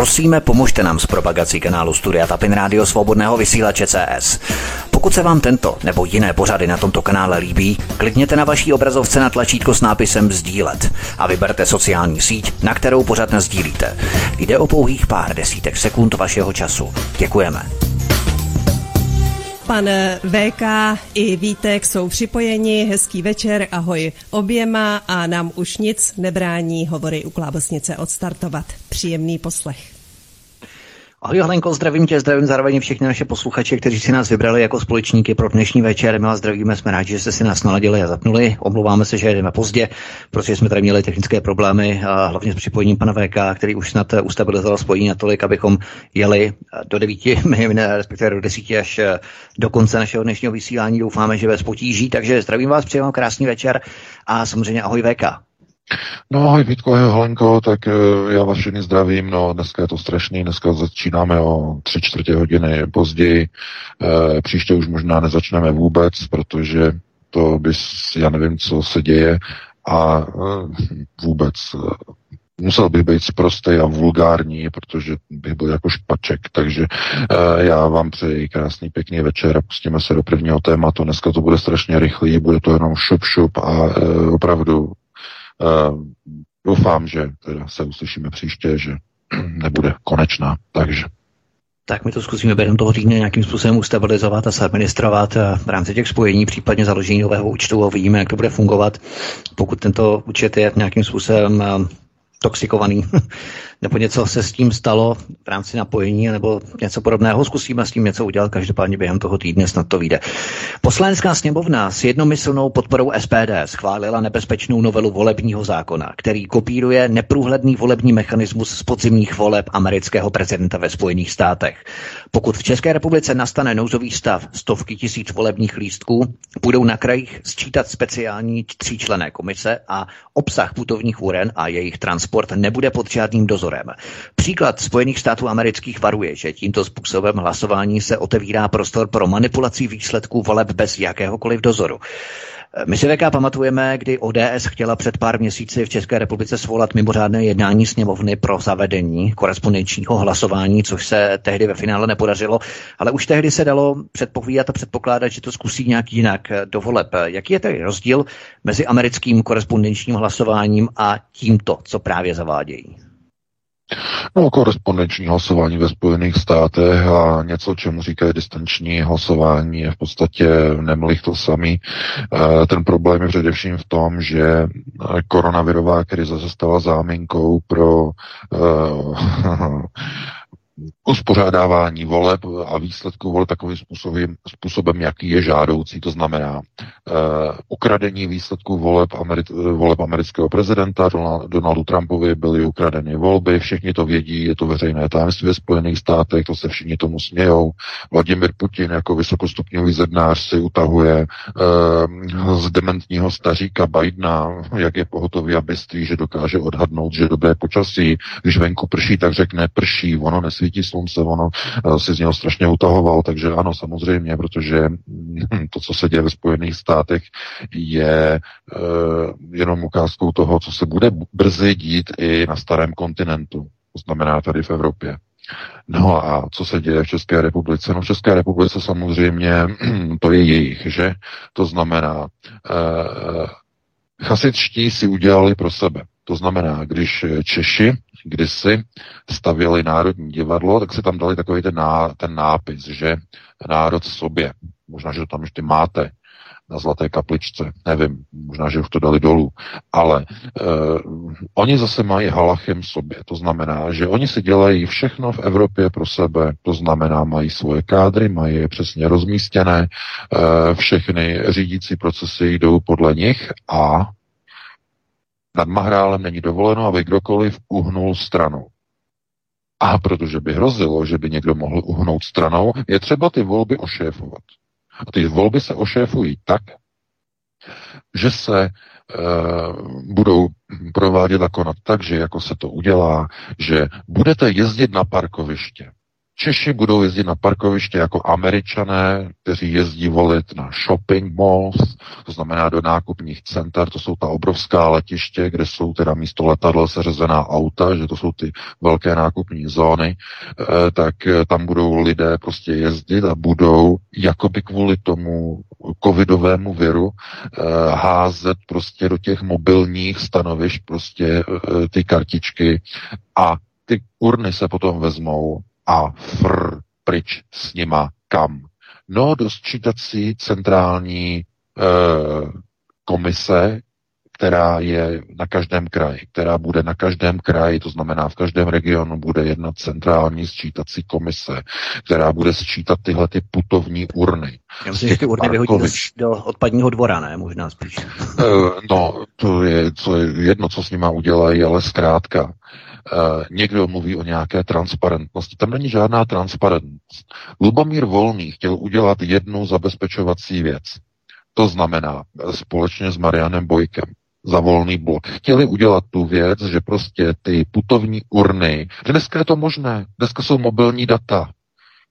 Prosíme, pomožte nám s propagací kanálu Studia Tapin Rádio Svobodného vysílače CS. Pokud se vám tento nebo jiné pořady na tomto kanále líbí, klikněte na vaší obrazovce na tlačítko s nápisem Sdílet a vyberte sociální síť, na kterou pořád sdílíte. Jde o pouhých pár desítek sekund vašeho času. Děkujeme. Pan VK i Vítek jsou připojeni. Hezký večer, ahoj oběma a nám už nic nebrání hovory u Klábosnice odstartovat. Příjemný poslech. Ahoj Helenko, zdravím tě, zdravím zároveň všechny naše posluchače, kteří si nás vybrali jako společníky pro dnešní večer. My vás zdravíme, jsme rádi, že jste si nás naladili a zapnuli. Omlouváme se, že jdeme pozdě, protože jsme tady měli technické problémy, a hlavně s připojením pana VK, který už snad ustabilizoval spojení natolik, abychom jeli do 9, respektive do 10 až do konce našeho dnešního vysílání. Doufáme, že bez potíží, takže zdravím vás, přeji vám krásný večer a samozřejmě ahoj VK. No, ahoj Vítko, Helenko, tak uh, já vás všechny zdravím, no dneska je to strašný, dneska začínáme o tři čtvrtě hodiny později, uh, příště už možná nezačneme vůbec, protože to bys, já nevím, co se děje a uh, vůbec musel bych být prostý a vulgární, protože bych byl jako špaček, takže já vám přeji krásný, pěkný večer a pustíme se do prvního tématu. Dneska to bude strašně rychlý, bude to jenom šup šup a opravdu doufám, že teda se uslyšíme příště, že nebude konečná, takže tak my to zkusíme během toho týdne nějakým způsobem ustabilizovat a administrovat eh, v rámci těch spojení, případně založení nového účtu a uvidíme, jak to bude fungovat. Pokud tento účet je nějakým způsobem eh, toxikovaný, nebo něco se s tím stalo v rámci napojení, nebo něco podobného. Zkusíme s tím něco udělat, každopádně během toho týdne snad to vyjde. Poslanecká sněmovna s jednomyslnou podporou SPD schválila nebezpečnou novelu volebního zákona, který kopíruje neprůhledný volební mechanismus z podzimních voleb amerického prezidenta ve Spojených státech. Pokud v České republice nastane nouzový stav, stovky tisíc volebních lístků budou na krajích sčítat speciální tříčlené komise a obsah putovních úren a jejich transport nebude pod žádným dozorem. Příklad Spojených států amerických varuje, že tímto způsobem hlasování se otevírá prostor pro manipulaci výsledků voleb bez jakéhokoliv dozoru. My si VK pamatujeme, kdy ODS chtěla před pár měsíci v České republice svolat mimořádné jednání sněmovny pro zavedení korespondenčního hlasování, což se tehdy ve finále nepodařilo, ale už tehdy se dalo předpovídat a předpokládat, že to zkusí nějak jinak do voleb. Jaký je tedy rozdíl mezi americkým korespondenčním hlasováním a tímto, co právě zavádějí? No, korespondenční hlasování ve Spojených státech a něco, čemu říkají distanční hlasování, je v podstatě nemlich to samý. Eh, ten problém je především v tom, že koronavirová krize se stala záminkou pro uh, uspořádávání voleb a výsledků voleb takovým způsobem, způsobem, jaký je žádoucí, to znamená uh, ukradení výsledků voleb, Ameri- voleb amerického prezidenta Donald, Donaldu Trumpovi byly ukradeny volby, všichni to vědí, je to veřejné tajemství ve Spojených státech, to se všichni tomu smějou. Vladimir Putin jako vysokostupňový zednář si utahuje uh, z dementního staříka Bidena, jak je pohotový a byství, že dokáže odhadnout, že dobré počasí, když venku prší, tak řekne prší, ono nesvítí slunce, ono uh, si z něho strašně utahoval, takže ano, samozřejmě, protože hm, to, co se děje ve Spojených státech, je uh, jenom ukázkou toho, co se bude brzy dít i na starém kontinentu, to znamená tady v Evropě. No a co se děje v České republice? No v České republice samozřejmě to je jejich, že? To znamená, eh, chasičtí si udělali pro sebe. To znamená, když Češi kdysi stavěli Národní divadlo, tak si tam dali takový ten, ná, ten nápis, že národ sobě. Možná, že to tam ještě máte na Zlaté kapličce, nevím, možná, že už to dali dolů, ale uh, oni zase mají halachem sobě, to znamená, že oni si dělají všechno v Evropě pro sebe, to znamená, mají svoje kádry, mají je přesně rozmístěné, uh, všechny řídící procesy jdou podle nich a nad Mahrálem není dovoleno, aby kdokoliv uhnul stranou. A protože by hrozilo, že by někdo mohl uhnout stranou, je třeba ty volby ošéfovat. A ty volby se ošéfují tak, že se e, budou provádět a konat tak, že jako se to udělá, že budete jezdit na parkoviště Češi budou jezdit na parkoviště jako američané, kteří jezdí volit na shopping malls, to znamená do nákupních center, to jsou ta obrovská letiště, kde jsou teda místo letadla seřazená auta, že to jsou ty velké nákupní zóny, eh, tak eh, tam budou lidé prostě jezdit a budou jakoby kvůli tomu covidovému viru eh, házet prostě do těch mobilních stanovišť prostě ty kartičky a ty urny se potom vezmou a fr, pryč s nima kam? No, do sčítací centrální e, komise, která je na každém kraji, která bude na každém kraji, to znamená v každém regionu bude jedna centrální sčítací komise, která bude sčítat tyhle ty putovní urny. Já myslím, že ty urny vyhodí do odpadního dvora, ne? Možná spíš. Uh, no, to je, to je jedno, co s nima udělají, ale zkrátka. Uh, někdo mluví o nějaké transparentnosti. Tam není žádná transparentnost. Lubomír Volný chtěl udělat jednu zabezpečovací věc. To znamená společně s Marianem Bojkem za volný blok. Chtěli udělat tu věc, že prostě ty putovní urny, dneska je to možné, dneska jsou mobilní data,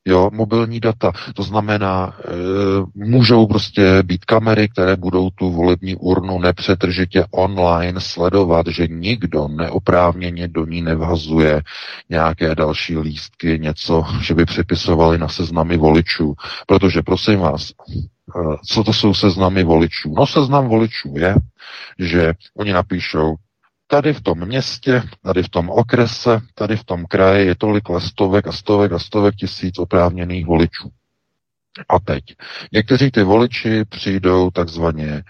jo, mobilní data. To znamená, e, můžou prostě být kamery, které budou tu volební urnu nepřetržitě online sledovat, že nikdo neoprávněně do ní nevhazuje nějaké další lístky, něco, že by přepisovali na seznamy voličů. Protože, prosím vás, e, co to jsou seznamy voličů? No seznam voličů je, že oni napíšou, tady v tom městě, tady v tom okrese, tady v tom kraji je tolik stovek a stovek a stovek tisíc oprávněných voličů. A teď. Někteří ty voliči přijdou takzvaně e,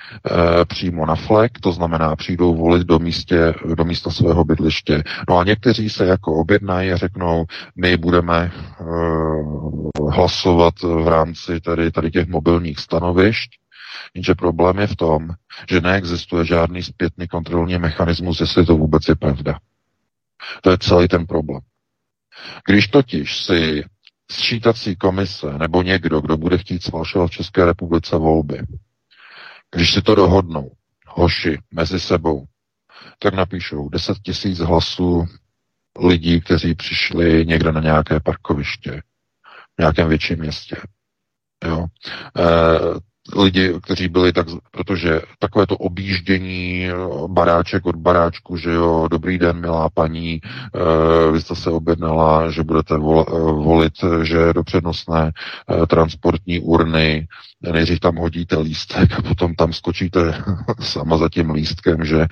přímo na flek, to znamená přijdou volit do, místě, do místa svého bydliště. No a někteří se jako objednají a řeknou, my budeme e, hlasovat v rámci tady, tady těch mobilních stanovišť Jenže problém je v tom, že neexistuje žádný zpětný kontrolní mechanismus, jestli to vůbec je pravda. To je celý ten problém. Když totiž si sčítací komise nebo někdo, kdo bude chtít sfalšovat v České republice volby, když si to dohodnou, hoši, mezi sebou, tak napíšou 10 tisíc hlasů lidí, kteří přišli někde na nějaké parkoviště, v nějakém větším městě. Jo. E, lidi, kteří byli tak, protože takové to objíždění eh, baráček od baráčku, že jo, dobrý den, milá paní, e, vy jste se objednala, že budete vol, eh, volit, že do přednostné e, transportní urny, nejdřív tam hodíte lístek a potom tam skočíte sama za tím lístkem, že e,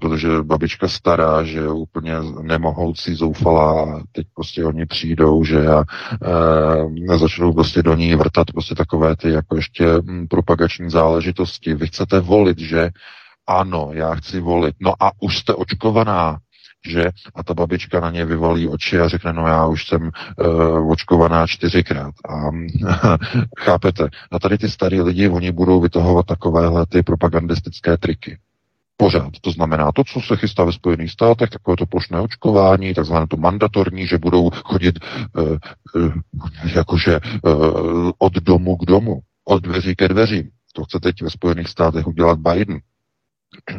protože babička stará, že je úplně nemohoucí, zoufalá, teď prostě oni přijdou, že a e, začnou prostě do ní vrtat prostě takové ty jako ještě propagační záležitosti. Vy chcete volit, že ano, já chci volit. No a už jste očkovaná, že? A ta babička na ně vyvalí oči a řekne, no já už jsem uh, očkovaná čtyřikrát. A chápete? A tady ty starý lidi, oni budou vytahovat takovéhle ty propagandistické triky. Pořád. To znamená to, co se chystá ve Spojených státech, takové to plošné očkování, takzvané to mandatorní, že budou chodit uh, uh, jakože uh, od domu k domu, od dveří ke dveřím. To chce teď ve Spojených státech udělat Biden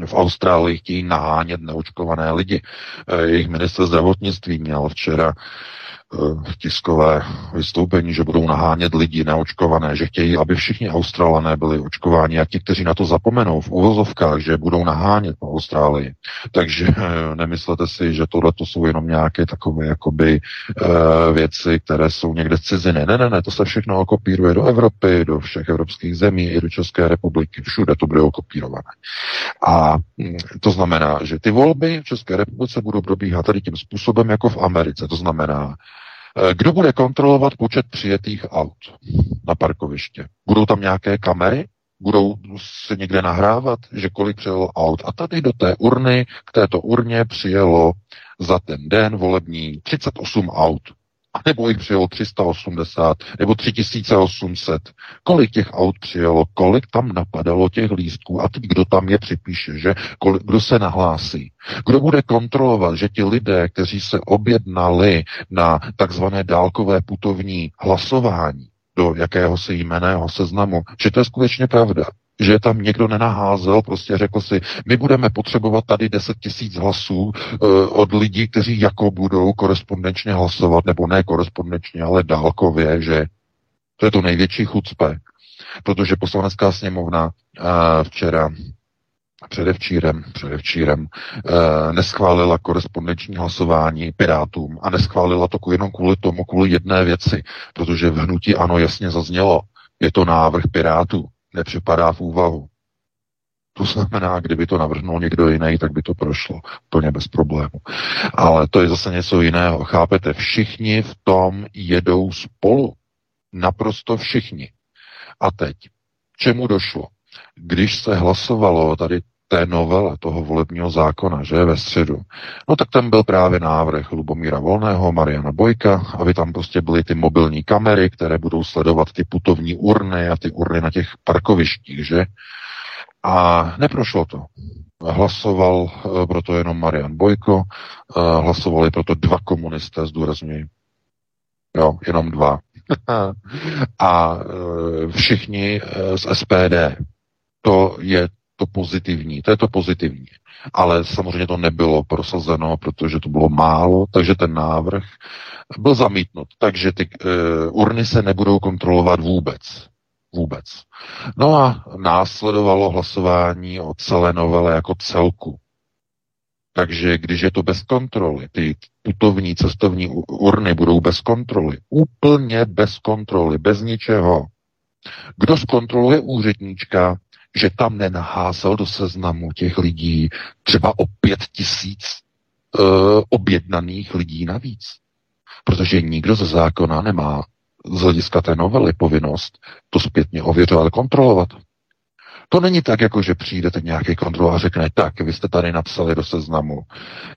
v Austrálii chtějí nahánět neočkované lidi. Eh, jejich minister zdravotnictví měl včera tiskové vystoupení, že budou nahánět lidi neočkované, že chtějí, aby všichni Australané byli očkováni a ti, kteří na to zapomenou v uvozovkách, že budou nahánět po Austrálii. Takže eh, nemyslete si, že tohle to jsou jenom nějaké takové jakoby uh, věci, které jsou někde ciziny. Ne, ne, ne, to se všechno okopíruje do Evropy, do všech evropských zemí i do České republiky. Všude to bude okopírované. A hm, to znamená, že ty volby v České republice budou probíhat tady tím způsobem jako v Americe. To znamená, Eh, kdo bude kontrolovat počet přijetých aut na parkoviště? Budou tam nějaké kamery? Budou se někde nahrávat, že kolik přijelo aut? A tady do té urny, k této urně přijelo za ten den volební 38 aut a nebo jich přijelo 380, nebo 3800. Kolik těch aut přijelo, kolik tam napadalo těch lístků a teď kdo tam je připíše, že kolik, kdo se nahlásí. Kdo bude kontrolovat, že ti lidé, kteří se objednali na takzvané dálkové putovní hlasování do jakéhosi jmeného seznamu, že to je skutečně pravda. Že tam někdo nenaházel, prostě řekl si, my budeme potřebovat tady 10 tisíc hlasů uh, od lidí, kteří jako budou korespondenčně hlasovat, nebo ne korespondenčně, ale dálkově, že? To je to největší chucpe, protože poslanecká sněmovna uh, včera předevčírem, předevčírem e, neschválila korespondenční hlasování Pirátům a neschválila to jenom kvůli tomu, kvůli jedné věci, protože v hnutí ano jasně zaznělo, je to návrh Pirátů nepřipadá v úvahu. To znamená, kdyby to navrhnul někdo jiný, tak by to prošlo plně bez problému. Ale to je zase něco jiného. Chápete, všichni v tom jedou spolu. Naprosto všichni. A teď, čemu došlo? Když se hlasovalo tady té novele toho volebního zákona, že ve středu, no tak tam byl právě návrh Lubomíra Volného, Mariana Bojka, aby tam prostě byly ty mobilní kamery, které budou sledovat ty putovní urny a ty urny na těch parkovištích, že? A neprošlo to. Hlasoval eh, proto jenom Marian Bojko, eh, hlasovali proto dva komunisté, zdůrazňuji. Jo, jenom dva. a eh, všichni z SPD. To je to pozitivní, to je to pozitivní. Ale samozřejmě to nebylo prosazeno, protože to bylo málo, takže ten návrh byl zamítnut. Takže ty uh, urny se nebudou kontrolovat vůbec. Vůbec. No a následovalo hlasování o celé novele jako celku. Takže když je to bez kontroly, ty putovní cestovní urny budou bez kontroly, úplně bez kontroly, bez ničeho. Kdo zkontroluje úředníčka, že tam nenaházel do seznamu těch lidí třeba o pět tisíc uh, objednaných lidí navíc. Protože nikdo ze zákona nemá z hlediska té novely povinnost to zpětně ověřovat, kontrolovat. To není tak, jako že přijdete nějaký kontrol a řekne, tak, vy jste tady napsali do seznamu,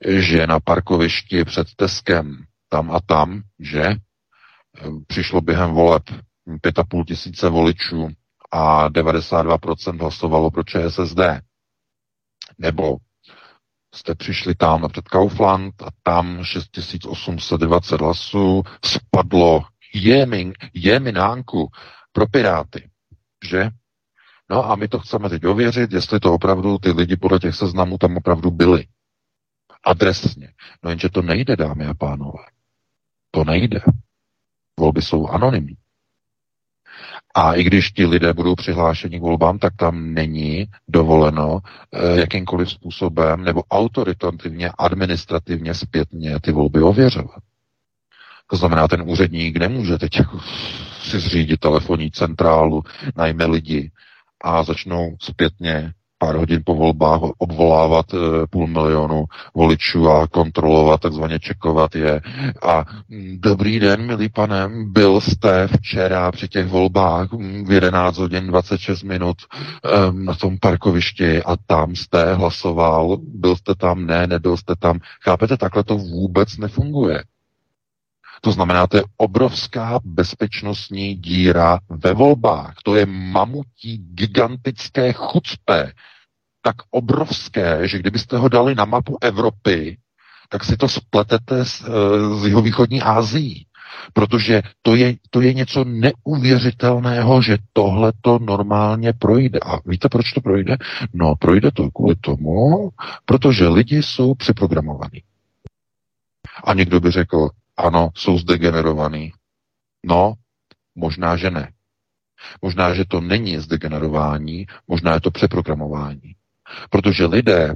že na parkovišti před Teskem tam a tam, že eh, přišlo během voleb pět a půl tisíce voličů a 92% hlasovalo pro ČSSD. Nebo jste přišli tam před Kaufland a tam 6820 hlasů spadlo jemin, jeminánku pro Piráty. Že? No a my to chceme teď ověřit, jestli to opravdu ty lidi podle těch seznamů tam opravdu byli. Adresně. No jenže to nejde, dámy a pánové. To nejde. Volby jsou anonymní. A i když ti lidé budou přihlášeni k volbám, tak tam není dovoleno e, jakýmkoliv způsobem nebo autoritativně, administrativně, zpětně ty volby ověřovat. To znamená, ten úředník nemůže teď jako si zřídit telefonní centrálu, najme lidi a začnou zpětně pár hodin po volbách obvolávat e, půl milionu voličů a kontrolovat, takzvaně čekovat je. A mm, dobrý den, milý pane, byl jste včera při těch volbách mm, v 11 hodin 26 minut e, na tom parkovišti a tam jste hlasoval, byl jste tam, ne, nebyl jste tam. Chápete, takhle to vůbec nefunguje. To znamená, to je obrovská bezpečnostní díra ve volbách. To je mamutí gigantické chucpe, tak obrovské, že kdybyste ho dali na mapu Evropy, tak si to spletete s, s eh, jihovýchodní Ázií. Protože to je, to je něco neuvěřitelného, že tohle to normálně projde. A víte, proč to projde? No, projde to kvůli tomu, protože lidi jsou přeprogramovaní. A někdo by řekl, ano, jsou zdegenerovaný. No, možná, že ne. Možná, že to není zdegenerování, možná je to přeprogramování. Protože lidé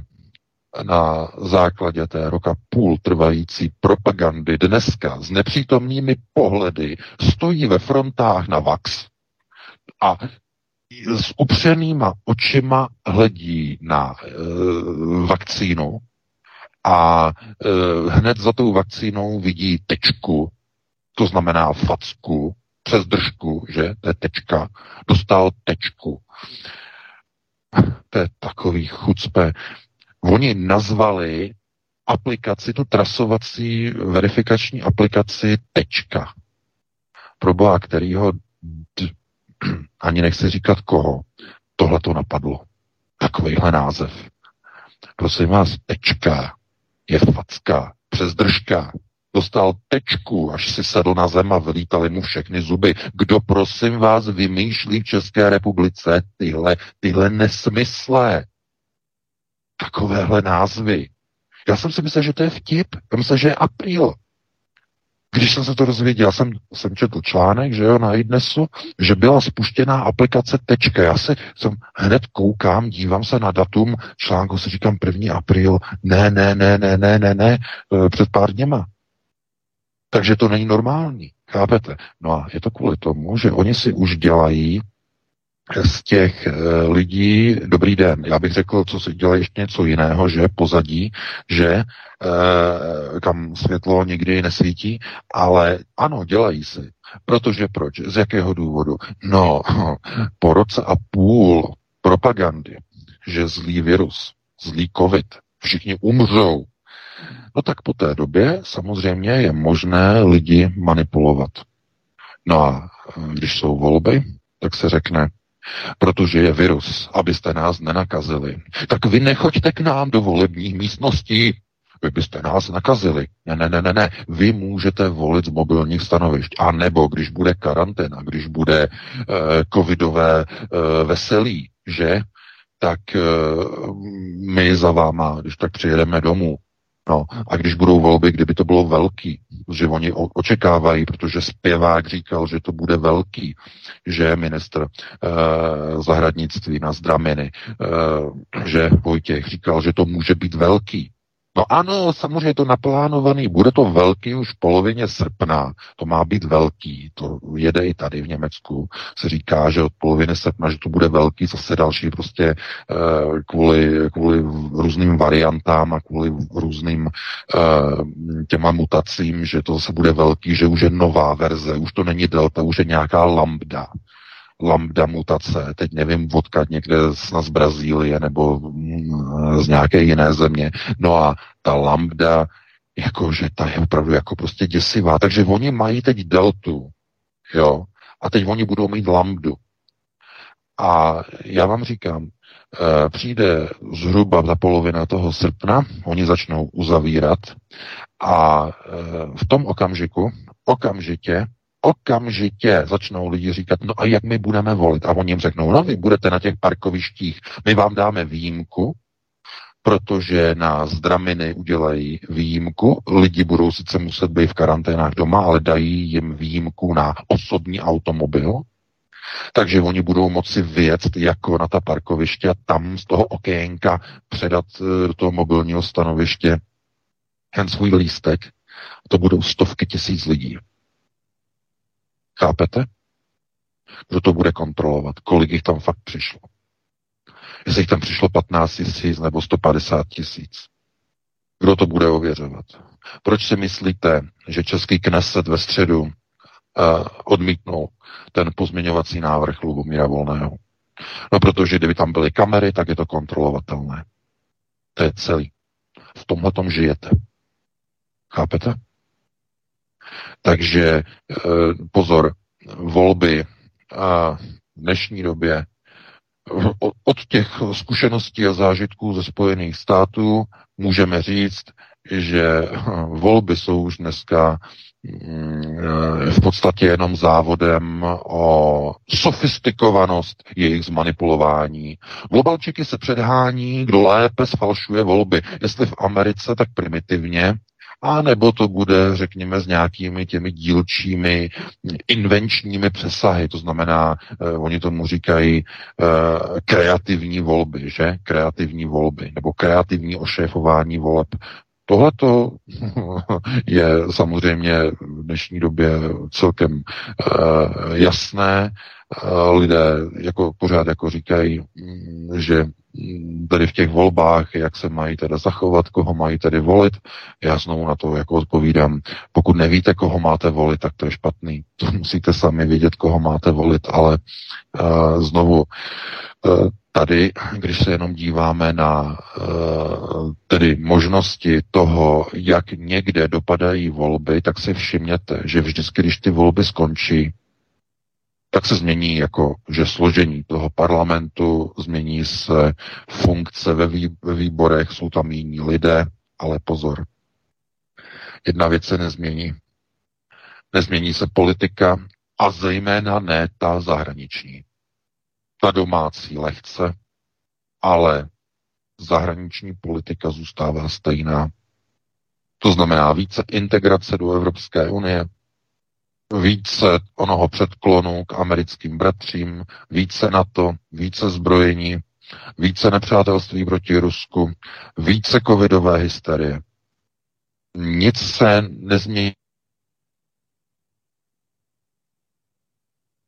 na základě té roka půl trvající propagandy dneska s nepřítomnými pohledy stojí ve frontách na VAX a s upřenýma očima hledí na e, vakcínu a e, hned za tou vakcínou vidí tečku, to znamená facku, přes držku, že, to je tečka, dostal tečku. To je takový chucpe. Oni nazvali aplikaci, tu trasovací verifikační aplikaci tečka. Pro boha, kterýho d- ani nechci říkat koho, tohle to napadlo. Takovýhle název. Prosím vás, tečka je facka, přes držka. dostal tečku, až si sedl na zem a vylítali mu všechny zuby. Kdo prosím vás vymýšlí v České republice tyhle, tyhle nesmyslé? Takovéhle názvy. Já jsem si myslel, že to je vtip. Já myslel, že je apríl. Když jsem se to dozvěděl, jsem, jsem četl článek, že jo, na iDnesu, že byla spuštěná aplikace Tečka. Já se jsem hned koukám, dívám se na datum článku, si říkám 1. apríl, ne, ne, ne, ne, ne, ne, ne, e, před pár dněma. Takže to není normální, chápete? No a je to kvůli tomu, že oni si už dělají z těch e, lidí, dobrý den, já bych řekl, co si dělají ještě něco jiného, že pozadí, že e, kam světlo nikdy nesvítí, ale ano, dělají si. Protože proč? Z jakého důvodu? No, po roce a půl propagandy, že zlý virus, zlý covid, všichni umřou, no tak po té době samozřejmě je možné lidi manipulovat. No a když jsou volby, tak se řekne, protože je virus, abyste nás nenakazili. Tak vy nechoďte k nám do volebních místností, vy byste nás nakazili. Ne, ne, ne, ne, ne. Vy můžete volit z mobilních stanovišť. A nebo když bude karanténa, když bude uh, covidové uh, veselí, že, tak uh, my za váma, když tak přijedeme domů, No a když budou volby, kdyby to bylo velký, že oni očekávají, protože zpěvák říkal, že to bude velký, že ministr eh, zahradnictví na Zdraminy, eh, že Vojtěch říkal, že to může být velký. No ano, samozřejmě je to naplánovaný, bude to velký už v polovině srpna, to má být velký, to jede i tady v Německu, se říká, že od poloviny srpna, že to bude velký, zase další prostě eh, kvůli, kvůli různým variantám a kvůli různým eh, těma mutacím, že to zase bude velký, že už je nová verze, už to není delta, už je nějaká lambda lambda mutace, teď nevím, odkud někde z Brazílie nebo mm, z nějaké jiné země. No a ta lambda, jakože ta je opravdu jako prostě děsivá. Takže oni mají teď deltu, jo, a teď oni budou mít lambdu. A já vám říkám, eh, přijde zhruba za polovina toho srpna, oni začnou uzavírat a eh, v tom okamžiku, okamžitě okamžitě začnou lidi říkat, no a jak my budeme volit? A oni jim řeknou, no vy budete na těch parkovištích, my vám dáme výjimku, protože na zdraminy udělají výjimku. Lidi budou sice muset být v karanténách doma, ale dají jim výjimku na osobní automobil, takže oni budou moci vyjet jako na ta parkoviště a tam z toho okénka předat eh, do toho mobilního stanoviště ten svůj lístek. To budou stovky tisíc lidí. Chápete? Kdo to bude kontrolovat? Kolik jich tam fakt přišlo? Jestli jich tam přišlo 15 tisíc nebo 150 tisíc. Kdo to bude ověřovat? Proč si myslíte, že Český kneset ve středu uh, odmítnul ten pozměňovací návrh Lubomíra Volného? No protože kdyby tam byly kamery, tak je to kontrolovatelné. To je celý. V tomhle tom žijete. Chápete? Takže eh, pozor, volby a v dnešní době od těch zkušeností a zážitků ze Spojených států můžeme říct, že volby jsou už dneska mm, v podstatě jenom závodem o sofistikovanost jejich zmanipulování. Globalčiky se předhání, kdo lépe sfalšuje volby. Jestli v Americe, tak primitivně, a nebo to bude, řekněme, s nějakými těmi dílčími invenčními přesahy, to znamená, uh, oni tomu říkají uh, kreativní volby, že? Kreativní volby, nebo kreativní ošéfování voleb. Tohle to je samozřejmě v dnešní době celkem uh, jasné. Uh, lidé jako pořád jako říkají, mm, že tady v těch volbách, jak se mají teda zachovat, koho mají tedy volit. Já znovu na to jako odpovídám. Pokud nevíte, koho máte volit, tak to je špatný. To musíte sami vědět, koho máte volit, ale uh, znovu uh, tady, když se jenom díváme na uh, tedy možnosti toho, jak někde dopadají volby, tak si všimněte, že vždycky, když ty volby skončí, tak se změní jako, že složení toho parlamentu, změní se funkce ve výborech, jsou tam jiní lidé, ale pozor. jedna věc se nezmění. Nezmění se politika a zejména ne ta zahraniční. Ta domácí lehce, ale zahraniční politika zůstává stejná. To znamená více integrace do Evropské unie, více onoho předklonu k americkým bratřím, více NATO, více zbrojení, více nepřátelství proti Rusku, více covidové hysterie. Nic se nezmění.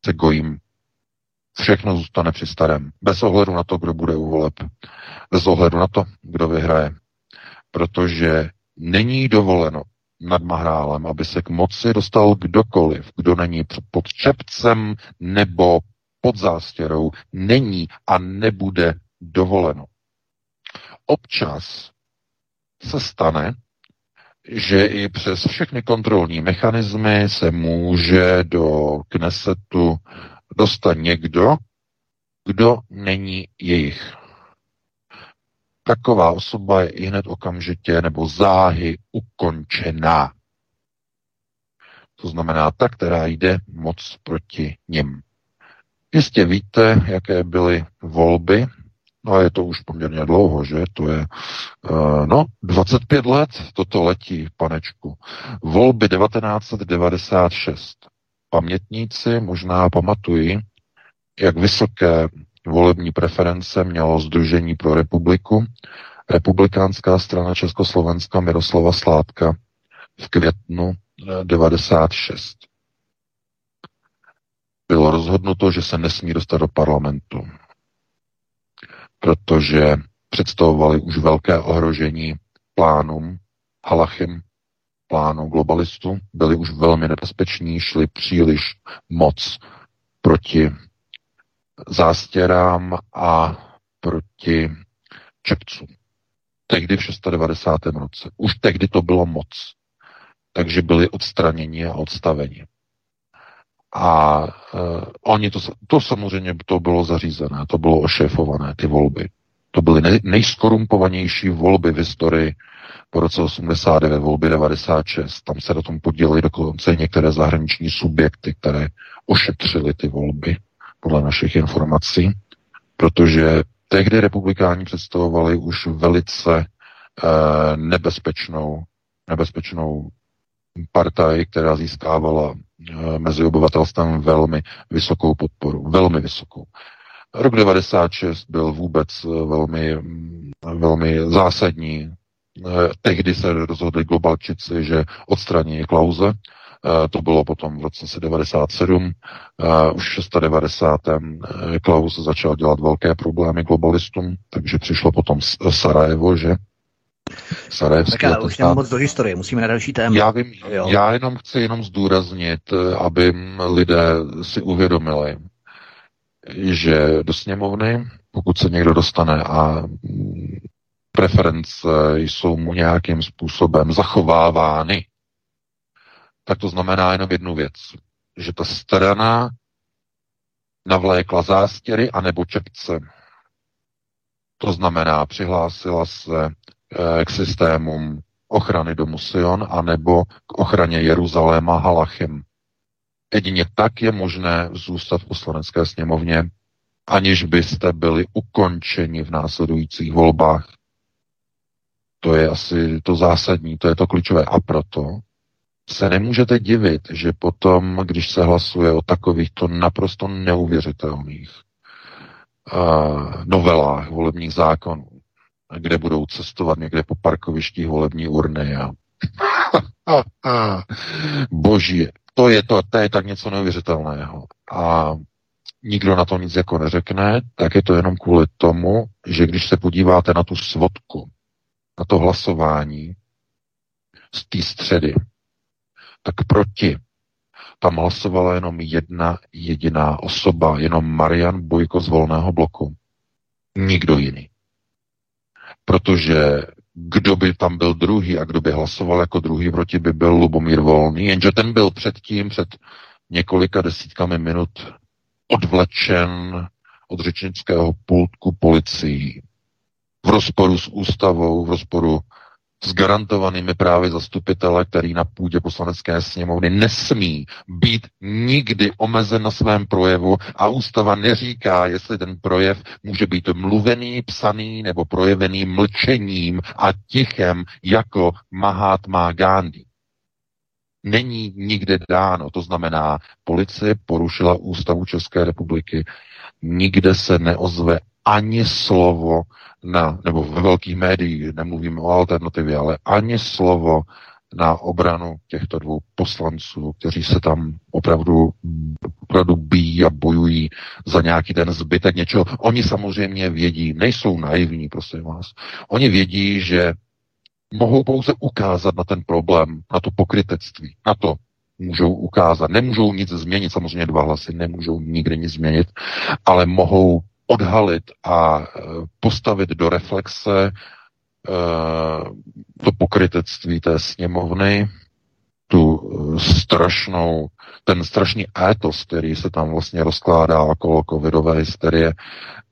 Se gojím. Všechno zůstane při starém. Bez ohledu na to, kdo bude u voleb. Bez ohledu na to, kdo vyhraje. Protože není dovoleno nad Mahrálem, aby se k moci dostal kdokoliv, kdo není pod čepcem nebo pod zástěrou, není a nebude dovoleno. Občas se stane, že i přes všechny kontrolní mechanismy se může do Knesetu dostat někdo, kdo není jejich. Taková osoba je i hned okamžitě nebo záhy ukončená. To znamená ta, která jde moc proti nim. Jistě víte, jaké byly volby No a je to už poměrně dlouho, že? To je, uh, no, 25 let toto letí, panečku. Volby 1996. Pamětníci možná pamatují, jak vysoké volební preference mělo Združení pro republiku, republikánská strana Československa Miroslava Sládka v květnu 96. Bylo rozhodnuto, že se nesmí dostat do parlamentu protože představovali už velké ohrožení plánům Halachim, plánu globalistů, byli už velmi nebezpeční, šli příliš moc proti zástěrám a proti čepcům. Tehdy v 690. roce. Už tehdy to bylo moc. Takže byli odstraněni a odstaveni. A uh, oni to, to samozřejmě to bylo zařízené, to bylo ošéfované, ty volby. To byly nej, nejskorumpovanější volby v historii po roce 89, volby 96. Tam se na tom podělili dokonce některé zahraniční subjekty, které ošetřily ty volby, podle našich informací, protože tehdy republikáni představovali už velice uh, nebezpečnou, nebezpečnou partaj, která získávala Eh, mezi obyvatelstvem velmi vysokou podporu. Velmi vysokou. Rok 96 byl vůbec eh, velmi, mm, velmi zásadní. Eh, tehdy se rozhodli globalčici, že odstraní Klauze. To bylo potom v roce 97. Už v 96. Klaus začal dělat velké problémy globalistům, takže přišlo potom Sarajevo, že Sarajevský tak já už moc do historie, musíme na další téma. Já vím, jo. já jenom chci jenom zdůraznit, aby lidé si uvědomili, že do sněmovny, pokud se někdo dostane a preference jsou mu nějakým způsobem zachovávány, tak to znamená jenom jednu věc, že ta strana navlékla zástěry anebo čepce. To znamená, přihlásila se Eh, k systémům ochrany domu Sion anebo k ochraně Jeruzaléma Halachem. Jedině tak je možné zůstat v poslanecké sněmovně, aniž byste byli ukončeni v následujících volbách. To je asi to zásadní, to je to klíčové. A proto se nemůžete divit, že potom, když se hlasuje o takovýchto naprosto neuvěřitelných uh, novelách volebních zákonů, kde budou cestovat někde po parkovištích volební urny a boží, to je to, to je tak něco neuvěřitelného. A nikdo na to nic jako neřekne, tak je to jenom kvůli tomu, že když se podíváte na tu svodku, na to hlasování z té středy, tak proti tam hlasovala jenom jedna jediná osoba, jenom Marian Bojko z Volného bloku. Nikdo jiný protože kdo by tam byl druhý a kdo by hlasoval jako druhý proti, by byl Lubomír Volný, jenže ten byl předtím, před několika desítkami minut odvlečen od řečnického pultku policií v rozporu s ústavou, v rozporu s garantovanými právy zastupitele, který na půdě poslanecké sněmovny nesmí být nikdy omezen na svém projevu a ústava neříká, jestli ten projev může být mluvený, psaný nebo projevený mlčením a tichem jako Mahatma Gandhi. Není nikde dáno, to znamená, policie porušila ústavu České republiky, nikde se neozve ani slovo na, nebo ve velkých médiích, nemluvíme o alternativě, ale ani slovo na obranu těchto dvou poslanců, kteří se tam opravdu, opravdu bíjí a bojují za nějaký ten zbytek něčeho. Oni samozřejmě vědí, nejsou naivní, prosím vás. Oni vědí, že mohou pouze ukázat na ten problém, na to pokrytectví, na to můžou ukázat. Nemůžou nic změnit, samozřejmě dva hlasy nemůžou nikdy nic změnit, ale mohou odhalit a e, postavit do reflexe e, to pokrytectví té sněmovny, tu e, strašnou, ten strašný étos, který se tam vlastně rozkládá okolo covidové hysterie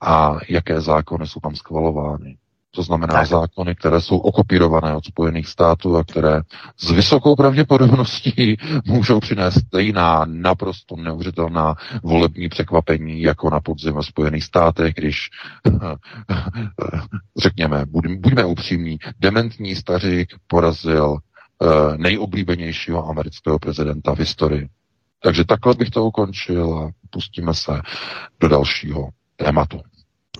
a jaké zákony jsou tam schvalovány. To znamená tak. zákony, které jsou okopírované od Spojených států a které s vysokou pravděpodobností můžou přinést stejná naprosto neuvěřitelná volební překvapení jako na podzim ve Spojených státech, když řekněme, buďme upřímní, dementní stařík porazil eh, nejoblíbenějšího amerického prezidenta v historii. Takže takhle bych to ukončil a pustíme se do dalšího tématu.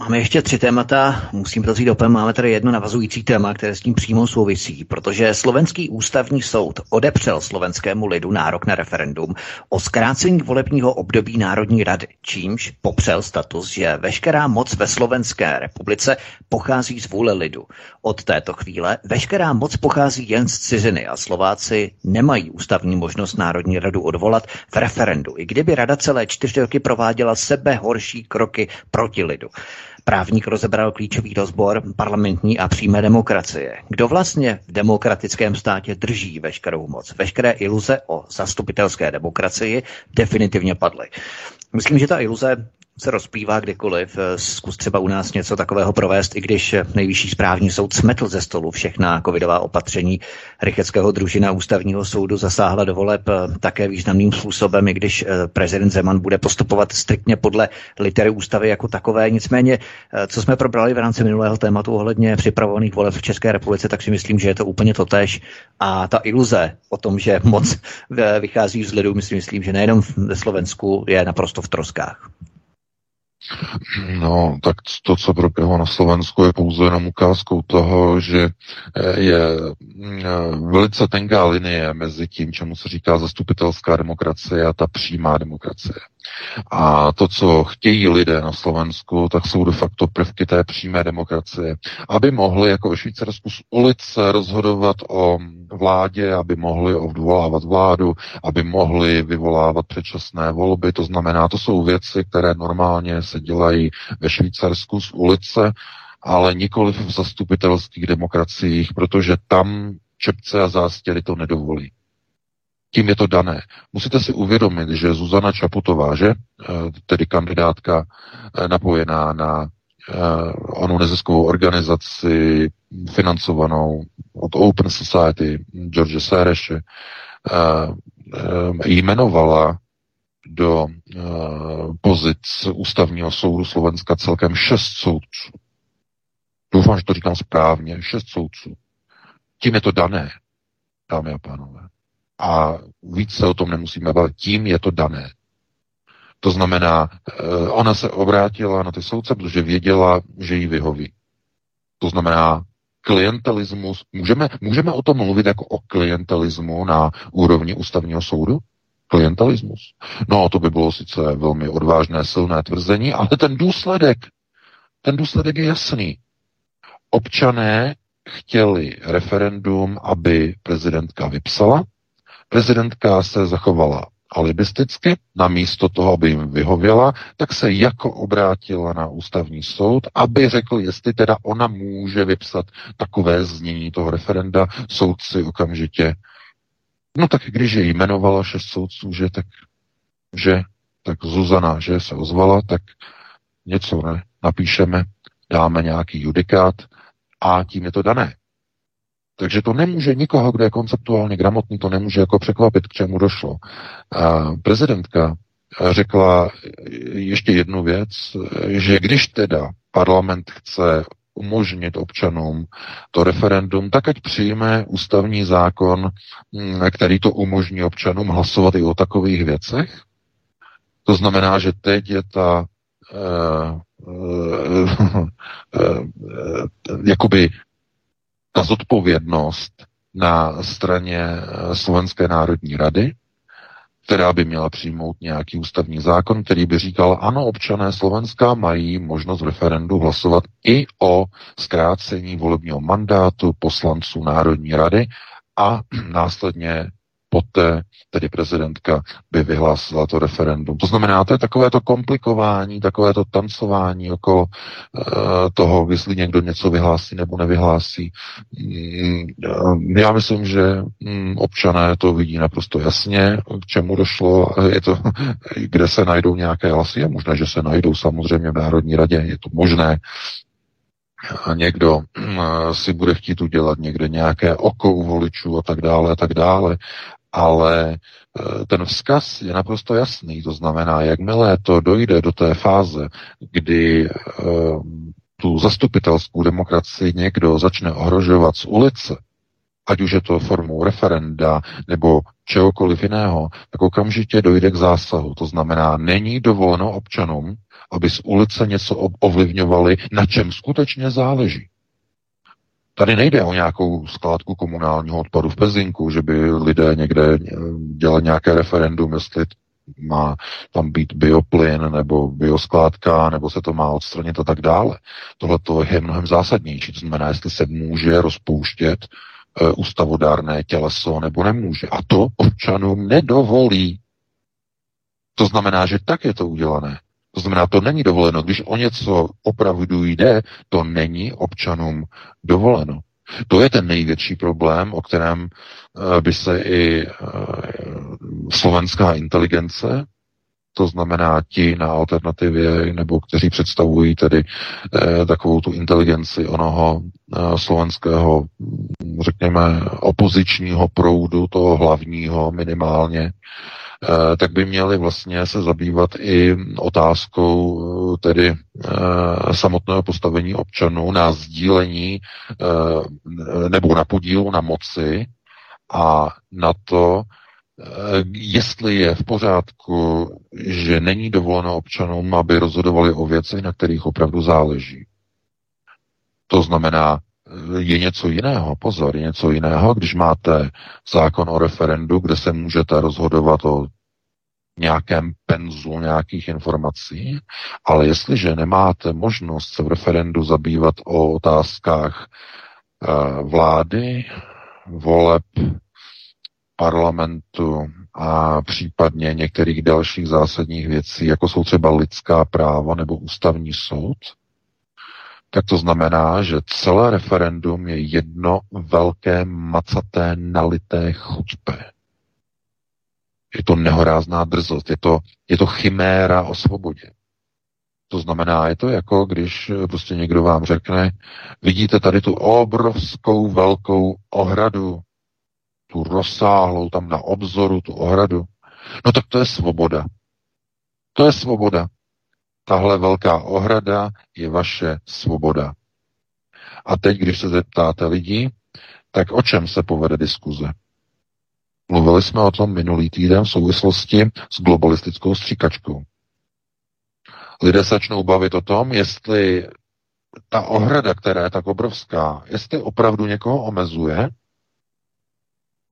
Máme ještě tři témata, musím to vzít opět. Máme tady jedno navazující téma, které s tím přímo souvisí, protože slovenský ústavní soud odepřel slovenskému lidu nárok na referendum o zkrácení volebního období Národní rady, čímž popřel status, že veškerá moc ve Slovenské republice pochází z vůle lidu. Od této chvíle veškerá moc pochází jen z ciziny a Slováci nemají ústavní možnost Národní radu odvolat v referendu, i kdyby rada celé čtyři roky prováděla sebe horší kroky proti lidu. Právník rozebral klíčový rozbor parlamentní a přímé demokracie. Kdo vlastně v demokratickém státě drží veškerou moc? Veškeré iluze o zastupitelské demokracii definitivně padly. Myslím, že ta iluze se rozplývá kdykoliv. Eh, zkus třeba u nás něco takového provést, i když nejvyšší správní soud smetl ze stolu všechna covidová opatření Rycheckého družina ústavního soudu zasáhla do voleb eh, také významným způsobem, i když eh, prezident Zeman bude postupovat striktně podle litery ústavy jako takové. Nicméně, co jsme probrali v rámci minulého tématu ohledně připravovaných voleb v České republice, tak si myslím, že je to úplně totéž. A ta iluze o tom, že moc vychází z lidu, myslím, myslím, že nejenom ve Slovensku je naprosto v troskách. No, tak to, co proběhlo na Slovensku, je pouze jenom ukázkou toho, že eh, je mm, eh, velice tenká linie mezi tím, čemu se říká zastupitelská demokracie a ta přímá demokracie. A to, co chtějí lidé na Slovensku, tak jsou de facto prvky té přímé demokracie, aby mohli jako ve Švýcarsku z ulice rozhodovat o vládě, aby mohli odvolávat vládu, aby mohli vyvolávat předčasné volby. To znamená, to jsou věci, které normálně se dělají ve Švýcarsku z ulice, ale nikoli v zastupitelských demokraciích, protože tam čepce a zástěry to nedovolí tím je to dané. Musíte si uvědomit, že Zuzana Čaputová, že, eh, tedy kandidátka eh, napojená na uh, onu neziskovou organizaci financovanou od Open Society George Sereše, jmenovala do pozic ústavního soudu Slovenska celkem šest soudců. Doufám, že to říkám správně, šest soudců. Tím je to dané, dámy a pánové a víc se o tom nemusíme bavit. Tím je to dané. To znamená, eh, ona se obrátila na ty soudce, protože věděla, že jí vyhoví. To znamená, klientelismus, můžeme, můžeme o tom mluvit jako o klientelismu na úrovni ústavního soudu? Klientelismus. No, to by bylo sice velmi odvážné, silné tvrzení, ale ten důsledek, ten důsledek je jasný. Občané chtěli referendum, aby prezidentka vypsala, Prezidentka se zachovala alibisticky, namísto toho, aby jim vyhověla, tak se jako obrátila na ústavní soud, aby řekl, jestli teda ona může vypsat takové znění toho referenda. Soudci okamžitě, no tak když je jmenovala šest soudců, že tak, že, tak Zuzana, že se ozvala, tak něco ne, napíšeme, dáme nějaký judikát a tím je to dané. Takže to nemůže nikoho, kdo je konceptuálně gramotný, to nemůže jako překvapit, k čemu došlo. A prezidentka řekla ještě jednu věc, že když teda parlament chce umožnit občanům to referendum, tak ať přijme ústavní zákon, mm, který to umožní občanům hlasovat i o takových věcech. To znamená, že teď je ta uh, uh, uh, jakoby ta zodpovědnost na straně Slovenské národní rady, která by měla přijmout nějaký ústavní zákon, který by říkal, ano, občané Slovenska mají možnost v referendu hlasovat i o zkrácení volebního mandátu poslanců Národní rady a následně poté tedy prezidentka by vyhlásila to referendum. To znamená, to je takové to komplikování, takové to tancování okolo uh, toho, jestli někdo něco vyhlásí nebo nevyhlásí. Mm, já myslím, že mm, občané to vidí naprosto jasně, k čemu došlo, je to, kde se najdou nějaké hlasy, je možné, že se najdou samozřejmě v Národní radě, je to možné, někdo mm, si bude chtít udělat někde nějaké oko u voličů a tak dále a tak dále ale eh, ten vzkaz je naprosto jasný. To znamená, jakmile to dojde do té fáze, kdy eh, tu zastupitelskou demokracii někdo začne ohrožovat z ulice, ať už je to formou referenda nebo čehokoliv jiného, tak okamžitě dojde k zásahu. To znamená, není dovoleno občanům, aby z ulice něco ovlivňovali, na čem skutečně záleží. Tady nejde o nějakou skládku komunálního odpadu v Pezinku, že by lidé někde dělali nějaké referendum, jestli má tam být bioplyn nebo bioskládka, nebo se to má odstranit a tak dále. Tohle to je mnohem zásadnější. To znamená, jestli se může rozpouštět e, ústavodárné těleso nebo nemůže. A to občanům nedovolí. To znamená, že tak je to udělané. To znamená, to není dovoleno. Když o něco opravdu jde, to není občanům dovoleno. To je ten největší problém, o kterém eh, by se i eh, slovenská inteligence, to znamená ti na alternativě, nebo kteří představují tedy eh, takovou tu inteligenci onoho slovenského, řekněme, opozičního proudu, toho hlavního minimálně, tak by měli vlastně se zabývat i otázkou eh, tedy eh, samotného postavení občanů na sdílení nebo na podílu na moci a na to, jestli je v pořádku, že není dovoleno občanům, aby rozhodovali o věcech, na kterých opravdu záleží. To znamená, je něco jiného, pozor, je něco jiného, když máte zákon o referendu, kde se můžete rozhodovat o nějakém penzu nějakých informací, ale jestliže nemáte možnost se v referendu zabývat o otázkách uh, vlády, voleb, parlamentu a případně některých dalších zásadních věcí, jako jsou třeba lidská práva nebo ústavní soud, tak to znamená, že celé referendum je jedno velké macaté nalité chuťpe. Je to nehorázná drzost, je to, je to chiméra o svobodě. To znamená, je to jako když prostě někdo vám řekne, vidíte tady tu obrovskou velkou ohradu, tu rozsáhlou tam na obzoru, tu ohradu. No tak to je svoboda. To je svoboda. Tahle velká ohrada je vaše svoboda. A teď, když se zeptáte lidí, tak o čem se povede diskuze? Mluvili jsme o tom minulý týden v souvislosti s globalistickou stříkačkou. Lidé začnou bavit o tom, jestli ta ohrada, která je tak obrovská, jestli opravdu někoho omezuje,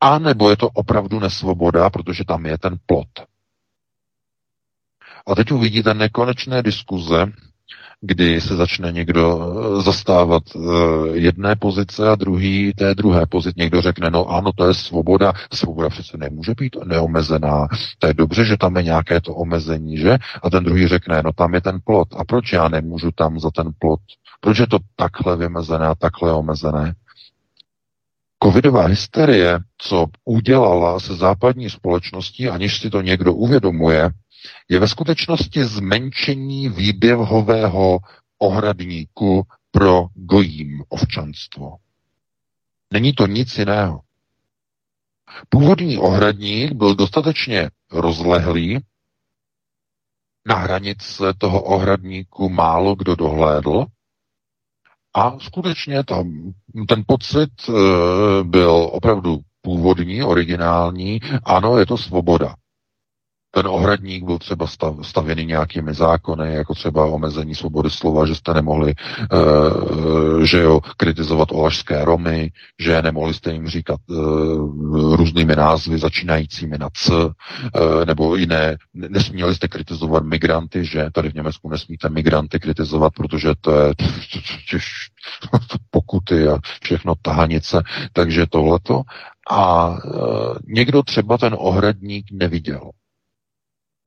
a nebo je to opravdu nesvoboda, protože tam je ten plot. A teď uvidíte nekonečné diskuze, kdy se začne někdo eh, zastávat eh, jedné pozice a druhý té druhé pozice. Někdo řekne, no ano, to je svoboda. Svoboda přece nemůže být neomezená. To je dobře, že tam je nějaké to omezení, že? A ten druhý řekne, no tam je ten plot. A proč já nemůžu tam za ten plot? Proč je to takhle vymezené a takhle omezené? Covidová hysterie, co udělala se západní společností, aniž si to někdo uvědomuje, je ve skutečnosti zmenšení výběhového ohradníku pro gojím ovčanstvo. Není to nic jiného. Původní ohradník byl dostatečně rozlehlý, na hranice toho ohradníku málo kdo dohlédl a skutečně tam ten pocit e, byl opravdu původní, originální. Ano, je to svoboda ten ohradník byl třeba stav, stavěný nějakými zákony, jako třeba omezení svobody slova, že jste nemohli, uh, že jo, kritizovat olašské Romy, že nemohli jste jim říkat uh, různými názvy začínajícími na C, uh, nebo jiné, nesměli jste kritizovat migranty, že tady v Německu nesmíte migranty kritizovat, protože to je pokuty a všechno tahanice, takže tohleto. A uh, někdo třeba ten ohradník neviděl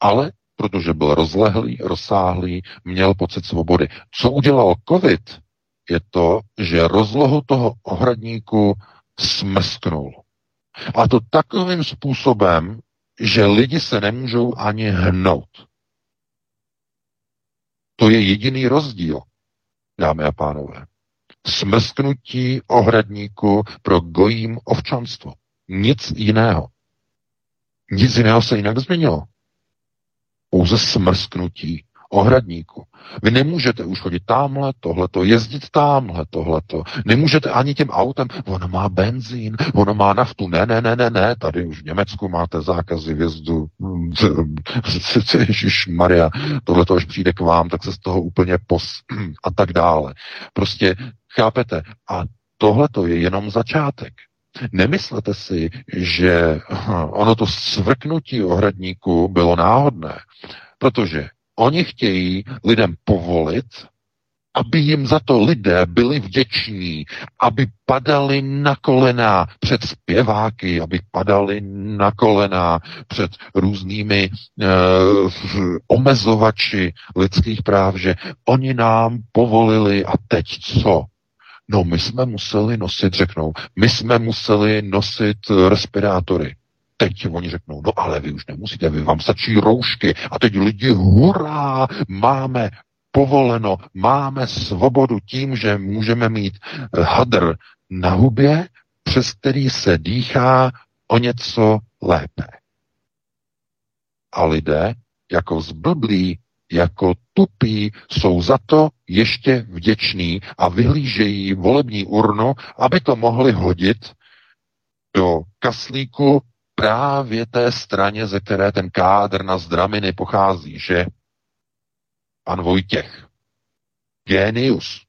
ale protože byl rozlehlý, rozsáhlý, měl pocit svobody. Co udělal COVID, je to, že rozlohu toho ohradníku smrsknul. A to takovým způsobem, že lidi se nemůžou ani hnout. To je jediný rozdíl, dámy a pánové. Smrsknutí ohradníku pro gojím ovčanstvo. Nic jiného. Nic jiného se jinak změnilo pouze smrsknutí ohradníku. Vy nemůžete už chodit tamhle, tohleto, jezdit tamhle, tohleto. Nemůžete ani tím autem, ono má benzín, ono má naftu. Ne, ne, ne, ne, ne, tady už v Německu máte zákazy vjezdu. Ježíš Maria, tohleto, až přijde k vám, tak se z toho úplně pos... a tak dále. Prostě, chápete? A tohleto je jenom začátek. Nemyslete si, že ono to svrknutí ohradníku bylo náhodné, protože oni chtějí lidem povolit, aby jim za to lidé byli vděční, aby padali na kolena před zpěváky, aby padali na kolena před různými eh, omezovači lidských práv, že oni nám povolili a teď co? No, my jsme museli nosit, řeknou, my jsme museli nosit respirátory. Teď oni řeknou, no ale vy už nemusíte, vy vám stačí roušky. A teď lidi, hurá, máme povoleno, máme svobodu tím, že můžeme mít hadr na hubě, přes který se dýchá o něco lépe. A lidé jako zblblí jako tupí jsou za to ještě vděční a vyhlížejí volební urnu, aby to mohli hodit do kaslíku právě té straně, ze které ten kádr na zdraminy pochází, že? Pan Vojtěch, genius,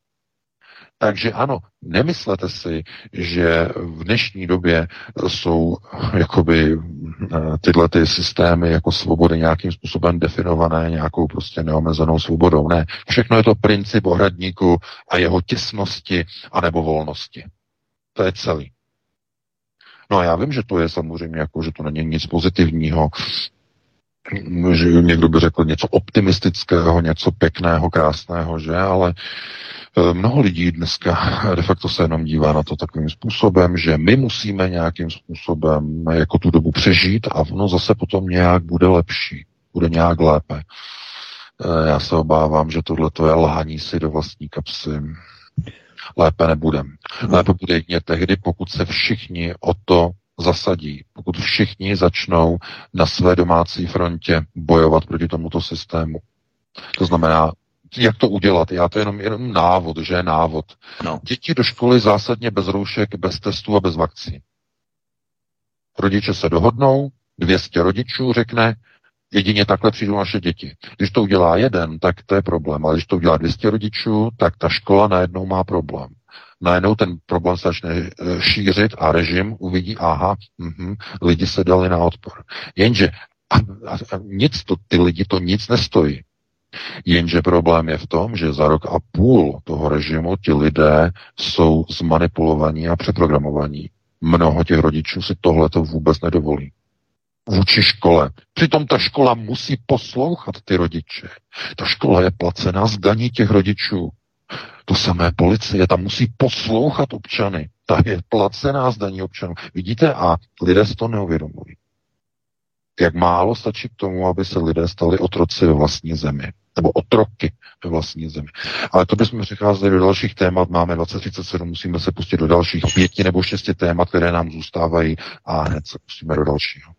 takže ano, nemyslete si, že v dnešní době jsou jakoby tyhle ty systémy jako svobody nějakým způsobem definované nějakou prostě neomezenou svobodou. Ne, všechno je to princip ohradníku a jeho těsnosti a nebo volnosti. To je celý. No a já vím, že to je samozřejmě jako, že to není nic pozitivního, že někdo by řekl něco optimistického, něco pěkného, krásného, že, ale Eh, mnoho lidí dneska de facto se jenom dívá na to takovým způsobem, že my musíme nějakým způsobem jako tu dobu přežít a ono zase potom nějak bude lepší, bude nějak lépe. Eh, já se obávám, že tohle to je lhaní si do vlastní kapsy. Lépe nebude. Lépe bude jedině tehdy, pokud se všichni o to zasadí, pokud všichni začnou na své domácí frontě bojovat proti tomuto systému. To znamená jak to udělat. Já to jenom, jenom návod, že je návod. No. Děti do školy zásadně bez roušek, bez testů a bez vakcín. Rodiče se dohodnou, 200 rodičů řekne, jedině takhle přijdou naše děti. Když to udělá jeden, tak to je problém, ale když to udělá 200 rodičů, tak ta škola najednou má problém. Najednou ten problém se začne eh, šířit a režim uvidí, aha, mh, lidi se dali na odpor. Jenže a, a, a nic to, ty lidi to nic nestojí. Jenže problém je v tom, že za rok a půl toho režimu ti lidé jsou zmanipulovaní a přeprogramovaní. Mnoho těch rodičů si tohle to vůbec nedovolí. Vůči škole. Přitom ta škola musí poslouchat ty rodiče. Ta škola je placená z daní těch rodičů. To samé policie, ta musí poslouchat občany. Ta je placená z daní občanů. Vidíte, a lidé si to neuvědomují. Jak málo stačí k tomu, aby se lidé stali otroci ve vlastní zemi. Nebo otroky ve vlastní zemi. Ale to bychom přecházeli do dalších témat. Máme 2037, musíme se pustit do dalších pěti nebo šesti témat, které nám zůstávají a hned se pustíme do dalšího.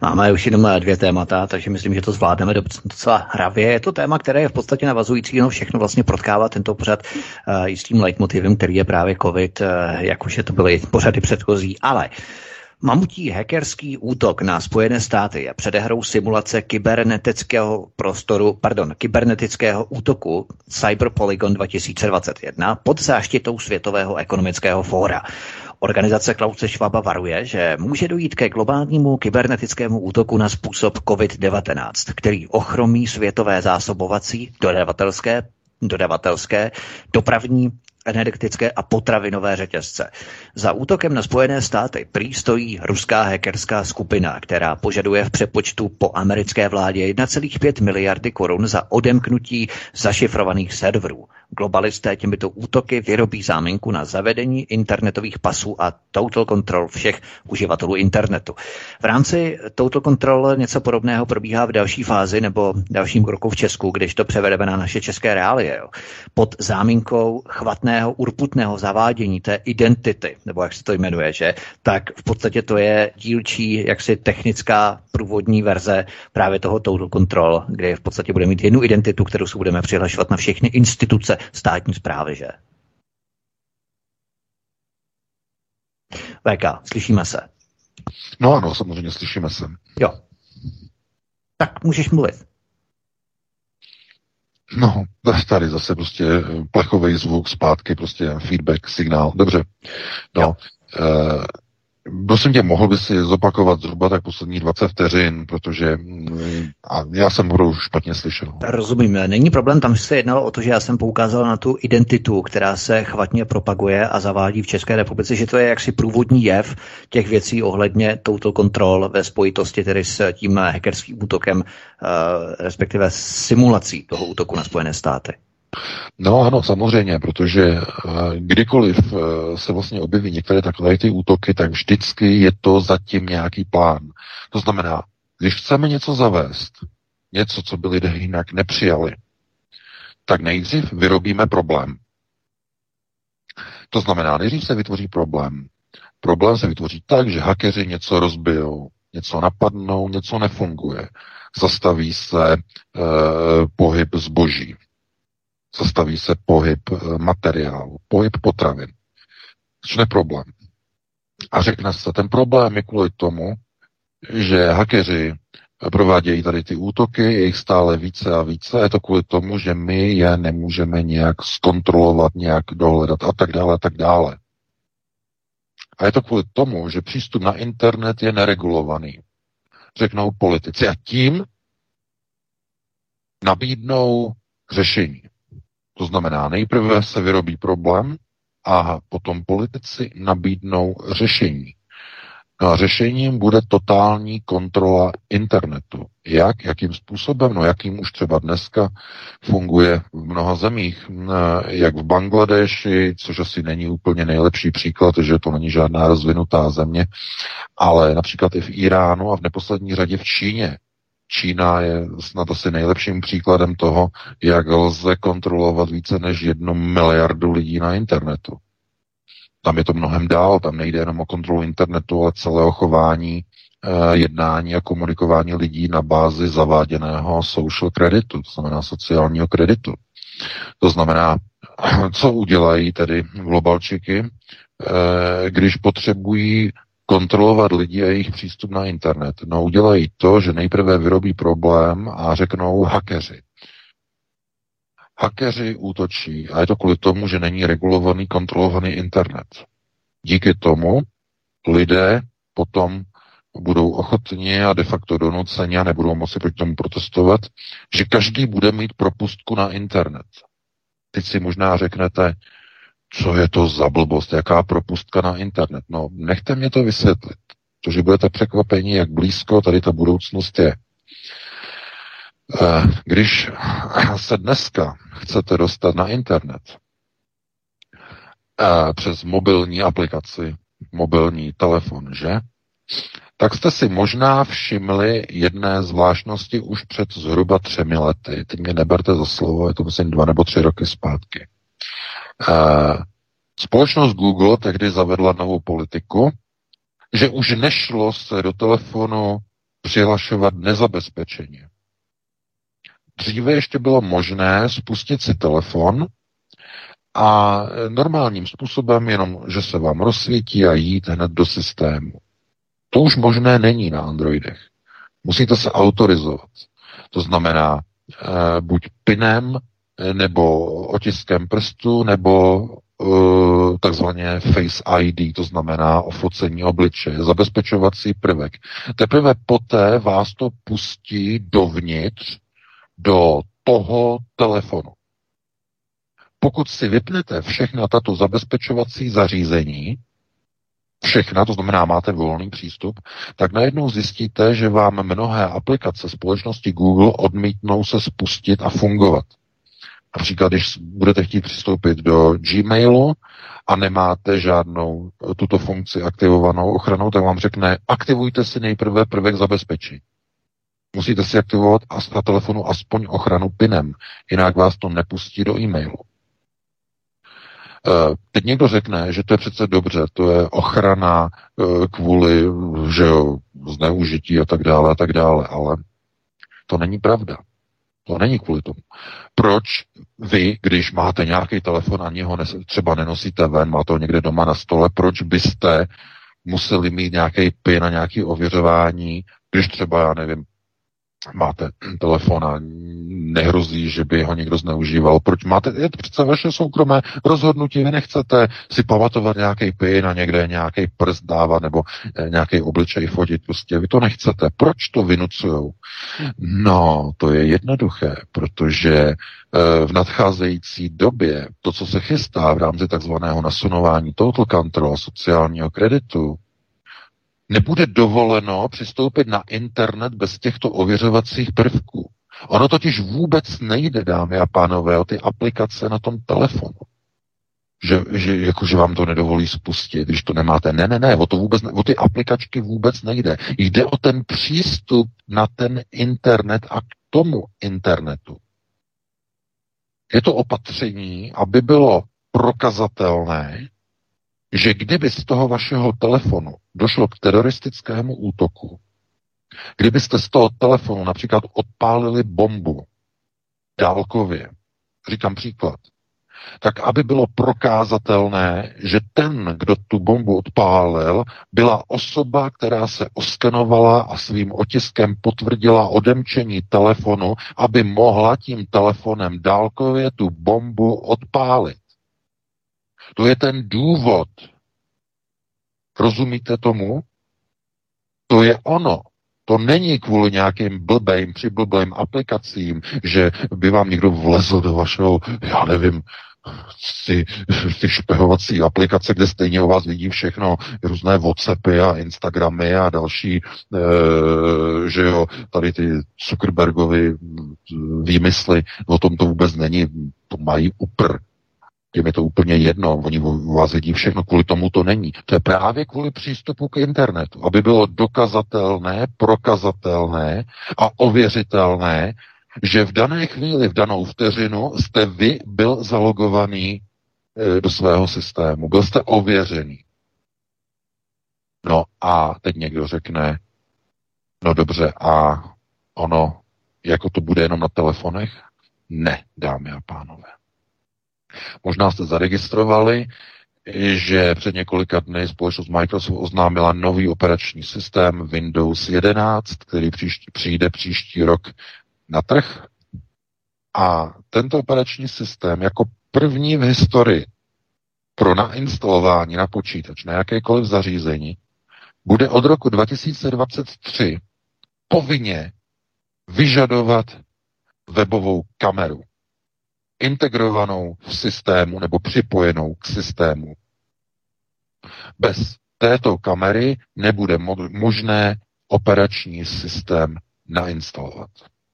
Máme už jenom dvě témata, takže myslím, že to zvládneme docela hravě. Je to téma, které je v podstatě navazující, no všechno vlastně protkává tento pořad uh, jistým leitmotivem, který je právě COVID, uh, jak už je to byly pořady předchozí, ale Mamutí hackerský útok na Spojené státy je předehrou simulace kybernetického prostoru, pardon, kybernetického útoku Cyber Polygon 2021 pod záštitou Světového ekonomického fóra. Organizace Klause Schwaba varuje, že může dojít ke globálnímu kybernetickému útoku na způsob COVID-19, který ochromí světové zásobovací, dodavatelské, dodavatelské, dopravní energetické a potravinové řetězce. Za útokem na Spojené státy prý stojí ruská hackerská skupina, která požaduje v přepočtu po americké vládě 1,5 miliardy korun za odemknutí zašifrovaných serverů. Globalisté těmito útoky vyrobí záminku na zavedení internetových pasů a total control všech uživatelů internetu. V rámci total control něco podobného probíhá v další fázi nebo dalším kroku v Česku, když to převedeme na naše české reálie. Jo. Pod záminkou chvatného urputného zavádění té identity, nebo jak se to jmenuje, že, tak v podstatě to je dílčí jaksi technická průvodní verze právě toho total control, kde v podstatě bude mít jednu identitu, kterou se budeme přihlašovat na všechny instituce státní zprávy, že? VK, slyšíme se. No ano, samozřejmě slyšíme se. Jo. Tak můžeš mluvit. No, tady zase prostě plechový zvuk zpátky, prostě feedback, signál. Dobře. No, jo. Uh, Prosím tě, mohl by si zopakovat zhruba tak poslední 20 vteřin, protože mm, a já jsem ho špatně slyšel. Rozumím, není problém, tam se jednalo o to, že já jsem poukázal na tu identitu, která se chvatně propaguje a zavádí v České republice, že to je jaksi průvodní jev těch věcí ohledně total control ve spojitosti tedy s tím hackerským útokem, eh, respektive simulací toho útoku na Spojené státy. No ano, samozřejmě, protože eh, kdykoliv eh, se vlastně objeví některé takové ty útoky, tak vždycky je to zatím nějaký plán. To znamená, když chceme něco zavést, něco, co by lidé jinak nepřijali, tak nejdřív vyrobíme problém. To znamená, nejdřív se vytvoří problém. Problém se vytvoří tak, že hakeři něco rozbijou, něco napadnou, něco nefunguje. Zastaví se e, pohyb zboží zastaví se pohyb eh, materiálu, pohyb potravin. Začne problém. A řekne se, ten problém je kvůli tomu, že hakeři provádějí tady ty útoky, je jich stále více a více, je to kvůli tomu, že my je nemůžeme nějak zkontrolovat, nějak dohledat a tak dále, a tak dále. A je to kvůli tomu, že přístup na internet je neregulovaný. Řeknou politici. A tím nabídnou řešení. To znamená, nejprve se vyrobí problém a potom politici nabídnou řešení. No a řešením bude totální kontrola internetu. Jak? Jakým způsobem? No jakým už třeba dneska funguje v mnoha zemích, jak v Bangladeši, což asi není úplně nejlepší příklad, že to není žádná rozvinutá země, ale například i v Iránu a v neposlední řadě v Číně. Čína je snad asi nejlepším příkladem toho, jak lze kontrolovat více než jednu miliardu lidí na internetu. Tam je to mnohem dál, tam nejde jenom o kontrolu internetu, ale celého chování, eh, jednání a komunikování lidí na bázi zaváděného social kreditu, to znamená sociálního kreditu. To znamená, co udělají tedy globalčiky, eh, když potřebují kontrolovat lidi a jejich přístup na internet. No udělají to, že nejprve vyrobí problém a řeknou hakeři. Hakeři útočí a je to kvůli tomu, že není regulovaný, kontrolovaný internet. Díky tomu lidé potom budou ochotně a de facto donuceni a nebudou moci proti tomu protestovat, že každý bude mít propustku na internet. Teď si možná řeknete, co je to za blbost, jaká propustka na internet. No, nechte mě to vysvětlit, protože budete překvapení, jak blízko tady ta budoucnost je. Eh, když se dneska chcete dostat na internet eh, přes mobilní aplikaci, mobilní telefon, že? tak jste si možná všimli jedné zvláštnosti už před zhruba třemi lety. Teď mě neberte za slovo, je to myslím dva nebo tři roky zpátky. Uh, společnost Google tehdy zavedla novou politiku, že už nešlo se do telefonu přihlašovat nezabezpečeně. Dříve ještě bylo možné spustit si telefon a normálním způsobem jenom, že se vám rozsvítí a jít hned do systému. To už možné není na Androidech. Musíte se autorizovat. To znamená e, buď pinem, nebo otiskem prstu, nebo e, takzvaně Face ID, to znamená ofocení obličeje, zabezpečovací prvek. Teprve poté vás to pustí dovnitř do toho telefonu. Pokud si vypnete všechna tato zabezpečovací zařízení, všechna, to znamená máte volný přístup, tak najednou zjistíte, že vám mnohé aplikace společnosti Google odmítnou se spustit a fungovat. Například, když budete chtít přistoupit do Gmailu a nemáte žádnou tuto funkci aktivovanou ochranou, tak vám řekne, aktivujte si nejprve prvek zabezpečení. Musíte si aktivovat na telefonu aspoň ochranu PINem, jinak vás to nepustí do e-mailu. Eh, teď někdo řekne, že to je přece dobře, to je ochrana eh, kvůli že jo, zneužití a tak dále a tak dále, ale to není pravda. To není kvůli tomu. Proč vy, když máte nějaký telefon a něho třeba nenosíte ven, máte ho někde doma na stole, proč byste museli mít nějaký PIN a nějaké ověřování, když třeba, já nevím, máte telefon a nehrozí, že by ho někdo zneužíval. Proč máte, je to přece vaše soukromé rozhodnutí, vy nechcete si pamatovat nějaký pin a někde nějaký prst dávat nebo eh, nějaký obličej fotit, prostě vy to nechcete. Proč to vynucujou? No, to je jednoduché, protože eh, v nadcházející době to, co se chystá v rámci takzvaného nasunování total control sociálního kreditu, nebude dovoleno přistoupit na internet bez těchto ověřovacích prvků. Ono totiž vůbec nejde, dámy a pánové, o ty aplikace na tom telefonu. Že, že, jako, že vám to nedovolí spustit, když to nemáte. Ne, ne, ne, o, to vůbec, o ty aplikačky vůbec nejde. Jde o ten přístup na ten internet a k tomu internetu. Je to opatření, aby bylo prokazatelné, že kdyby z toho vašeho telefonu došlo k teroristickému útoku, kdybyste z toho telefonu například odpálili bombu dálkově, říkám příklad, tak aby bylo prokázatelné, že ten, kdo tu bombu odpálil, byla osoba, která se oskenovala a svým otiskem potvrdila odemčení telefonu, aby mohla tím telefonem dálkově tu bombu odpálit. To je ten důvod. Rozumíte tomu? To je ono. To není kvůli nějakým blbým, přiblbým aplikacím, že by vám někdo vlezl do vašeho, já nevím, ty, ty špehovací aplikace, kde stejně o vás vidí všechno, různé Whatsappy a Instagramy a další, e, že jo, tady ty Zuckerbergovy výmysly, o tom to vůbec není, to mají upr. Těm je to úplně jedno, oni vás vidí všechno, kvůli tomu to není. To je právě kvůli přístupu k internetu, aby bylo dokazatelné, prokazatelné a ověřitelné, že v dané chvíli, v danou vteřinu jste vy byl zalogovaný e, do svého systému, byl jste ověřený. No a teď někdo řekne, no dobře, a ono, jako to bude jenom na telefonech? Ne, dámy a pánové. Možná jste zaregistrovali, že před několika dny společnost Microsoft oznámila nový operační systém Windows 11, který příští, přijde příští rok na trh. A tento operační systém jako první v historii pro nainstalování na počítač, na jakékoliv zařízení, bude od roku 2023 povinně vyžadovat webovou kameru integrovanou v systému nebo připojenou k systému. Bez této kamery nebude možné operační systém nainstalovat.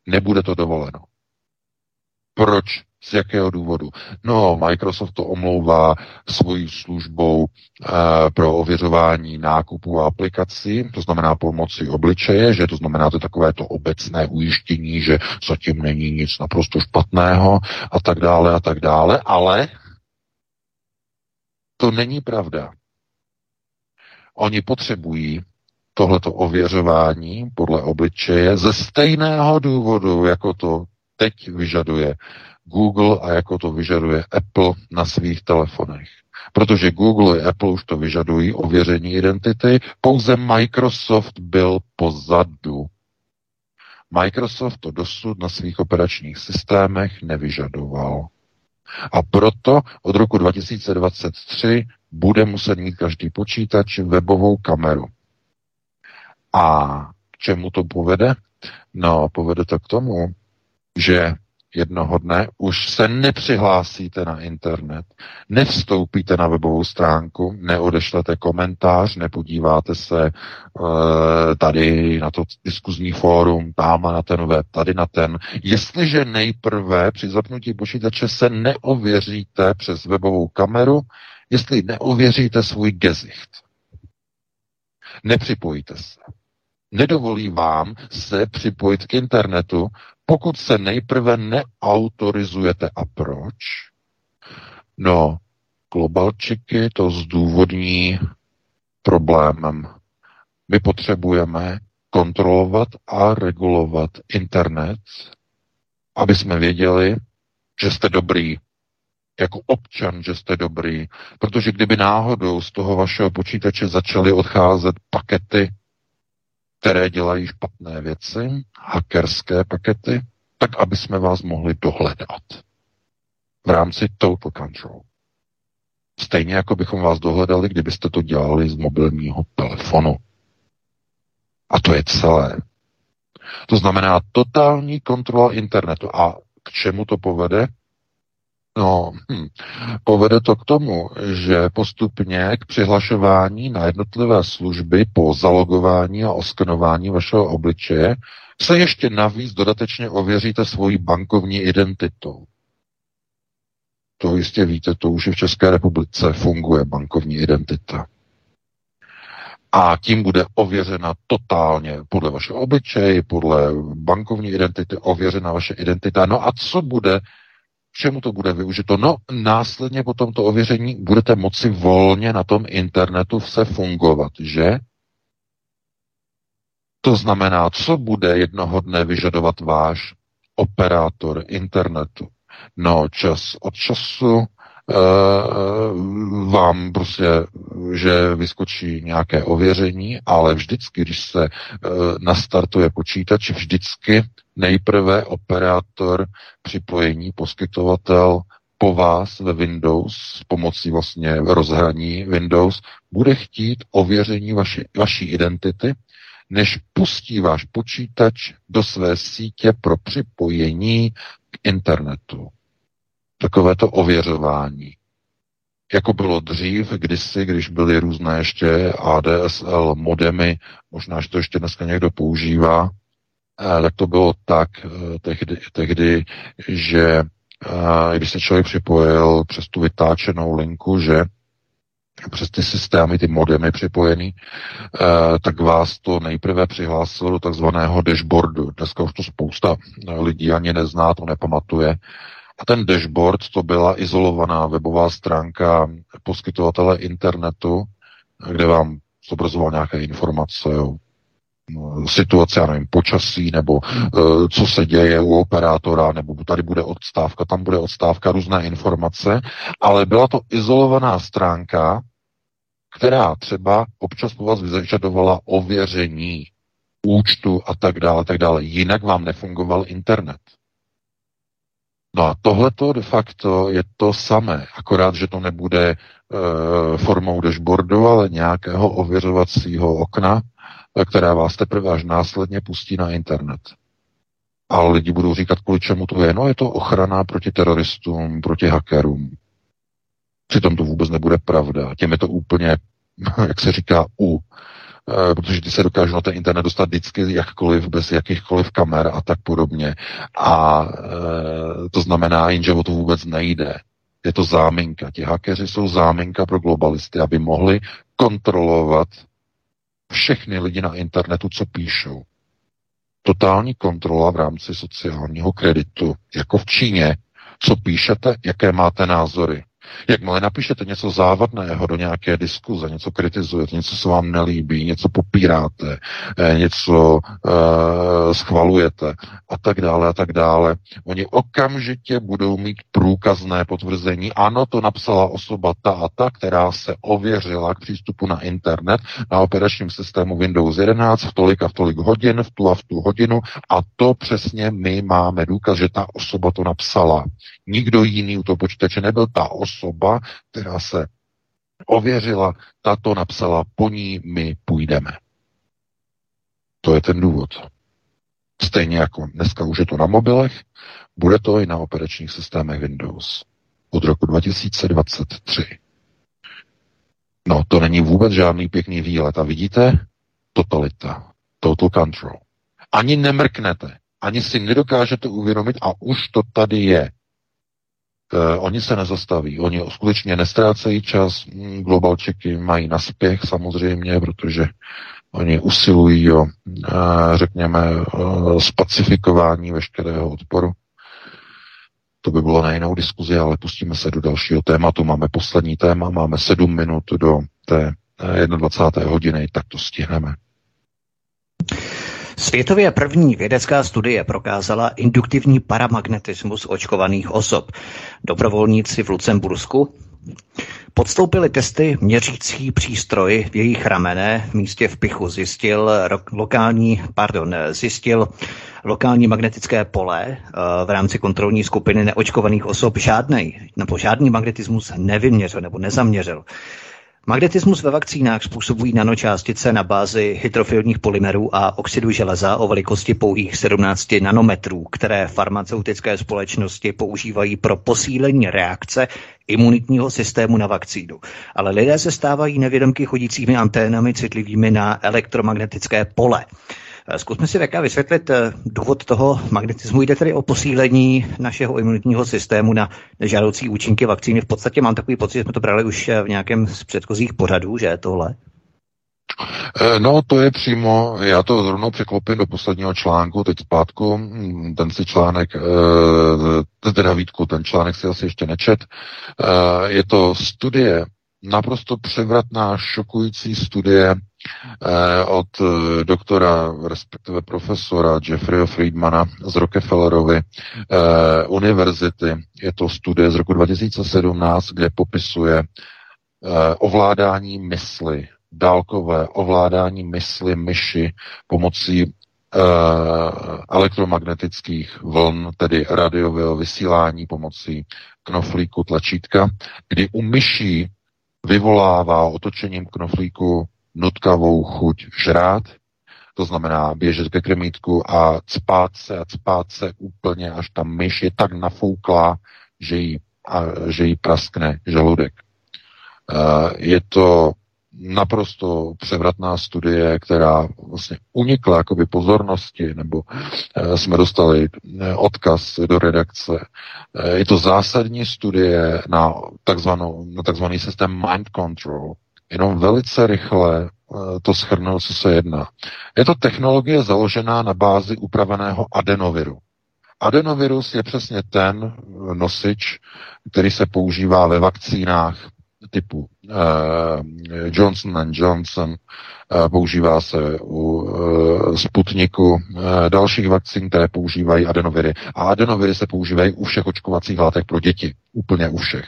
Nebude to dovoleno. Proč Z jakého důvodu? No, Microsoft to omlouvá svojí službou e, pro ověřování nákupů a aplikací, to znamená pomocí obličeje, že to znamená to takové to obecné ujištění, že zatím není nic naprosto špatného a tak dále a tak dále, ale to není pravda. Oni potřebují tohleto ověřování podle obličeje ze stejného důvodu, jako to teď vyžaduje Google a jako to vyžaduje Apple na svých telefonech. Protože Google a Apple už to vyžadují, ověření identity, pouze Microsoft byl pozadu. Microsoft to dosud na svých operačních systémech nevyžadoval. A proto od roku 2023 bude muset mít každý počítač webovou kameru. A k čemu to povede? No, povede to k tomu, že jednoho dne už se nepřihlásíte na internet, nevstoupíte na webovou stránku, neodešlete komentář, nepodíváte se e, tady na to diskuzní fórum, tam na ten web, tady na ten. Jestliže nejprve při zapnutí počítače se neověříte přes webovou kameru, jestli neověříte svůj gezicht. Nepřipojíte se. Nedovolí vám se připojit k internetu, pokud se nejprve neautorizujete. A proč? No, globalčiky to zdůvodní problémem. My potřebujeme kontrolovat a regulovat internet, aby jsme věděli, že jste dobrý, jako občan, že jste dobrý, protože kdyby náhodou z toho vašeho počítače začaly odcházet pakety které dělají špatné věci, hackerské pakety, tak aby jsme vás mohli dohledat v rámci Total Control. Stejně jako bychom vás dohledali, kdybyste to dělali z mobilního telefonu. A to je celé. To znamená totální kontrola internetu. A k čemu to povede? No, hm, povede to k tomu, že postupně k přihlašování na jednotlivé služby po zalogování a oskenování vašeho obličeje se ještě navíc dodatečně ověříte svoji bankovní identitou. To jistě víte, to už i v České republice funguje bankovní identita. A tím bude ověřena totálně podle vašeho obličeje, podle bankovní identity, ověřena vaše identita. No a co bude čemu to bude využito? No, následně po tomto ověření budete moci volně na tom internetu se fungovat, že? To znamená, co bude jednoho dne vyžadovat váš operátor internetu? No, čas od času vám prostě, že vyskočí nějaké ověření, ale vždycky, když se nastartuje počítač, vždycky nejprve operátor připojení, poskytovatel po vás ve Windows s pomocí vlastně rozhraní Windows bude chtít ověření vaši, vaší identity, než pustí váš počítač do své sítě pro připojení k internetu takovéto ověřování. Jako bylo dřív, kdysi, když byly různé ještě ADSL modemy, možná, že to ještě dneska někdo používá, eh, tak to bylo tak eh, tehdy, tehdy že eh, když se člověk připojil přes tu vytáčenou linku, že přes ty systémy, ty modemy připojený, tak vás to nejprve přihlásilo do takzvaného dashboardu. Dneska už to spousta lidí ani nezná, to nepamatuje. A ten dashboard to byla izolovaná webová stránka poskytovatele internetu, kde vám zobrazoval nějaké informace o no, situace, já nevím, počasí, nebo uh, co se děje u operátora, nebo tady bude odstávka, tam bude odstávka, různé informace, ale byla to izolovaná stránka, která třeba občas po vás vyžadovala ověření účtu a tak dále, tak dále. Jinak vám nefungoval internet. No a tohleto de facto je to samé, akorát, že to nebude e, formou dashboardu, ale nějakého ověřovacího okna, e, které vás teprve až následně pustí na internet. Ale lidi budou říkat, kvůli čemu to je. No je to ochrana proti teroristům, proti hackerům. Přitom to vůbec nebude pravda. Těm je to úplně, jak se říká, u. Eh, protože ty se dokážou na ten internet dostat vždycky jakkoliv, bez jakýchkoliv kamer a tak podobně. A e, to znamená, jenže o to vůbec nejde. Je to záminka. Ti hackeři jsou záminka pro globalisty, aby mohli kontrolovat všechny lidi na internetu, co píšou. Totální kontrola v rámci sociálního kreditu, jako v Číně, co píšete, jaké máte názory. Jakmile napíšete něco závadného do nějaké diskuze, něco kritizujete, něco se vám nelíbí, něco popíráte, eh, něco uh, schvalujete a tak dále a tak dále, oni okamžitě budou mít průkazné potvrzení. Ano, to napsala osoba ta a ta, která se ověřila k přístupu na internet na operačním systému Windows 11 v tolik a v tolik hodin, v tu a v tu hodinu a to přesně my máme důkaz, že ta osoba to napsala. Nikdo jiný u toho počítače nebyl ta osoba, která se ověřila, tato napsala, po ní my půjdeme. To je ten důvod. Stejně jako dneska už je to na mobilech, bude to i na operačních systémech Windows od roku 2023. No, to není vůbec žádný pěkný výlet. A vidíte? Totalita. Total control. Ani nemrknete. Ani si nedokážete uvědomit a už to tady je. Uh, oni se nezastaví, oni skutečně nestrácejí čas, hm, globalčeky mají naspěch samozřejmě, protože oni usilují o, uh, řekněme, uh, spacifikování veškerého odporu. To by bylo na jinou diskuzi, ale pustíme se do dalšího tématu. Máme poslední téma, máme sedm minut do té 21. hodiny, tak to stihneme. Světově první vědecká studie prokázala induktivní paramagnetismus očkovaných osob. Dobrovolníci v Lucembursku Podstoupili testy měřící přístroj v jejich ramené v místě v Pichu. Zjistil lokální, pardon, zjistil lokální magnetické pole eh, v rámci kontrolní skupiny neočkovaných osob žádnej, nebo žádný magnetismus nevyměřil nebo nezaměřil. Magnetismus ve vakcínách způsobují nanočástice na bázi hydrofilních polymerů a oxidu železa o velikosti pouhých 17 nanometrů, které farmaceutické společnosti používají pro posílení reakce imunitního systému na vakcínu. Ale lidé se stávají nevědomky chodícími anténami citlivými na elektromagnetické pole. Eh, zkusme si VK vysvětlit eh, důvod toho magnetismu. Jde tedy o posílení našeho imunitního systému na nežádoucí účinky vakcíny. V podstatě mám takový pocit, že jsme to brali už eh, v nějakém z předchozích pořadů, že tohle? No, to je přímo, já to zrovna překlopím do posledního článku, teď zpátku, hm, ten si článek, teda Vítku, ten článek si asi ještě nečet, je to studie, naprosto převratná, šokující studie od eh, doktora, respektive profesora Jeffreyho Friedmana z Rockefellerovy eh, univerzity. Je to studie z roku 2017, kde popisuje ovládání mysli, dálkové ovládání mysli myši pomocí elektromagnetických vln, tedy radiového vysílání pomocí knoflíku tlačítka, kdy u myší vyvolává otočením knoflíku nutkavou chuť žrát, to znamená běžet ke kremítku a spát se a spát se úplně, až ta myš je tak nafouklá, že jí, a, že jí praskne žaludek. Uh, je to naprosto převratná studie, která vlastně unikla jakoby pozornosti, nebo uh, jsme dostali uh, odkaz do redakce. Je to zásadní studie na, na takzvaný systém mind control, jenom velice rychle eh, to schrnul, co se jedná. Je to technologie založená na bázi upraveného adenoviru. Adenovirus je přesně ten nosič, který se používá ve vakcínách typu eh, Johnson Johnson, eh, používá se u eh, Sputniku, eh, dalších vakcín, které používají adenoviry. A adenoviry se používají u všech očkovacích látek pro děti. Úplně u všech.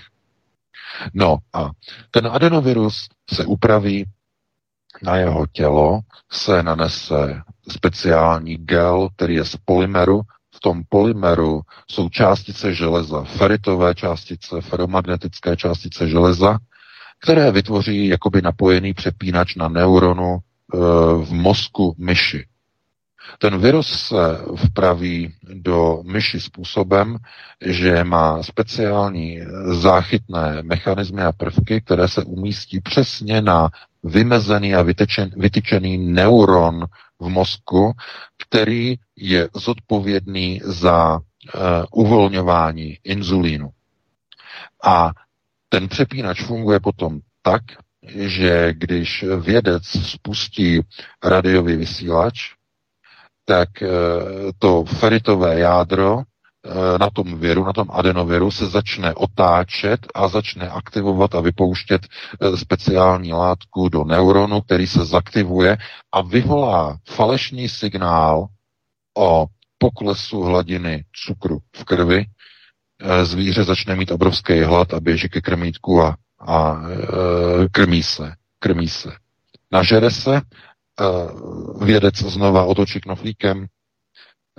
No a ten adenovirus se upraví, na jeho tělo se nanese speciální gel, který je z polymeru. V tom polymeru jsou částice železa, feritové částice, feromagnetické částice železa, které vytvoří jakoby napojený přepínač na neuronu e, v mozku myši. Ten virus se vpraví do myši způsobem, že má speciální záchytné mechanismy a prvky, které se umístí přesně na vymezený a vytečen, vytyčený neuron v mozku, který je zodpovědný za uh, uvolňování inzulínu. A ten přepínač funguje potom tak, že když vědec spustí radiový vysílač, tak eh, to feritové jádro eh, na tom viru, na tom adenoviru se začne otáčet a začne aktivovat a vypouštět eh, speciální látku do neuronu, který se zaktivuje a vyvolá falešný signál o poklesu hladiny cukru v krvi. Zvíře začne mít obrovský hlad a běží ke krmítku a, a krmí se. Krmí se. Nažere se vědec znova otočí knoflíkem,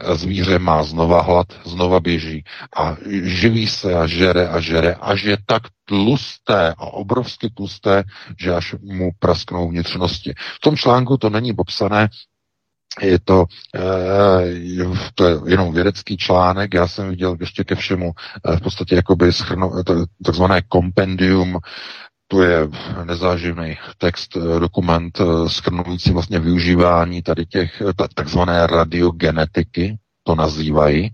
eh, zvíře má znova hlad, znova běží a živí se a žere a žere, až je tak tlusté a obrovsky tlusté, že až mu prasknou vnitřnosti. V tom článku to není popsané, je to, e, to je jenom vědecký článek, já jsem viděl ještě ke všemu v podstatě jakoby schrno, takzvané kompendium to je nezáživný text, eh, dokument eh, schrnující vlastně využívání tady těch eh, takzvané radiogenetiky, to nazývají.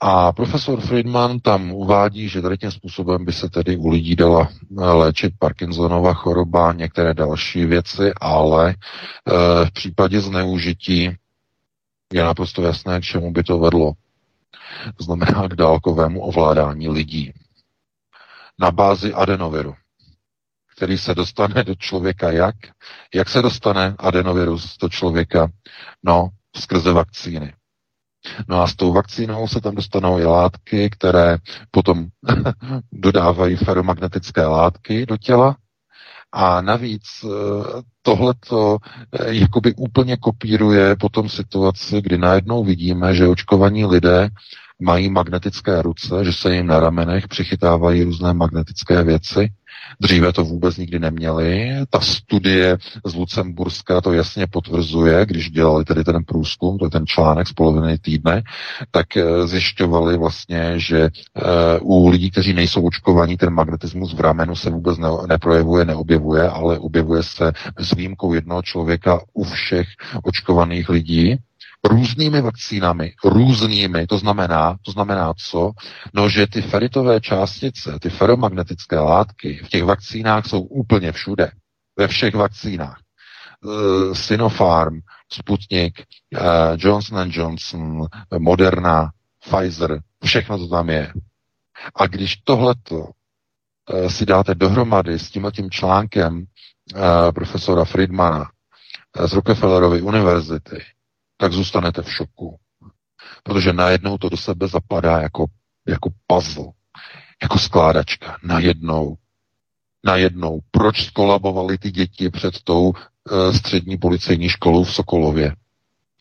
A profesor Friedman tam uvádí, že tady tím způsobem by se tedy u lidí dala léčit Parkinsonova choroba, některé další věci, ale v případě zneužití je naprosto jasné, k čemu by to vedlo. To znamená k dálkovému ovládání lidí. Na bázi adenoviru který se dostane do člověka jak? Jak se dostane adenovirus do člověka? No, skrze vakcíny. No a s tou vakcínou se tam dostanou i látky, které potom dodávají feromagnetické látky do těla. A navíc eh, tohleto eh, jakoby úplně kopíruje potom situaci, kdy najednou vidíme, že očkovaní lidé mají magnetické ruce, že se jim na ramenech přichytávají různé magnetické věci Dříve to vůbec nikdy neměli. Ta studie z Lucemburska to jasně potvrzuje, když dělali tedy ten průzkum, to je ten článek z poloviny týdne, tak eh, zjišťovali vlastně, že eh, u lidí, kteří nejsou očkovaní, ten magnetismus v ramenu se vůbec ne, neprojevuje, neobjevuje, ale objevuje se s výjimkou jednoho člověka u všech očkovaných lidí různými vakcínami, různými, to znamená, to znamená co? No, že ty feritové částice, ty feromagnetické látky v těch vakcínách jsou úplně všude. Ve všech vakcínách. Uh, Sinopharm, Sputnik, uh, Johnson Johnson, Moderna, Pfizer, všechno to tam je. A když tohleto uh, si dáte dohromady s tímhle tím článkem profesora Friedmana z Rockefellerovy univerzity, tak zůstanete v šoku. Protože najednou to do sebe zapadá jako, jako puzzle, jako skládačka. Najednou. Najednou. Proč skolabovali ty děti před tou e, střední policejní školou v Sokolově?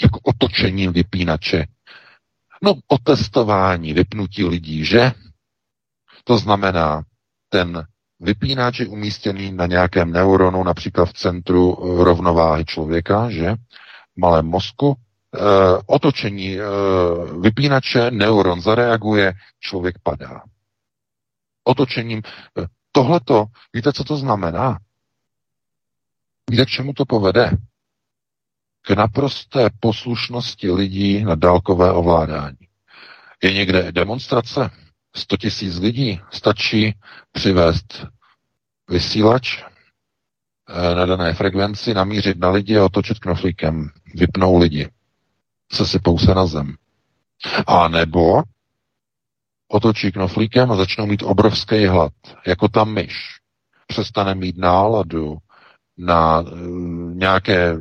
Jako otočením vypínače. No, otestování, vypnutí lidí, že? To znamená, ten vypínač je umístěný na nějakém neuronu, například v centru rovnováhy člověka, že? V malém mozku otočení eh, vypínače, neuron zareaguje, člověk padá. Otočením. Eh, tohleto, víte, co to znamená? Víte, k čemu to povede? K naprosté poslušnosti lidí na dálkové ovládání. Je někde demonstrace? 100 tisíc lidí. Stačí přivést vysílač na dané frekvenci, namířit na lidi a otočit knoflíkem. Vypnou lidi se sypou se na zem. A nebo otočí knoflíkem a začnou mít obrovský hlad, jako ta myš. Přestane mít náladu na uh, nějaké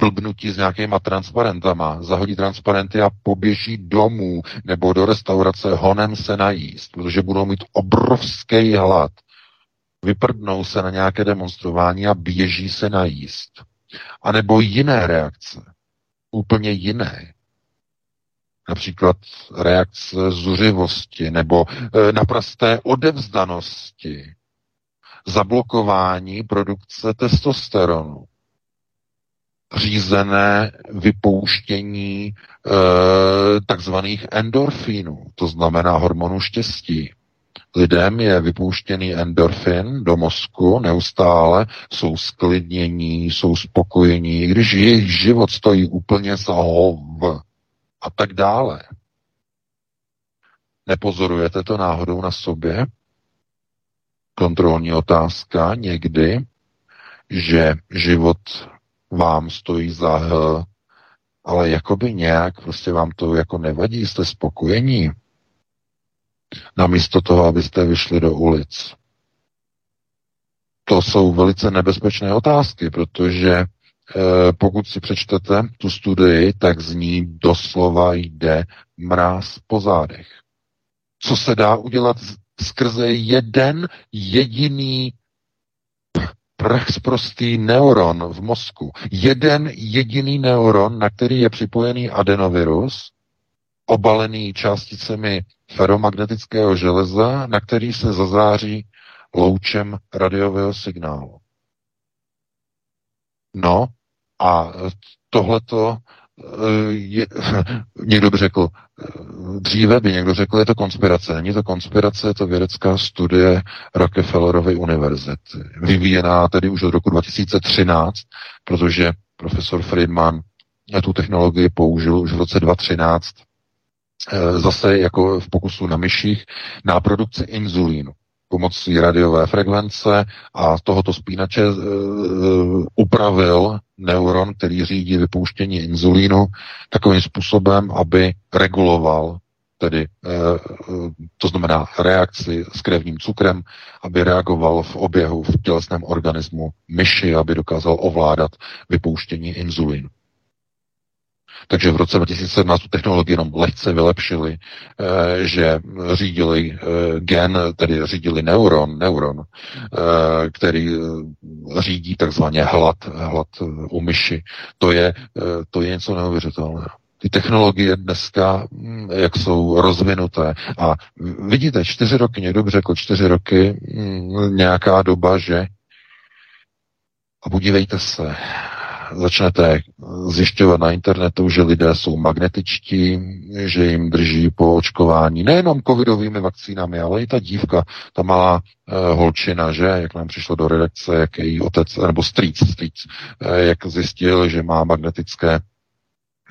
blbnutí s nějakýma transparentama, zahodí transparenty a poběží domů nebo do restaurace honem se najíst, protože budou mít obrovský hlad. Vyprdnou se na nějaké demonstrování a běží se najíst. A nebo jiné reakce úplně jiné. Například reakce zuřivosti nebo e, naprosté odevzdanosti, zablokování produkce testosteronu, řízené vypouštění e, takzvaných endorfínů, to znamená hormonu štěstí, lidem je vypouštěný endorfin do mozku neustále, jsou sklidnění, jsou spokojení, když jejich život stojí úplně za hov a tak dále. Nepozorujete to náhodou na sobě? Kontrolní otázka někdy, že život vám stojí za H, ale jakoby nějak prostě vám to jako nevadí, jste spokojení. Namísto toho, abyste vyšli do ulic. To jsou velice nebezpečné otázky, protože eh, pokud si přečtete tu studii, tak z ní doslova jde mráz po zádech. Co se dá udělat skrze jeden jediný prachsprostý neuron v mozku. Jeden jediný neuron, na který je připojený adenovirus, obalený částicemi feromagnetického železa, na který se zazáří loučem radiového signálu. No a tohleto Eh, je, někdo by řekl, eh, dříve by někdo řekl, je to konspirace. Není to konspirace, je to vědecká studie Rockefellerovy univerzity. Vyvíjená tedy už od roku 2013, protože profesor Friedman tu technologii použil už v roce 2013 eh, zase jako v pokusu na myších na produkci inzulínu pomocí radiové frekvence a tohoto spínače e, upravil neuron, který řídí vypouštění inzulínu takovým způsobem, aby reguloval tedy e, to znamená reakci s krevním cukrem, aby reagoval v oběhu v tělesném organismu myši, aby dokázal ovládat vypouštění inzulínu. Takže v roce 2017 tu technologii jenom lehce vylepšili, eh, že řídili eh, gen, tedy řídili neuron, neuron, eh, který řídí takzvaně hlad, hlad u myši. To je, to je něco neuvěřitelného ty technologie dneska, hm, jak jsou rozvinuté. A vidíte, čtyři roky, někdo by řekl čtyři roky, hm, nějaká doba, že a podívejte se, začnete zjišťovat na internetu, že lidé jsou magnetičtí, že jim drží po očkování nejenom covidovými vakcínami, ale i ta dívka, ta malá uh, holčina, že, jak nám přišlo do redakce, jak její otec, nebo strýc, strýc, uh, jak zjistil, že má magnetické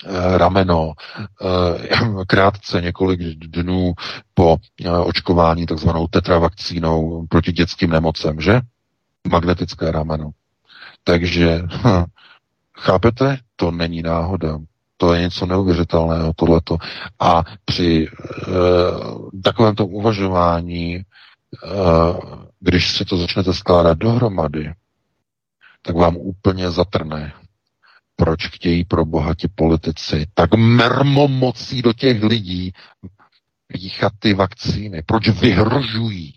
eh, rameno krátce několik dnů po očkování takzvanou tetravakcínou proti dětským nemocem, že? Magnetické rameno. Takže hm, Chápete? To není náhoda. To je něco neuvěřitelného, tohleto. A při uh, takovémto uvažování, uh, když si to začnete skládat dohromady, tak vám úplně zatrne, proč chtějí pro bohatí politici tak mermomocí do těch lidí píchat ty vakcíny, proč vyhrožují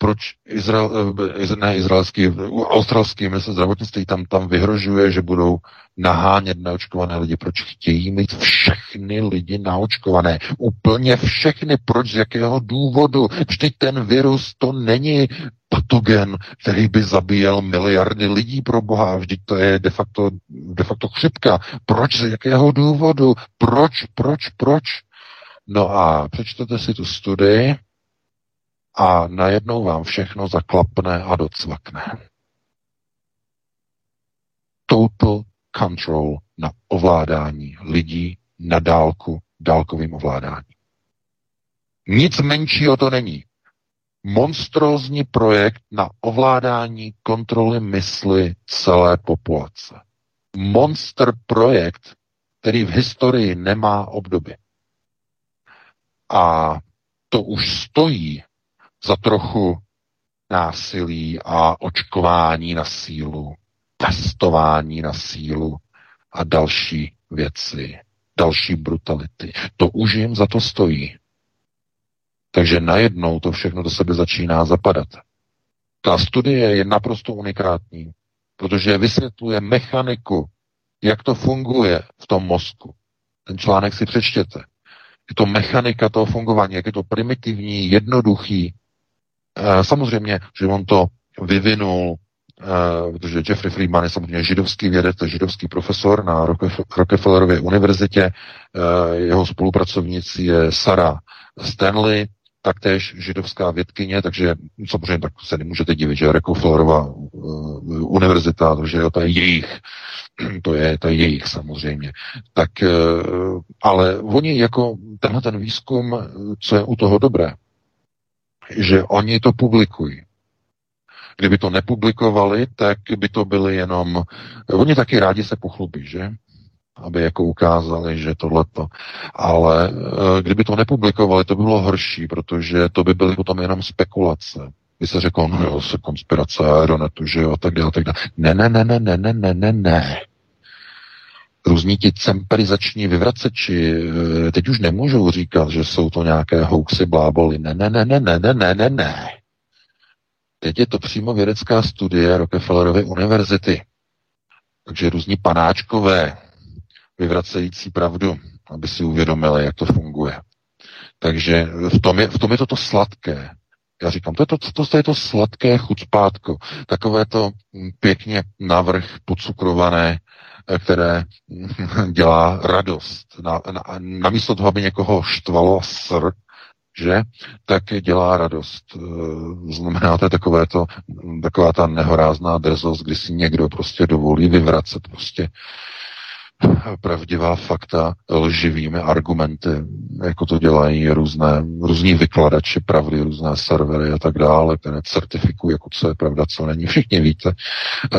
proč Izrael, eh, ne izraelský, australský ministr zdravotnictví tam, tam vyhrožuje, že budou nahánět neočkované lidi. Proč chtějí mít všechny lidi naočkované? Úplně všechny. Proč? Z jakého důvodu? Vždyť ten virus to není patogen, který by zabíjel miliardy lidí pro boha. Vždyť to je de facto, de facto chřipka. Proč? Z jakého důvodu? Proč? Proč? Proč? No a přečtete si tu studii, a najednou vám všechno zaklapne a docvakne. Total control na ovládání lidí na dálku, dálkovým ovládání. Nic menšího to není. Monstrózní projekt na ovládání kontroly mysli celé populace. Monster projekt, který v historii nemá obdoby. A to už stojí za trochu násilí a očkování na sílu, testování na sílu a další věci, další brutality. To už jim za to stojí. Takže najednou to všechno do sebe začíná zapadat. Ta studie je naprosto unikátní, protože vysvětluje mechaniku, jak to funguje v tom mozku. Ten článek si přečtěte. Je to mechanika toho fungování, jak je to primitivní, jednoduchý, samozřejmě, že on to vyvinul, eh, protože Jeffrey Friedman je samozřejmě židovský vědec, židovský profesor na Rockefellerově univerzitě, eh, jeho spolupracovnicí je Sarah Stanley, taktéž židovská vědkyně, takže samozřejmě tak se nemůžete divit, že Rockefellerova univerzita, že jo, to je jejich, to je, to je jejich samozřejmě. Tak, ale oni jako tenhle ten výzkum, co je u toho dobré, že oni to publikují. Kdyby to nepublikovali, tak by to byly jenom... Oni taky rádi se pochlubí, že? aby jako ukázali, že tohleto. Ale eh, kdyby to nepublikovali, to by bylo horší, protože to by byly potom jenom spekulace. By se řeklo, no jo, se konspirace aeronetu, že jo, tak dále, tak dále. Ne, ne, ne, ne, ne, ne, ne, ne, ne. Různí ti cemperizační vyvraceči eh, teď už nemůžou říkat, že jsou to nějaké hoaxy, bláboli. Ne, ne, ne, ne, ne, ne, ne, ne, ne. Teď je to přímo vědecká studie Rockefellerovy univerzity. Takže různí panáčkové, vyvracející pravdu, aby si uvědomili, jak to funguje. Takže v tom je, v tom je to to sladké. Já říkám, to je to, to, to, je to sladké chucpátko, takové to pěkně navrh podcukrované, eh, které dělá radost. Na, na, namísto toho, aby někoho štvalo sr, že, tak dělá radost. Eh, znamená, to takové to, taková ta nehorázná drzost, kdy si někdo prostě dovolí vyvracet prostě pravdivá fakta lživými argumenty, jako to dělají různé, různí vykladači pravdy, různé servery a tak dále, které certifikují, jako co je pravda, co není. Všichni víte,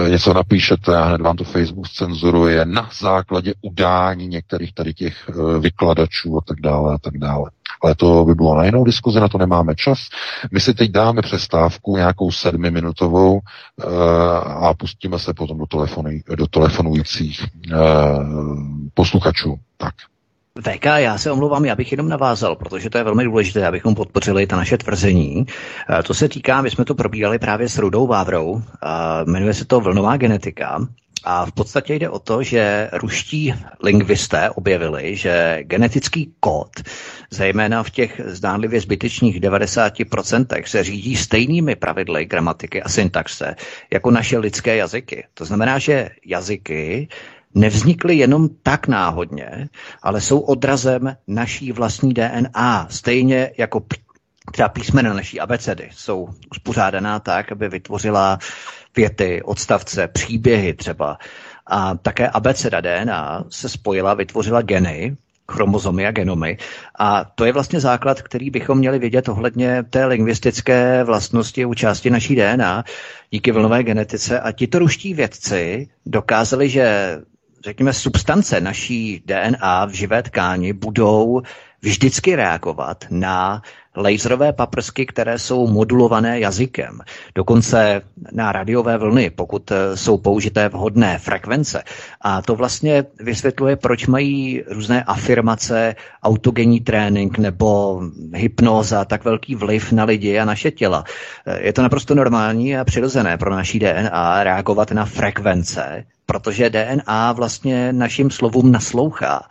e, něco napíšete a hned vám to Facebook cenzuruje na základě udání některých tady těch e, vykladačů a tak dále a tak dále. Ale to by bylo na jinou diskuzi, na to nemáme čas. My si teď dáme přestávku nějakou sedmiminutovou uh, a pustíme se potom do, telefonu, do telefonujících uh, posluchačů. Tak. VK, já se omlouvám, já bych jenom navázal, protože to je velmi důležité, abychom podpořili ta naše tvrzení. Eh, to se týká, my jsme to probírali právě s Rudou Vávrou, jmenuje se to vlnová genetika a v podstatě jde o to, že ruští lingvisté objevili, že genetický kód, zejména v těch zdánlivě zbytečných 90%, se řídí stejnými pravidly gramatiky a syntaxe jako naše lidské jazyky. To znamená, že jazyky nevznikly jenom tak náhodně, ale jsou odrazem naší vlastní DNA, stejně jako třeba písmena naší abecedy jsou uspořádaná tak, aby vytvořila věty, odstavce, příběhy třeba. A také abeceda DNA se spojila, vytvořila geny, chromozomy a genomy. A to je vlastně základ, který bychom měli vědět ohledně té lingvistické vlastnosti u části naší DNA díky vlnové genetice. A tito ruští vědci dokázali, že řekněme, substance naší DNA v živé tkáni budou vždycky reagovat na laserové paprsky, které jsou modulované jazykem, dokonce na radiové vlny, pokud eh, jsou použité vhodné frekvence. A to vlastně vysvětluje, proč mají různé afirmace, autogenní trénink nebo hypnoza tak velký vliv na lidi a naše těla. Eh, je to naprosto normální a přirozené pro naší DNA reagovat na frekvence, protože DNA vlastně našim slovům naslouchá.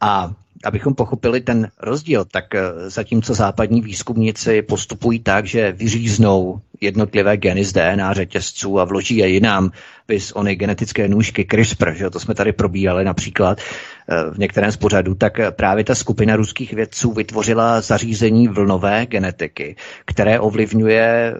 A abychom pochopili ten rozdíl, tak eh, zatímco západní výzkumníci postupují tak, že vyříznou jednotlivé geny z DNA řetězců a vloží je jinam, vys ony genetické nůžky CRISPR, že to jsme tady probírali například eh, v některém z pořadů, tak eh, právě ta skupina ruských vědců vytvořila zařízení vlnové genetiky, které ovlivňuje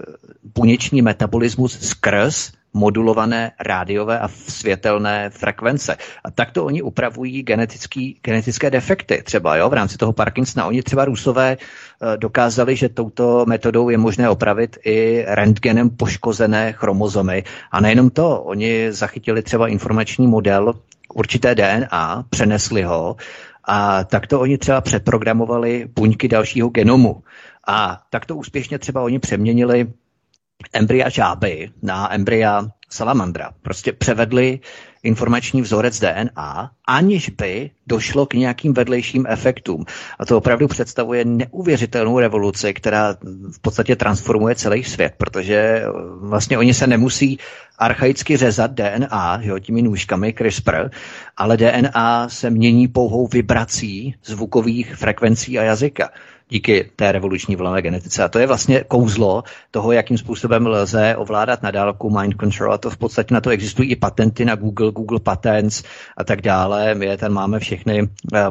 buněční metabolismus skrz modulované rádiové a světelné frekvence. A takto oni upravují genetický, genetické defekty třeba jo, v rámci toho Parkinsona. Oni třeba Rusové eh, dokázali, že touto metodou je možné opravit i rentgenem poškozené chromozomy. A nejenom to, oni zachytili třeba informační model určité DNA, přenesli ho a takto oni třeba přeprogramovali buňky dalšího genomu. A takto úspěšně třeba oni přeměnili embrya žáby na embrya salamandra. Prostě převedli informační vzorec DNA, aniž by došlo k nějakým vedlejším efektům. A to opravdu představuje neuvěřitelnou revoluci, která v podstatě transformuje celý svět, protože eh, vlastně oni se nemusí archaicky řezat DNA jo, těmi nůžkami CRISPR, ale DNA se mění pouhou vibrací zvukových frekvencí a jazyka díky té revoluční vlnové genetice. A to je vlastně kouzlo toho, jakým způsobem lze ovládat na dálku mind control. A to v podstatě na to existují i patenty na Google, Google Patents a tak dále. My je tam máme všechny eh,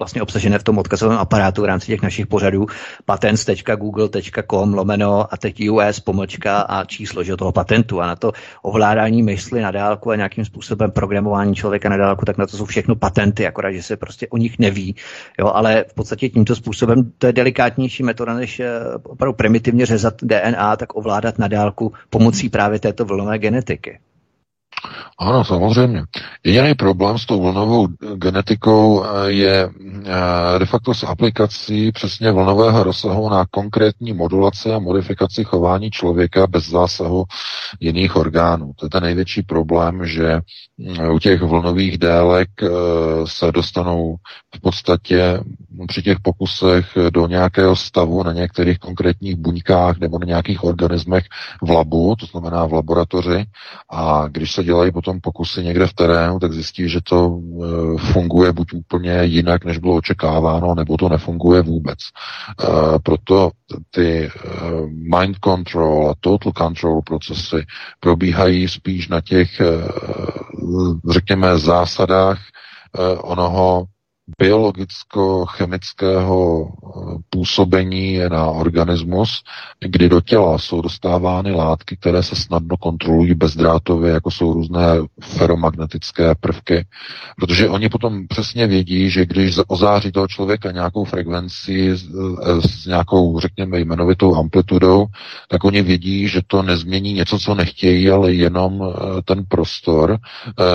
vlastně obsažené v tom odkazovém aparátu v rámci těch našich pořadů patents.google.com lomeno a teď US pomlčka a číslo že toho patentu a na to ovládání mysli na dálku a nějakým způsobem programování člověka na dálku, tak na to jsou všechno patenty, akorát, že se prostě o nich neví. Jo, ale v podstatě tímto způsobem to je delikátnější metoda, než eh, opravdu primitivně řezat DNA, tak ovládat na dálku pomocí právě této vlnové genetiky. Ano, samozřejmě. Jediný problém s tou vlnovou genetikou eh, je eh, de facto s aplikací přesně vlnového rozsahu na konkrétní modulaci a modifikaci chování člověka bez zásahu jiných orgánů. To je ten největší problém, že u těch vlnových délek eh, se dostanou v podstatě při těch pokusech do nějakého stavu na některých konkrétních buňkách nebo na nějakých organismech v labu, to znamená v laboratoři, a když se dělají potom pokusy někde v terénu, tak zjistí, že to eh, funguje buď úplně jinak, než bylo očekáváno, nebo to nefunguje vůbec. Eh, proto ty mind control a total control procesy probíhají spíš na těch řekněme, zásadách eh, onoho biologicko-chemického eh, působení na organismus, kdy do těla jsou dostávány látky, které se snadno kontrolují bezdrátově, jako jsou různé feromagnetické prvky, protože oni potom přesně vědí, že když ozáří toho člověka nějakou frekvenci s, eh, s nějakou, řekněme, jmenovitou amplitudou, tak oni vědí, že to nezmění něco, co nechtějí, ale jenom eh, ten prostor,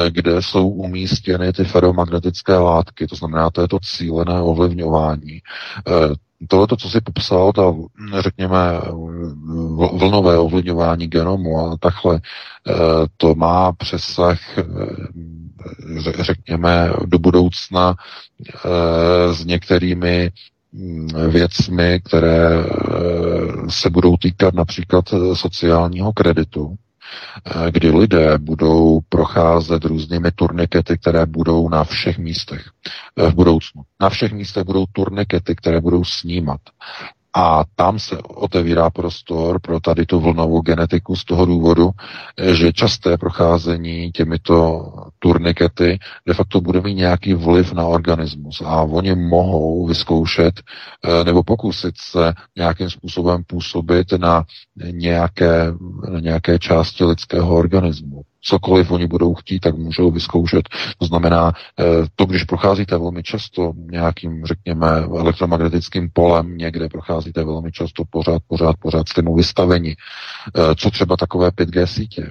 kde jsou umístěny ty feromagnetické látky, to znamená to je to cílené ovlivňování. Eh, Tohle, co si popsal, ta, řekněme, vlnové ovlivňování genomu a takhle, eh, to má přesah, eh, řekněme, do budoucna s některými hm, věcmi, které se budou týkat například sociálního kreditu, Eh, kdy lidé budou procházet různými turnikety, které budou na všech místech eh, v budoucnu. Na všech místech budou turnikety, které budou snímat. A tam se otevírá prostor pro tady tu vlnovou genetiku z toho důvodu, že časté procházení těmito turnikety de facto bude mít nějaký vliv na organismus. A oni mohou vyzkoušet eh, nebo pokusit se nějakým způsobem působit na nějaké, na nějaké části lidského organismu cokoliv oni budou chtít, tak můžou vyzkoušet. To znamená, eh, to, když procházíte velmi často nějakým, řekněme, elektromagnetickým polem, někde procházíte velmi často pořád, pořád, pořád s tomu vystavení. Eh, co třeba takové 5G sítě?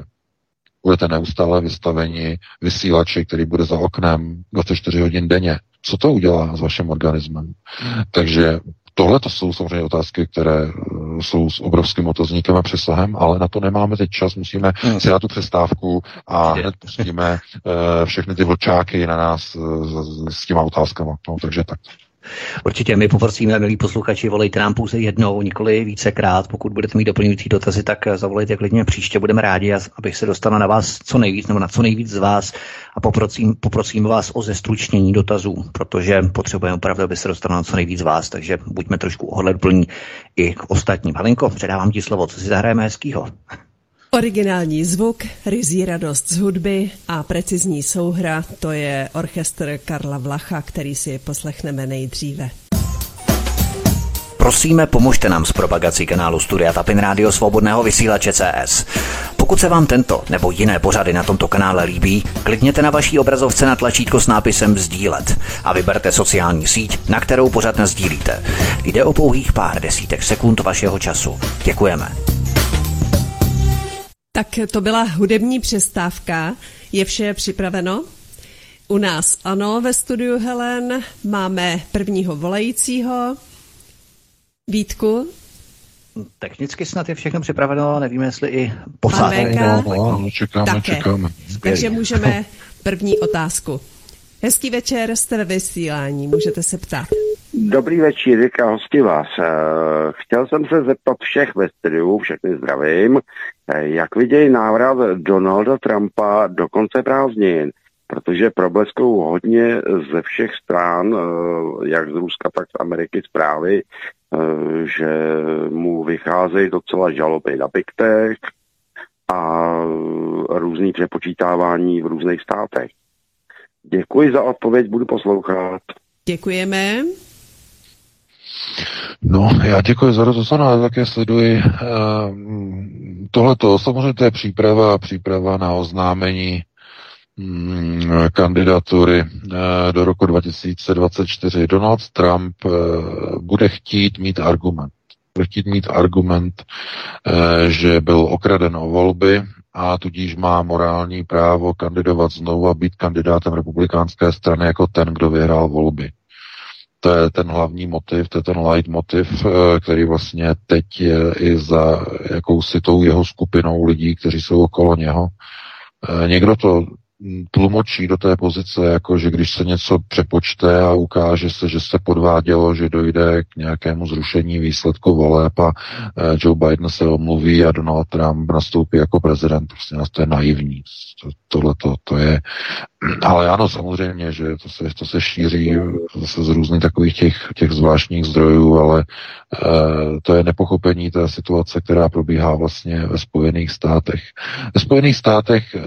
Budete neustále vystaveni vysílači, který bude za oknem 24 hodin denně. Co to udělá s vaším organismem? Takže Tohle to jsou samozřejmě otázky, které eh, jsou s obrovským otazníkem a přesahem, ale na to nemáme teď čas, musíme hmm. si dát tu přestávku a hned pustíme uh, všechny ty vlčáky na nás uh, s, s těma otázkama. No, takže tak. Určitě my poprosíme, milí posluchači, volejte nám pouze jednou, nikoli vícekrát. Pokud budete mít doplňující dotazy, tak zavolejte klidně příště, budeme rádi, abych se dostal na vás co nejvíc, nebo na co nejvíc z vás a poprosím, poprosím vás o zestručnění dotazů, protože potřebujeme opravdu, aby se dostal na co nejvíc z vás, takže buďme trošku ohleduplní i k ostatním. Halinko, předávám ti slovo, co si zahrajeme hezkýho. Originální zvuk, rizí radost z hudby a precizní souhra, to je orchestr Karla Vlacha, který si poslechneme nejdříve. Prosíme, pomožte nám s propagací kanálu Studia Tapin Rádio Svobodného vysílače CS. Pokud se vám tento nebo jiné pořady na tomto kanále líbí, klikněte na vaší obrazovce na tlačítko s nápisem Sdílet a vyberte sociální síť, na kterou pořád sdílíte. Jde o pouhých pár desítek sekund vašeho času. Děkujeme. Tak to byla hudební přestávka. Je vše připraveno? U nás ano, ve studiu Helen máme prvního volajícího. Vítku? Technicky snad je všechno připraveno, nevíme, jestli i posádka. No, no, čekáme, Také. čekáme. Takže můžeme první otázku. Hezký večer, jste ve vysílání, můžete se ptát. Dobrý večer, říká hosti vás. Eh, chtěl jsem se zeptat všech ve studiu, všechny zdravím, eh, jak vidějí návrat Donalda Trumpa do konce prázdnin, protože probleskou hodně ze všech stran, eh, jak z Ruska, tak z Ameriky zprávy, že mu vycházejí docela žaloby na biktech a různý přepočítávání v různých státech. Děkuji za odpověď, budu poslouchat. Děkujeme. No, já děkuji za rozhovor, ale také sleduji uh, tohleto. Samozřejmě to je příprava, příprava na oznámení um, kandidatury uh, do roku 2024. Donald Trump uh, bude chtít mít argument. Bude chtít mít argument, uh, že byl okraden o volby a tudíž má morální právo kandidovat znovu a být kandidátem republikánské strany jako ten, kdo vyhrál volby. To je ten hlavní motiv, to je ten light motiv, eh, který vlastně teď je i za jakousi tou jeho skupinou lidí, kteří jsou okolo něho. Eh, někdo to tlumočí do té pozice, jako že když se něco přepočte a ukáže se, že se podvádělo, že dojde k nějakému zrušení výsledku voleb a eh, Joe Biden se omluví a Donald Trump nastoupí jako prezident. Prostě nás to je naivní. Tohle to, to je ale ano, samozřejmě, že to se, to se šíří zase z různých takových těch, těch zvláštních zdrojů, ale e, to je nepochopení té situace, která probíhá vlastně ve Spojených státech. Ve Spojených státech e,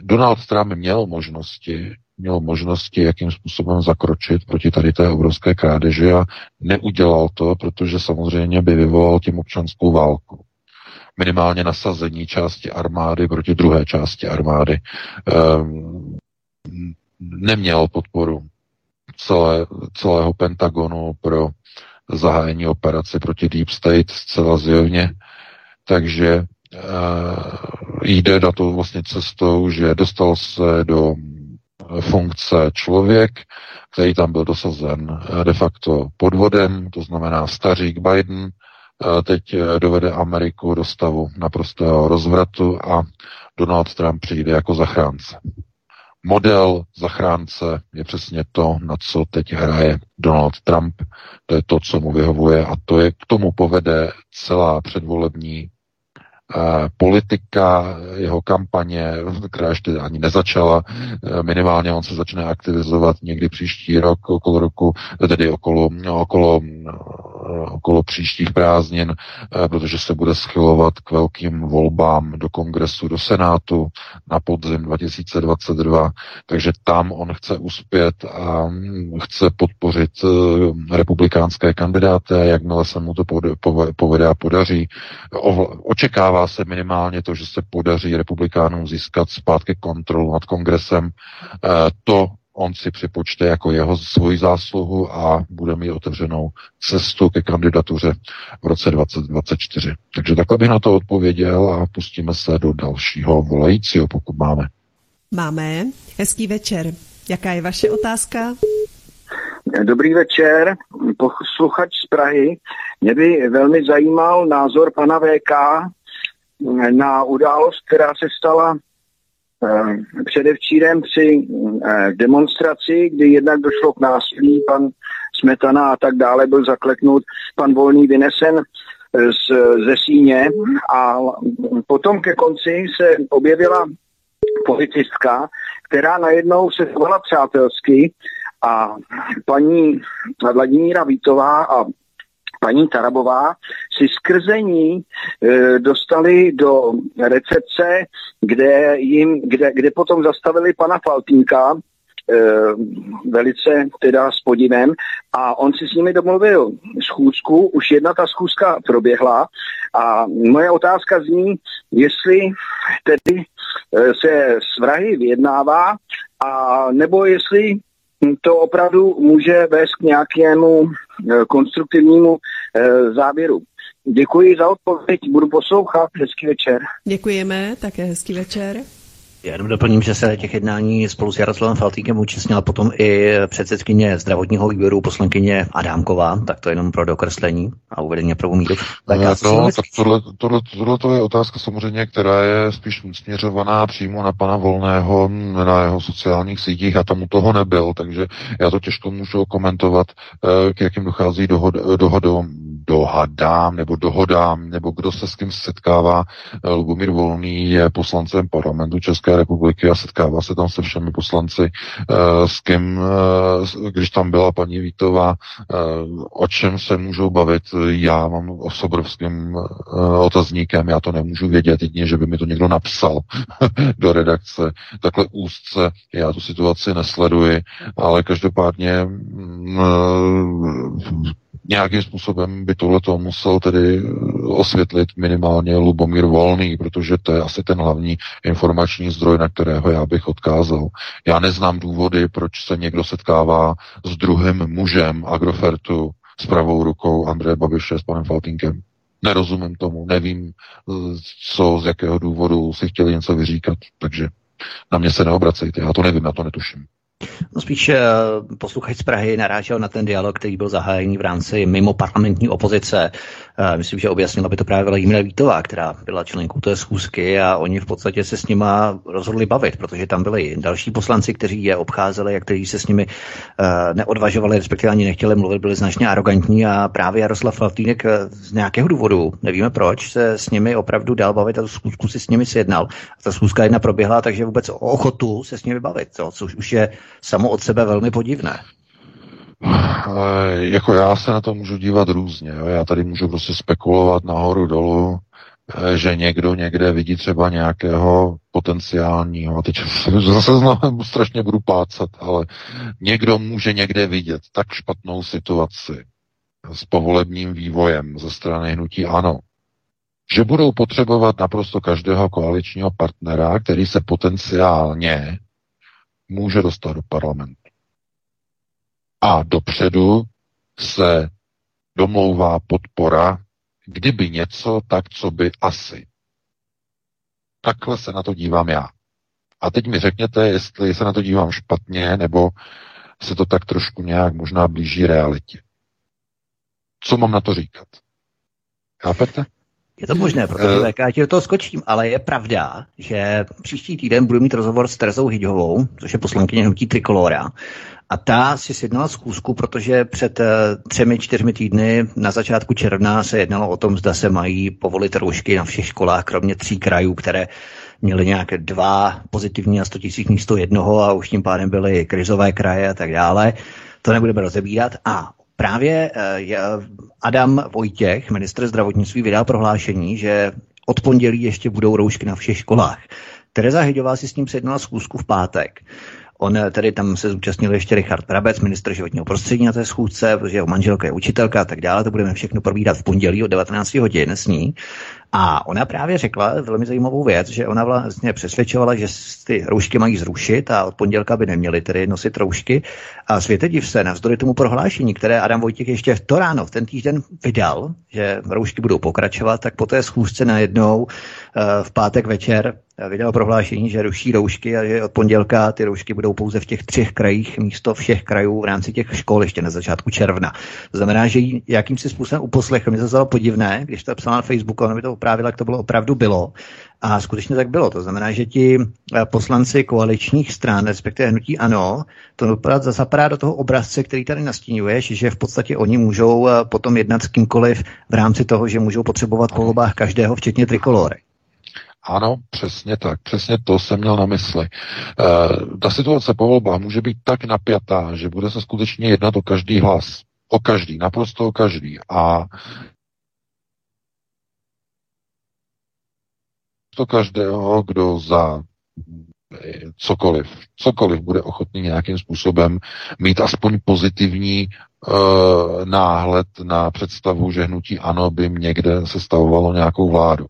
Donald Trump měl možnosti, měl možnosti, jakým způsobem zakročit proti tady té obrovské krádeži a neudělal to, protože samozřejmě by vyvolal tím občanskou válku minimálně nasazení části armády proti druhé části armády. Um, neměl podporu celé, celého Pentagonu pro zahájení operace proti Deep State zcela zjevně. Takže uh, jde na to vlastně cestou, že dostal se do funkce člověk, který tam byl dosazen de facto podvodem, to znamená stařík Biden, teď dovede Ameriku do stavu naprostého rozvratu a Donald Trump přijde jako zachránce model zachránce je přesně to, na co teď hraje Donald Trump. To je to, co mu vyhovuje a to je k tomu povede celá předvolební Eh, politika, jeho kampaně, která ještě ani nezačala, eh, minimálně on se začne aktivizovat někdy příští rok, okolo roku, tedy okolo, okolo, eh, okolo příštích prázdnin, protože se bude schylovat k velkým volbám do kongresu, do senátu na podzim 2022, takže tam on chce uspět a chce podpořit republikánské kandidáty, jakmile se mu to povede a podaří. Očekává se minimálně to, že se podaří republikánům získat zpátky kontrolu nad kongresem. Eh, to on si připočte jako jeho svoji zásluhu a bude mít otevřenou cestu ke kandidatuře v roce 2024. Takže takhle bych na to odpověděl a pustíme se do dalšího volajícího, pokud máme. Máme. Hezký večer. Jaká je vaše otázka? Dobrý večer, posluchač z Prahy. Mě by velmi zajímal názor pana VK na událost, která se stala předevčírem při eh, demonstraci, kdy jednak došlo k násilí, pan Smetana a tak dále byl zakleknut, pan Volný vynesen eh, z, ze síně. A potom ke konci se objevila policistka, která najednou se chovala přátelsky a paní Vladimíra Vítová a paní Tarabová si skrzení e, dostali do recepce, kde, jim, kde, kde potom zastavili pana Faltínka, e, velice teda s podivem a on si s nimi domluvil schůzku, už jedna ta schůzka proběhla a moje otázka zní, jestli tedy e, se s vrahy vyjednává a nebo jestli to opravdu může vést k nějakému konstruktivnímu eh, závěru. Děkuji za odpověď, budu poslouchat. Hezký večer. Děkujeme, také hezký večer. Já jenom doplním, že se těch jednání spolu s Jaroslavem Faltýkem účastnila potom i předsedkyně zdravotního výboru poslankyně Adámková, tak to jenom pro dokreslení a uvedení pro míru. Tak, no, no, tak tohle, tohle, tohle to je otázka samozřejmě, která je spíš směřovaná přímo na pana Volného, na jeho sociálních sítích a tam u toho nebyl, takže já to těžko můžu komentovat, eh, k jakým dochází dohod, dohodou dohadám nebo dohodám, nebo kdo se s kým setkává. Eh, Lubomír Volný je poslancem parlamentu České republiky a setkává se tam se všemi poslanci, eh, s kým, když tam byla paní Vítová, o čem se můžou bavit. Já mám s obrovským otazníkem, já to nemůžu vědět, jedině, že by mi to někdo napsal do redakce. Takhle úzce já tu situaci nesleduji, ale každopádně mm, nějakým způsobem by tohle musel tedy osvětlit minimálně Lubomír Volný, protože to je asi ten hlavní informační zdroj, na kterého já bych odkázal. Já neznám důvody, proč se někdo setkává s druhým mužem Agrofertu s pravou rukou Andreje Babiše s panem Faltinkem. Nerozumím tomu, nevím, co, z jakého důvodu si chtěli něco vyříkat, takže na mě se neobracejte, já to nevím, já to netuším. No spíš eh, posluchač z Prahy narážel na ten dialog, který byl zahájený v rámci mimo parlamentní opozice. Eh, myslím, že objasnila by to právě Vladimíra Vítová, která byla členkou té schůzky a oni v podstatě se s nima rozhodli bavit, protože tam byli další poslanci, kteří je obcházeli a kteří se s nimi eh, neodvažovali, respektive ani nechtěli mluvit, byli značně arrogantní a právě Jaroslav Faltýnek z nějakého důvodu, nevíme proč, se s nimi opravdu dal bavit a tu schůzku si s nimi sjednal. A ta schůzka jedna proběhla, takže vůbec o ochotu se s nimi bavit, to, což už je samo od sebe velmi podivné. Jako já se na to můžu dívat různě. Jo? Já tady můžu prostě spekulovat nahoru dolů, eh, že někdo někde vidí třeba nějakého potenciálního, a teď zase znovu strašně budu plácat, ale někdo může někde vidět tak špatnou situaci s povolebním vývojem ze strany hnutí ANO, že budou potřebovat naprosto každého koaličního partnera, který se potenciálně může dostat do parlamentu. A dopředu se domlouvá podpora, kdyby něco, tak co by asi. Takhle se na to dívám já. A teď mi řekněte, jestli se na to dívám špatně, nebo se to tak trošku nějak možná blíží realitě. Co mám na to říkat? Chápete? Je to možné, protože uh, já ti do toho skočím, ale je pravda, že příští týden budu mít rozhovor s Terezou Hyďhovou, což je poslankyně hnutí Trikolora. A ta si sjednala zkusku, protože před uh, třemi, čtyřmi týdny na začátku června se jednalo o tom, zda se mají povolit roušky na všech školách, kromě tří krajů, které měly nějaké dva pozitivní a 100 tisíc místo jednoho a už tím pádem byly krizové kraje a tak dále. To nebudeme rozebírat. A Právě eh, Adam Vojtěch, ministr zdravotnictví, vydal prohlášení, že od pondělí ještě budou roušky na všech školách. Tereza Hyďová si s ním sednala schůzku v pátek. On eh, tedy tam se zúčastnil ještě Richard Brabec, ministr životního prostředí na té schůzce, protože jeho manželka je učitelka a tak dále. To budeme všechno probídat v pondělí od 19 hodin s ní. A ona právě řekla velmi zajímavou věc, že ona vlastně přesvědčovala, že ty roušky mají zrušit a od pondělka by neměli tedy nosit roušky. A světe div se, navzdory tomu prohlášení, které Adam Vojtěch ještě v to ráno, v ten týden vydal, že roušky budou pokračovat, tak po té schůzce najednou eh, v pátek večer vydal prohlášení, že ruší roušky a že od pondělka ty roušky budou pouze v těch třech krajích místo všech krajů v rámci těch škol ještě na začátku června. To znamená, že jakýmsi způsobem uposlechl. Mě to zalo podivné, když to psal na Facebooku, ono mi to oprávila, jak to bylo opravdu bylo. A skutečně tak bylo. To znamená, že ti eh, poslanci koaličních stran, respektive hnutí ANO, to zapadá do toho obrazce, který tady nastínuješ, že v podstatě oni můžou eh, potom jednat s kýmkoliv v rámci toho, že můžou potřebovat po volbách každého, včetně trikolory. Ano, přesně tak. Přesně to jsem měl na mysli. E, ta situace po volbách může být tak napjatá, že bude se skutečně jednat o každý hlas. O každý, naprosto o každý. A to každého, kdo za cokoliv, cokoliv bude ochotný nějakým způsobem mít aspoň pozitivní e, náhled na představu, že hnutí ano by někde sestavovalo nějakou vládu.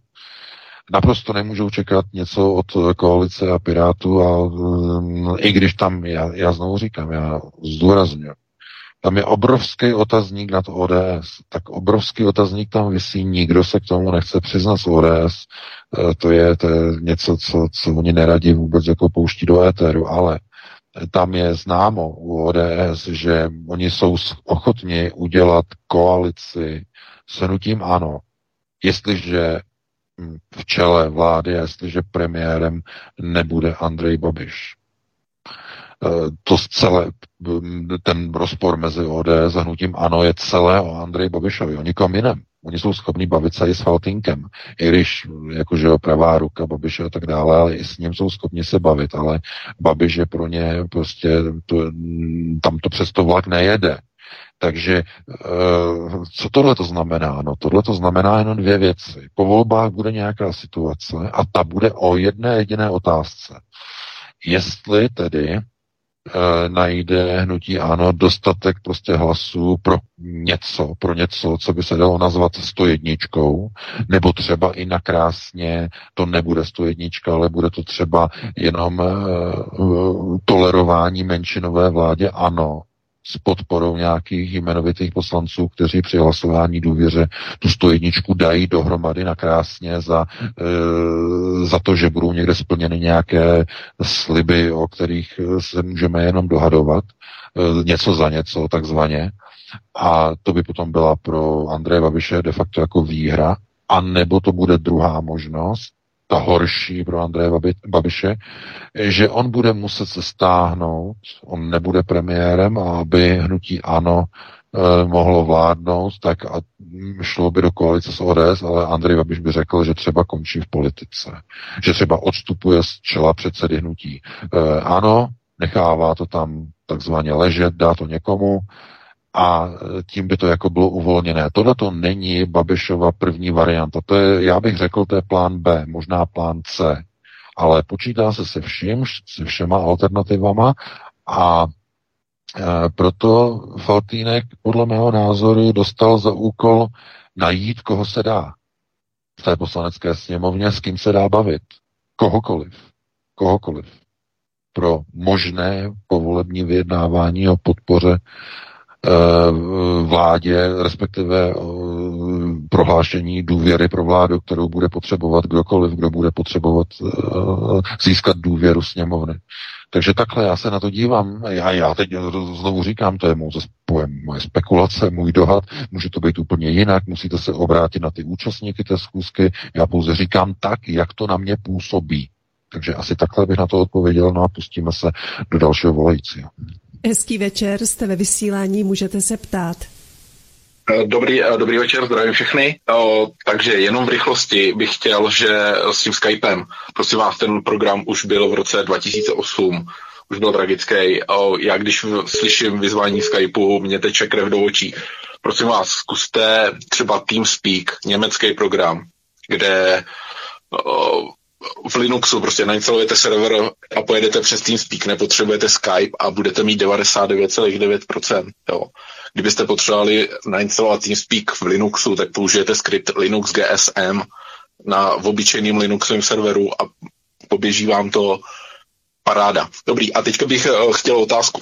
Naprosto nemůžou čekat něco od koalice a Pirátů a um, i když tam, já, já znovu říkám, já zdůraznuju, tam je obrovský otazník nad ODS, tak obrovský otazník tam vysí, nikdo se k tomu nechce přiznat z ODS, e, to je, to je něco, co, co oni neradí vůbec jako pouští do éteru, ale tam je známo u ODS, že oni jsou ochotni udělat koalici s hnutím ano, jestliže v čele vlády, jestliže premiérem nebude Andrej Babiš. To celé, ten rozpor mezi ODS a hnutím ANO je celé o Andreji Babišovi, o nikom jiném. Oni jsou schopni bavit se i s Faltinkem, i když jakože pravá ruka Babiše a tak dále, ale i s ním jsou schopni se bavit, ale Babiš je pro ně prostě, to, tam to přesto vlak nejede. Takže co tohle to znamená? No tohle to znamená jenom dvě věci. Po volbách bude nějaká situace a ta bude o jedné jediné otázce. Jestli tedy e, najde hnutí ano dostatek prostě hlasů pro něco, pro něco, co by se dalo nazvat 101, nebo třeba i nakrásně to nebude 101, ale bude to třeba jenom e, tolerování menšinové vládě ano, s podporou nějakých jmenovitých poslanců, kteří při hlasování důvěře tu stojničku dají dohromady nakrásně za, e, za to, že budou někde splněny nějaké sliby, o kterých se můžeme jenom dohadovat, e, něco za něco takzvaně. A to by potom byla pro Andreje Babiše de facto jako výhra, a nebo to bude druhá možnost, ta horší pro Andreje Babiše, že on bude muset se stáhnout, on nebude premiérem a aby hnutí ANO eh, mohlo vládnout, tak a šlo by do koalice s ODS, ale Andrej Babiš by řekl, že třeba končí v politice. Že třeba odstupuje z čela předsedy hnutí. E, ano, nechává to tam takzvaně ležet, dá to někomu, a tím by to jako bylo uvolněné. Tohle to není Babišova první varianta. To je, já bych řekl, to je plán B, možná plán C. Ale počítá se se vším, se všema alternativama a e, proto Faltýnek podle mého názoru dostal za úkol najít, koho se dá v té poslanecké sněmovně, s kým se dá bavit. Kohokoliv. Kohokoliv. Pro možné povolební vyjednávání o podpoře vládě, respektive eh, prohlášení důvěry pro vládu, kterou bude potřebovat kdokoliv, kdo bude potřebovat eh, získat důvěru sněmovny. Takže takhle já se na to dívám. Já, já teď znovu říkám, to je mou moje spekulace, můj dohad, může to být úplně jinak, musíte se obrátit na ty účastníky té schůzky. Já pouze říkám tak, jak to na mě působí. Takže asi takhle bych na to odpověděl, no a pustíme se do dalšího volajícího. Hezký večer, jste ve vysílání, můžete se ptát. Eh, dobrý, eh, dobrý večer, zdravím všechny. takže jenom v rychlosti bych chtěl, že s tím Skypem, prosím vás, ten program už byl v roce 2008, už byl tragický. já když slyším vyzvání Skypeu, mě teče krev do očí. Prosím vás, zkuste třeba TeamSpeak, německý program, kde v Linuxu prostě nainstalujete server a pojedete přes TeamSpeak, nepotřebujete Skype a budete mít 99,9%. Jo. Kdybyste potřebovali nainstalovat TeamSpeak v Linuxu, tak použijete skript Linux GSM na obyčejným Linuxovém serveru a poběží vám to paráda. Dobrý, a teďka bych uh, chtěl otázku.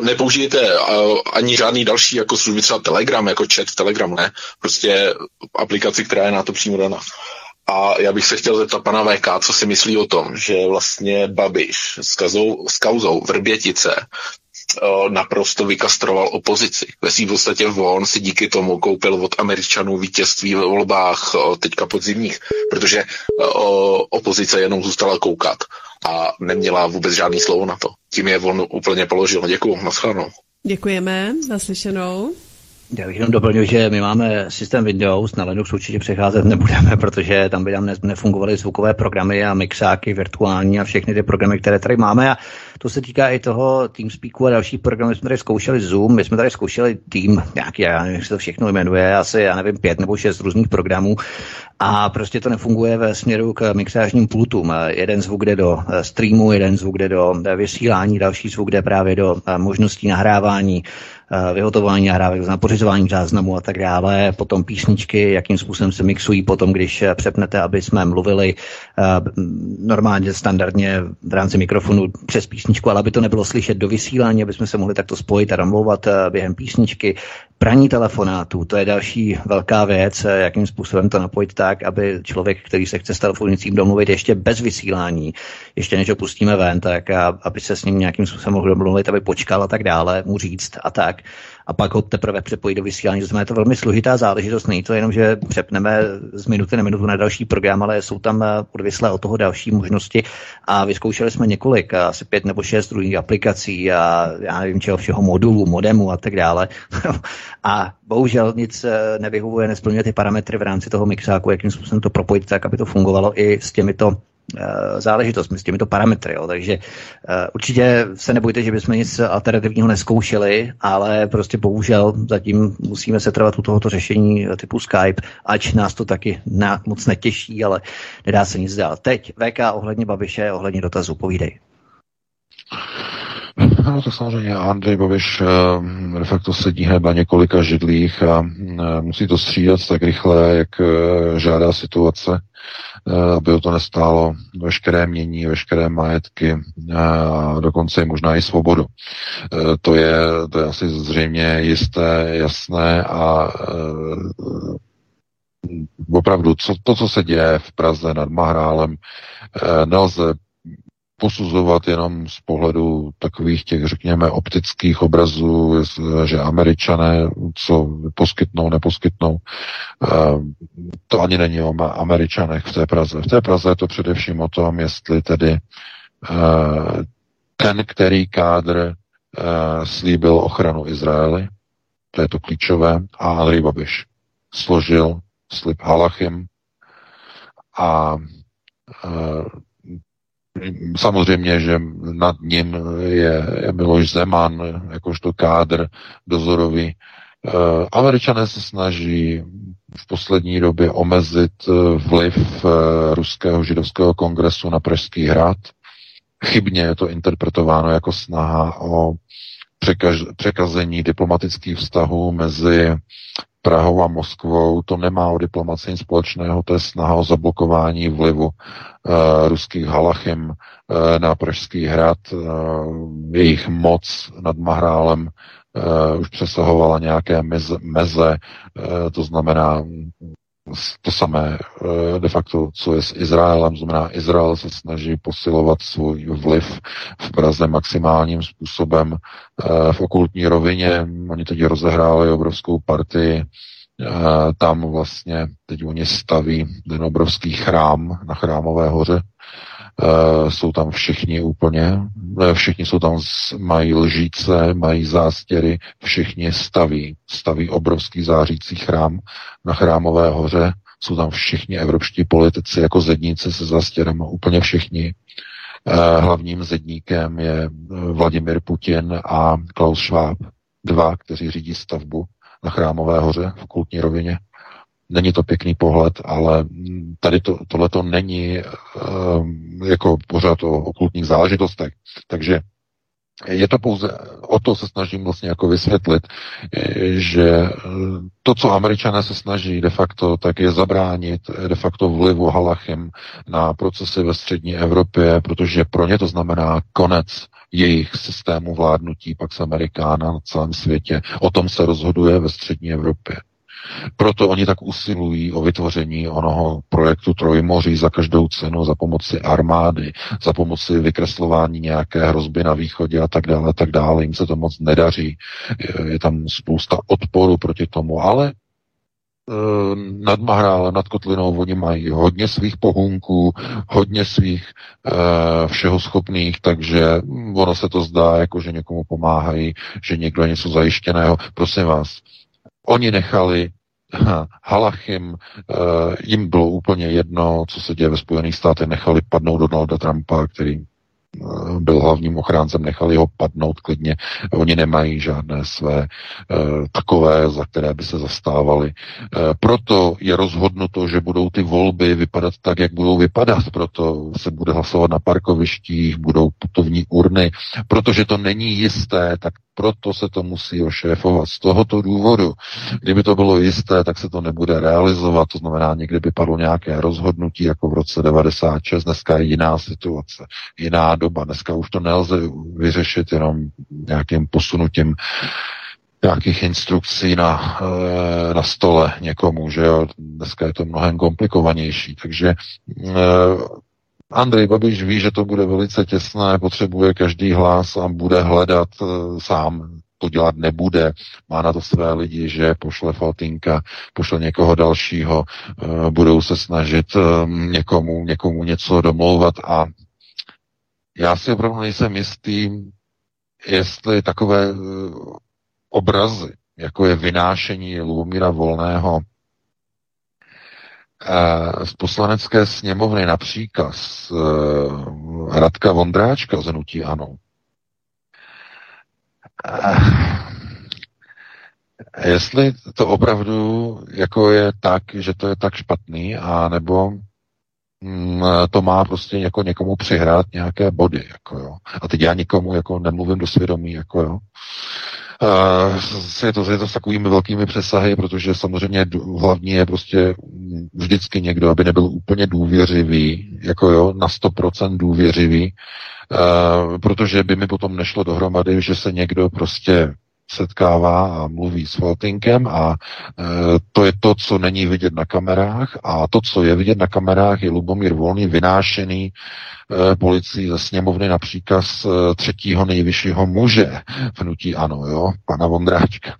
Nepoužijete uh, ani žádný další jako služby, třeba Telegram, jako chat v Telegram, ne? Prostě aplikaci, která je na to přímo daná. A já bych se chtěl zeptat pana VK, co si myslí o tom, že vlastně Babiš s, kazou, s kauzou Vrbětice eh, naprosto vykastroval opozici. Ve svým podstatě on si díky tomu koupil od Američanů vítězství ve volbách eh, teďka podzimních, protože eh, opozice jenom zůstala koukat a neměla vůbec žádný slovo na to. Tím je on úplně položil. Děkuji, naschledanou. Děkujeme, naslyšenou. Já bych jenom doplnil, že my máme systém Windows, na Linux určitě přecházet nebudeme, protože tam by nám nefungovaly zvukové programy a mixáky virtuální a všechny ty programy, které tady máme. A to se týká i toho TeamSpeaku a dalších programů. My jsme tady zkoušeli Zoom, my jsme tady zkoušeli Team, nějaký, já nevím, jak se to všechno jmenuje, asi, já nevím, pět nebo šest různých programů a prostě to nefunguje ve směru k mixážním pultům. Jeden zvuk jde do eh, streamu, jeden zvuk jde do eh, vysílání, další zvuk jde právě do eh, možností nahrávání vyhotovování nahrávek, na pořizování záznamu a tak dále, potom písničky, jakým způsobem se mixují, potom, když přepnete, aby jsme mluvili normálně, standardně v rámci mikrofonu přes písničku, ale aby to nebylo slyšet do vysílání, aby jsme se mohli takto spojit a domlouvat během písničky. Praní telefonátů, to je další velká věc, jakým způsobem to napojit tak, aby člověk, který se chce s telefonicím domluvit ještě bez vysílání, ještě než ho pustíme ven, tak aby se s ním nějakým způsobem mohl domluvit, aby počkal a tak dále, mu říct a tak a pak ho teprve přepojit do vysílání. To znamená, je to velmi složitá záležitost. Není to jenom, že přepneme z minuty na minutu na další program, ale jsou tam odvislé od toho další možnosti. A vyzkoušeli jsme několik, asi pět nebo šest různých aplikací a já nevím čeho všeho modulů, modemu a tak dále. a bohužel nic nevyhovuje, nesplňuje ty parametry v rámci toho mixáku, jakým způsobem to propojit tak, aby to fungovalo i s těmito Eh, záležitost s těmito parametry. Jo. Takže uh, určitě se nebojte, že bychom nic alternativního neskoušeli, ale prostě bohužel zatím musíme se trvat u tohoto řešení typu Skype, ač nás to taky moc netěší, ale nedá se nic dát. Teď VK ohledně Babiše, ohledně dotazu, povídej. No to samozřejmě Andrej Babiš uh, de facto sedí hned na několika židlích a uh, musí to střídat tak rychle, jak uh, žádá situace. Eh, aby to nestálo veškeré mění, veškeré majetky eh, a dokonce i možná i svobodu. Eh, to je, to je asi zřejmě jisté, jasné a opravdu co, to, co se děje v Praze nad Mahrálem, nelze posuzovat jenom z pohledu takových těch, řekněme, optických obrazů, že američané co poskytnou, neposkytnou. To ani není o američanech v té Praze. V té Praze je to především o tom, jestli tedy ten, který kádr slíbil ochranu Izraeli, to je to klíčové, a Andrej Babiš složil slib Halachim a Samozřejmě, že nad ním je, Miloš Zeman, jakožto kádr dozorový. E, Američané se snaží v poslední době omezit vliv e, ruského židovského kongresu na Pražský hrad. Chybně je to interpretováno jako snaha o překazení diplomatických vztahů mezi Prahou a Moskvou, to nemá o diplomaci nic společného, to je snaha o zablokování vlivu uh, ruských halachim uh, na Pražský hrad. Uh, jejich moc nad Mahrálem uh, už přesahovala nějaké meze, meze to znamená to samé de facto, co je s Izraelem, znamená Izrael se snaží posilovat svůj vliv v Praze maximálním způsobem v okultní rovině. Oni teď rozehráli obrovskou partii tam vlastně teď oni staví ten obrovský chrám na Chrámové hoře. Jsou tam všichni úplně, všichni jsou tam, mají lžíce, mají zástěry, všichni staví, staví obrovský zářící chrám na Chrámové hoře. Jsou tam všichni evropští politici jako zedníci se zástěrem, úplně všichni. Hlavním zedníkem je Vladimir Putin a Klaus Schwab, dva, kteří řídí stavbu na Chrámové hoře v kultní rovině. Není to pěkný pohled, ale tady to, tohle to není uh, jako pořád o okultních záležitostech. Takže je to pouze, o to se snažím vlastně jako vysvětlit, že to, co američané se snaží de facto, tak je zabránit de facto vlivu Halachim na procesy ve střední Evropě, protože pro ně to znamená konec jejich systému vládnutí pak Amerikána na celém světě. O tom se rozhoduje ve střední Evropě. Proto oni tak usilují o vytvoření onoho projektu Trojmoří za každou cenu, za pomoci armády, za pomoci vykreslování nějaké hrozby na východě a tak dále, tak dále. Jim se to moc nedaří. Je tam spousta odporu proti tomu, ale Eh, nad Mahrálem, nad Kotlinou, oni mají hodně svých pohunků, hodně svých e, všeho schopných, takže ono se to zdá, jako že někomu pomáhají, že někdo je něco zajištěného. Prosím vás, oni nechali Halachim, e, jim bylo úplně jedno, co se děje ve Spojených státech, nechali padnout Donalda Trumpa, který byl hlavním ochráncem, nechali ho padnout klidně. Oni nemají žádné své eh, takové, za které by se zastávali. Eh, proto je rozhodnuto, že budou ty volby vypadat tak, jak budou vypadat. Proto se bude hlasovat na parkovištích, budou putovní urny. Protože to není jisté, tak proto se to musí ošéfovat. Z tohoto důvodu, kdyby to bylo jisté, tak se to nebude realizovat. To znamená, někdy by padlo nějaké rozhodnutí, jako v roce 96. Dneska je jiná situace, jiná doba. Dneska už to nelze vyřešit jenom nějakým posunutím nějakých instrukcí na, eh, na stole někomu, že jo. Dneska je to mnohem komplikovanější. Takže eh, Andrej Babiš ví, že to bude velice těsné, potřebuje každý hlas a bude hledat uh, sám. To dělat nebude, má na to své lidi, že pošle Faltinka, pošle někoho dalšího, eh, budou se snažit ehm, někomu, někomu něco domlouvat a já si opravdu nejsem jistý, jestli takové eh, obrazy, jako je vynášení Lubomíra Volného z poslanecké sněmovny na příkaz Radka Vondráčka z Hnutí Ano, jestli to opravdu jako je tak, že to je tak špatný, a nebo mm, to má prostě jako někomu přihrát nějaké body, jako jo. A teď já nikomu jako nemluvím do svědomí, jako jo. Uh, je, to, je to s takovými velkými přesahy, protože samozřejmě hlavní je prostě vždycky někdo, aby nebyl úplně důvěřivý, jako jo, na 100% důvěřivý, uh, protože by mi potom nešlo dohromady, že se někdo prostě setkává a mluví s Faltinkem a e, to je to, co není vidět na kamerách a to, co je vidět na kamerách, je Lubomír Volný vynášený e, policii ze sněmovny na příkaz e, třetího nejvyššího muže v hnutí ano, jo, pana Vondráčka.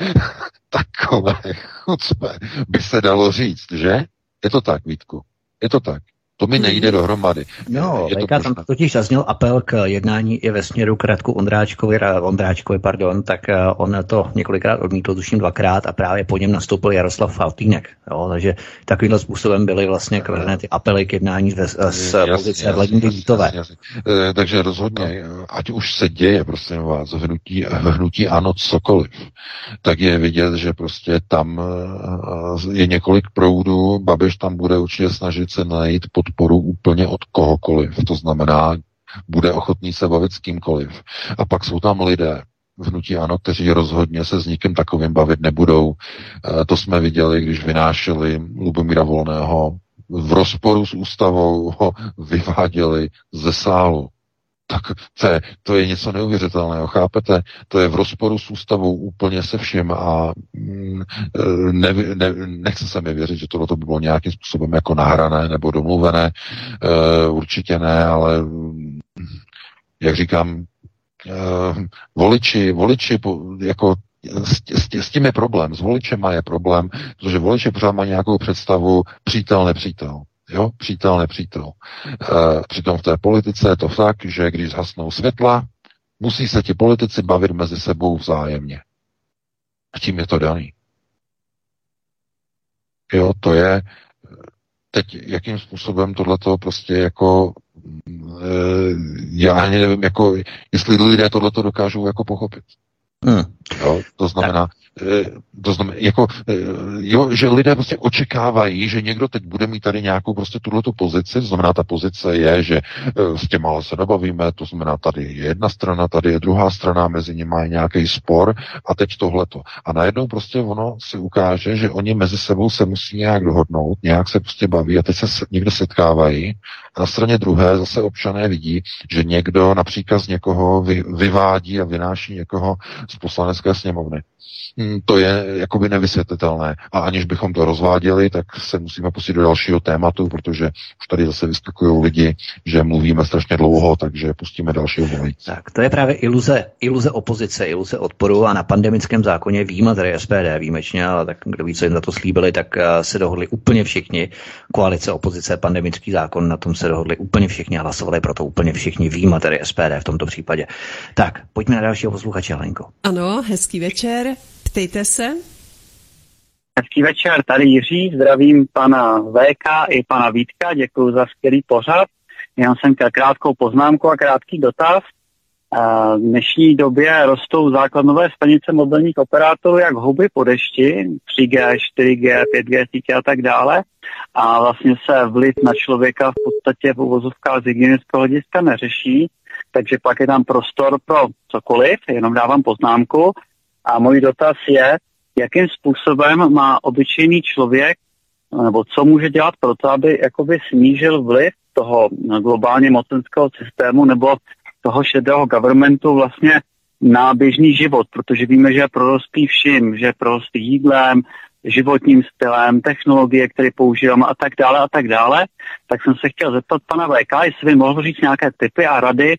Takové chucpe by se dalo říct, že? Je to tak, Vítku? Je to tak. To mi nejde dohromady. No, je to tam totiž zazněl apel k jednání i ve směru k Radku Ondráčkovi, Ondráčkovi, pardon, tak eh, on to několikrát odmítl, tuším dvakrát a právě po něm nastoupil Jaroslav Faltýnek. Jo, takže takovýmhle způsobem byly vlastně kvarené ty apely k jednání z, z pozice Vladimíry Vítové. E, takže rozhodně, ať už se děje, prosím vás, hnutí, hnutí ano cokoliv, tak je vidět, že prostě tam eh, je několik proudů, Babiš tam bude určitě snažit se najít pod podporu úplně od kohokoliv. To znamená, bude ochotný se bavit s kýmkoliv. A pak jsou tam lidé, v hnutí ano, kteří rozhodně se s nikým takovým bavit nebudou. E, to jsme viděli, když vynášeli Lubomíra Volného v rozporu s ústavou ho vyváděli ze sálu tak to je, to je něco neuvěřitelného, chápete? To je v rozporu s ústavou úplně se vším a mm, ne, ne, nechce se mi věřit, že tohle by bylo nějakým způsobem jako nahrané nebo domluvené. E, určitě ne, ale mm, jak říkám, e, voliči, voliči jako s, s, s tím je problém, s voličema je problém, protože voliči pořád má nějakou představu přítel, nepřítel. Jo, přítel, nepřítel. E, přitom v té politice je to tak, že když zhasnou světla, musí se ti politici bavit mezi sebou vzájemně. A tím je to daný. Jo, to je teď, jakým způsobem tohleto prostě jako e, já ani nevím, jako, jestli lidé tohleto dokážou jako pochopit. Hmm. Jo, to znamená, Eh, to znamená, jako, eh, jo, že lidé prostě očekávají, že někdo teď bude mít tady nějakou prostě tuhletu pozici, to znamená, ta pozice je, že eh, s těma se nebavíme, to znamená, tady je jedna strana, tady je druhá strana, mezi nimi je nějaký spor a teď tohleto. A najednou prostě ono si ukáže, že oni mezi sebou se musí nějak dohodnout, nějak se prostě baví a teď se někde setkávají a na straně druhé zase občané vidí, že někdo například z někoho vy, vyvádí a vynáší někoho z poslanecké sněmovny. Hmm, to je jakoby nevysvětlitelné. A aniž bychom to rozváděli, tak se musíme pustit do dalšího tématu, protože už tady zase vyskakují lidi, že mluvíme strašně dlouho, takže pustíme dalšího volající. Tak to je právě iluze, iluze opozice, iluze odporu a na pandemickém zákoně víme, tady SPD výjimečně, ale tak kdo ví, co jim za to slíbili, tak eh, se dohodli úplně všichni. Koalice, opozice, pandemický zákon, na tom se dohodli úplně všichni a hlasovali pro to úplně všichni, víme tady SPD v tomto případě. Tak, pojďme na dalšího posluchače, Lenko. Ano, hezký večer. Ptejte se. Hezký večer, tady Jiří, zdravím pana VK i pana Vítka, děkuji za skvělý pořad. Já jsem krátkou poznámku a krátký dotaz. V dnešní době rostou základnové stanice mobilních operátorů jak huby po dešti, 3G, 4G, 5G sítě a tak dále. A vlastně se vliv na člověka v podstatě v uvozovkách z hygienického hlediska neřeší, takže pak je tam prostor pro cokoliv, jenom dávám poznámku. A můj dotaz je, jakým způsobem má obyčejný člověk, nebo co může dělat pro to, aby jakoby snížil vliv toho globálně mocenského systému nebo toho šedého governmentu vlastně na běžný život, protože víme, že je prorostlý vším, že je prorostlý jídlem, životním stylem, technologie, které používáme a tak dále a tak dále, tak jsem se chtěl zeptat pana VK, jestli by mohl říct nějaké typy a rady,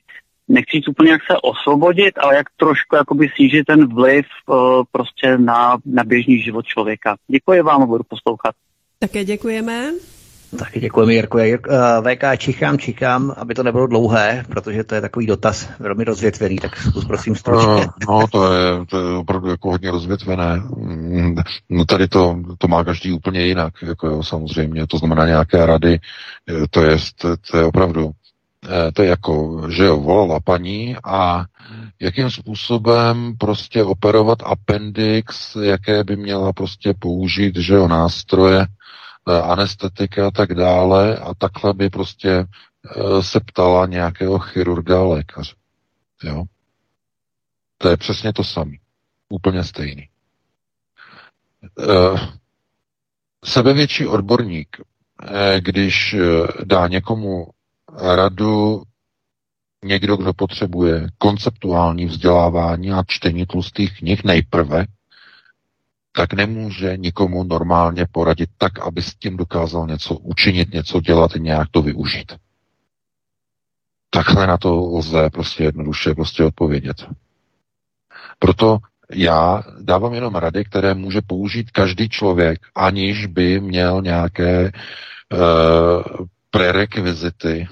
nechci říct úplně jak se osvobodit, ale jak trošku jakoby snížit ten vliv uh, prostě na, na běžný život člověka. Děkuji vám a budu poslouchat. Také děkujeme. Taky děkujeme, Jirko. Jirko uh, VK, čichám, čichám, aby to nebylo dlouhé, protože to je takový dotaz velmi rozvětvený, tak zkus prosím stručně. No, no to, je, to je opravdu jako hodně rozvětvené. Mm, no tady to, to má každý úplně jinak, jako jo, samozřejmě. To znamená nějaké rady, to je, to, to je opravdu, eh, to je jako, že jo, volala paní a jakým způsobem prostě operovat appendix, jaké by měla prostě použít, že jo, nástroje, Eh, anestetika a tak dále a takhle by prostě eh, se ptala nějakého chirurga lékaře. Jo? To je přesně to samé. Úplně stejný. Eh, sebevětší odborník, když dá někomu radu někdo, kdo potřebuje konceptuální vzdělávání a čtení tlustých knih nejprve, tak nemůže nikomu normálně poradit tak, aby s tím dokázal něco učinit, něco dělat, nějak to využít. Takhle na to lze prostě jednoduše prostě odpovědět. Proto já dávám jenom rady, které může použít každý člověk, aniž by měl nějaké uh, prerekvizity,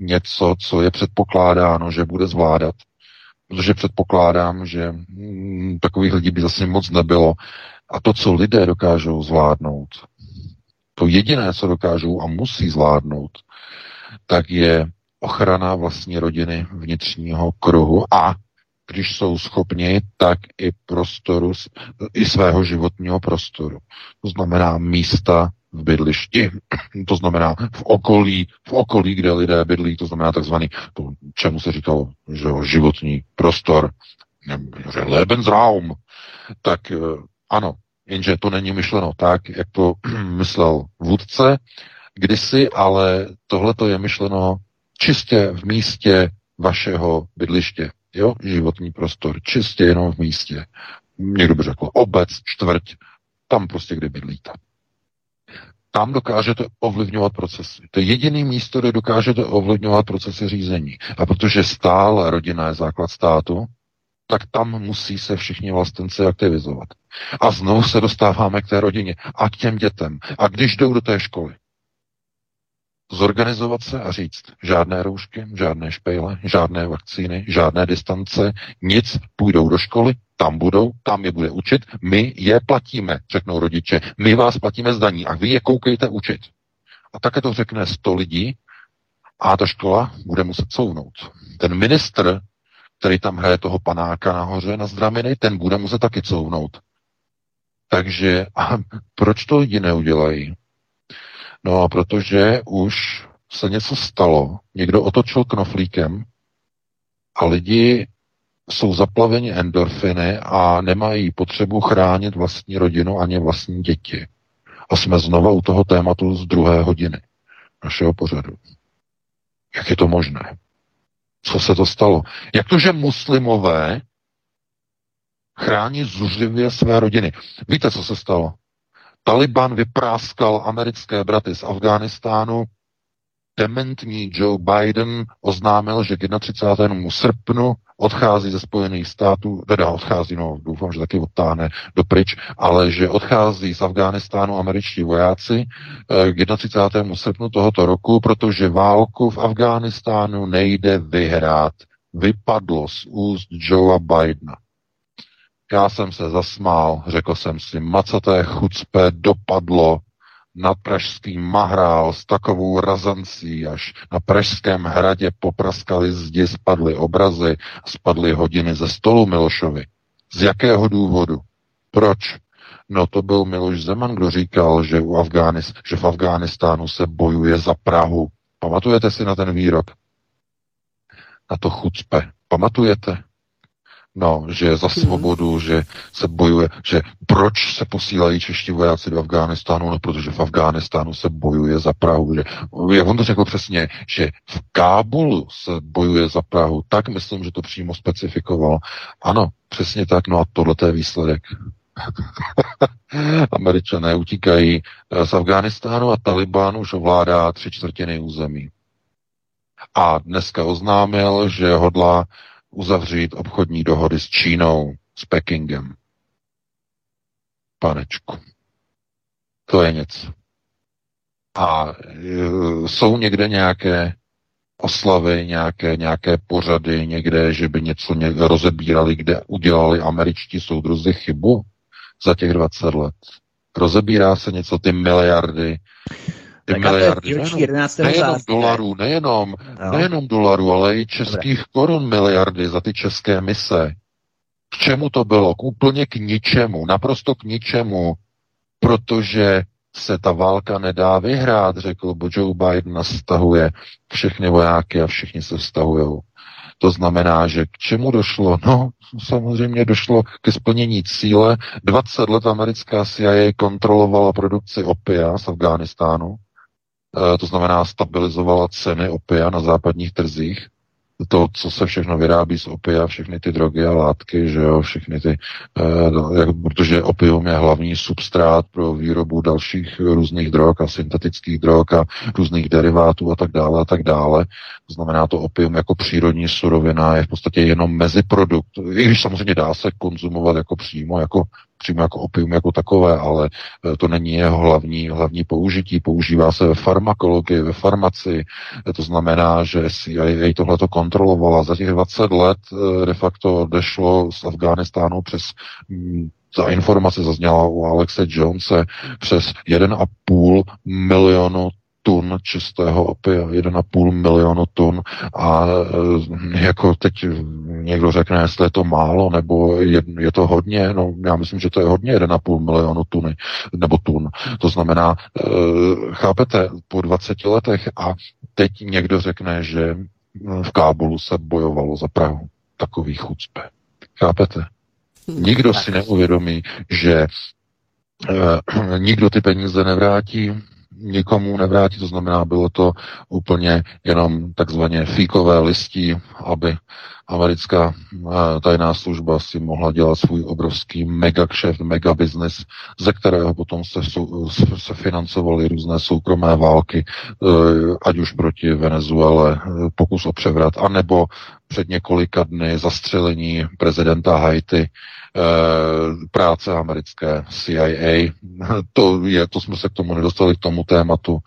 něco, co je předpokládáno, že bude zvládat. Protože předpokládám, že mm, takových lidí by zase moc nebylo, a to, co lidé dokážou zvládnout, to jediné, co dokážou a musí zvládnout, tak je ochrana vlastní rodiny, vnitřního kruhu a když jsou schopni, tak i prostoru, i svého životního prostoru. To znamená místa v bydlišti, to znamená v okolí, v okolí, kde lidé bydlí, to znamená takzvaný, to, čemu se říkalo, že životní prostor, Lebensraum, tak eh, ano, jenže to není myšleno tak, jak to myslel vůdce kdysi, ale tohle to je myšleno čistě v místě vašeho bydliště. Jo, životní prostor, čistě jenom v místě. Někdo by řekl obec, čtvrť, tam prostě, kde bydlíte. Tam dokážete ovlivňovat procesy. To je jediný místo, kde dokážete ovlivňovat procesy řízení. A protože stále rodina je základ státu, tak tam musí se všichni vlastenci aktivizovat. A znovu se dostáváme k té rodině a k těm dětem. A když jdou do té školy, zorganizovat se a říct, žádné roušky, žádné špejle, žádné vakcíny, žádné distance, nic, půjdou do školy, tam budou, tam je bude učit, my je platíme, řeknou rodiče, my vás platíme zdaní a vy je koukejte učit. A také to řekne 100 lidí a ta škola bude muset couvnout. Ten ministr který tam hraje toho panáka nahoře na zdraminy, ten bude muset taky couvnout. Takže a proč to lidi neudělají? No, protože už se něco stalo, někdo otočil knoflíkem a lidi jsou zaplaveni endorfiny a nemají potřebu chránit vlastní rodinu ani vlastní děti. A jsme znova u toho tématu z druhé hodiny našeho pořadu. Jak je to možné? Co se to stalo? Jak to, že muslimové chrání zuřivě své rodiny? Víte, co se stalo? Taliban vypráskal americké braty z Afghánistánu. Dementní Joe Biden oznámil, že k 31. srpnu odchází ze Spojených států, teda odchází, no doufám, že taky odtáhne do pryč, ale že odchází z Afghánistánu američtí vojáci eh, k 31. srpnu tohoto roku, protože válku v Afghánistánu nejde vyhrát. Vypadlo z úst Joea Bidena. Já jsem se zasmál, řekl jsem si, macaté chucpe dopadlo nad pražským mahrál s takovou razancí, až na pražském hradě popraskali zdi, spadly obrazy, spadly hodiny ze stolu Milošovi. Z jakého důvodu? Proč? No to byl Miloš Zeman, kdo říkal, že, u Afgánis, že v Afghánistánu se bojuje za Prahu. Pamatujete si na ten výrok? Na to chucpe. Pamatujete? No, že za mhm. svobodu, že se bojuje, že proč se posílají čeští vojáci do Afghánistánu, no protože v Afghánistánu se bojuje za Prahu, že, jak on to řekl přesně, že v Kábulu se bojuje za Prahu, tak myslím, že to přímo specifikoval. Ano, přesně tak, no a tohle je výsledek. Američané utíkají z Afghánistánu a Taliban už ovládá tři čtvrtiny území. A dneska oznámil, že hodlá uzavřít obchodní dohody s Čínou, s Pekingem. Panečku. To je něco. A e, jsou někde nějaké oslavy, nějaké, nějaké pořady někde, že by něco někde rozebírali, kde udělali američtí soudruzi chybu za těch 20 let. Rozebírá se něco, ty miliardy, tak miliardy, nejenom, nejenom dolarů, nejenom, no. nejenom dolarů, ale i českých Dobre. korun miliardy za ty české mise. K čemu to bylo? K úplně k ničemu, naprosto k ničemu, protože se ta válka nedá vyhrát, řekl Joe Biden a stahuje všechny vojáky a všichni se vztahují. To znamená, že k čemu došlo? No, samozřejmě došlo ke splnění cíle. 20 let americká CIA kontrolovala produkci opia z Afghánistánu. E, to znamená, stabilizovala ceny opia na západních trzích to, co se všechno vyrábí z opia, všechny ty drogy a látky, že jo, všechny ty, eh, jak, protože opium je hlavní substrát pro výrobu dalších různých drog a syntetických drog a různých derivátů a tak dále a tak dále. To znamená, to opium jako přírodní surovina je v podstatě jenom meziprodukt, i když samozřejmě dá se konzumovat jako přímo, jako přímo jako opium jako takové, ale eh, to není jeho hlavní, hlavní použití. Používá se ve farmakologii, ve farmaci. Eh, to znamená, že CIA tohle to kontrolovala. Za těch 20 let eh, de facto odešlo z Afghánistánu přes mm, ta informace zazněla u Alexe Jonese přes 1,5 milionu tun čistého opia, 1,5 milionu tun a e, jako teď někdo řekne, jestli je to málo, nebo je, je to hodně, no já myslím, že to je hodně 1,5 milionu tuny, nebo tun. To znamená, e, chápete, po 20 letech a teď někdo řekne, že v Kábulu se bojovalo za Prahu. Takový chucpe. Chápete? Nikdo si neuvědomí, že e, nikdo ty peníze nevrátí, nikomu nevrátí, to znamená, bylo to úplně jenom takzvaně fíkové listí, aby americká eh, tajná služba si mohla dělat svůj obrovský mega kšeft, mega business, ze kterého potom se, se financovaly různé soukromé války, eh, ať už proti Venezuele, eh, pokus o převrat, anebo před několika dny zastřelení prezidenta Haiti, Eh, práce americké CIA. To, je, to jsme se k tomu nedostali, k tomu tématu.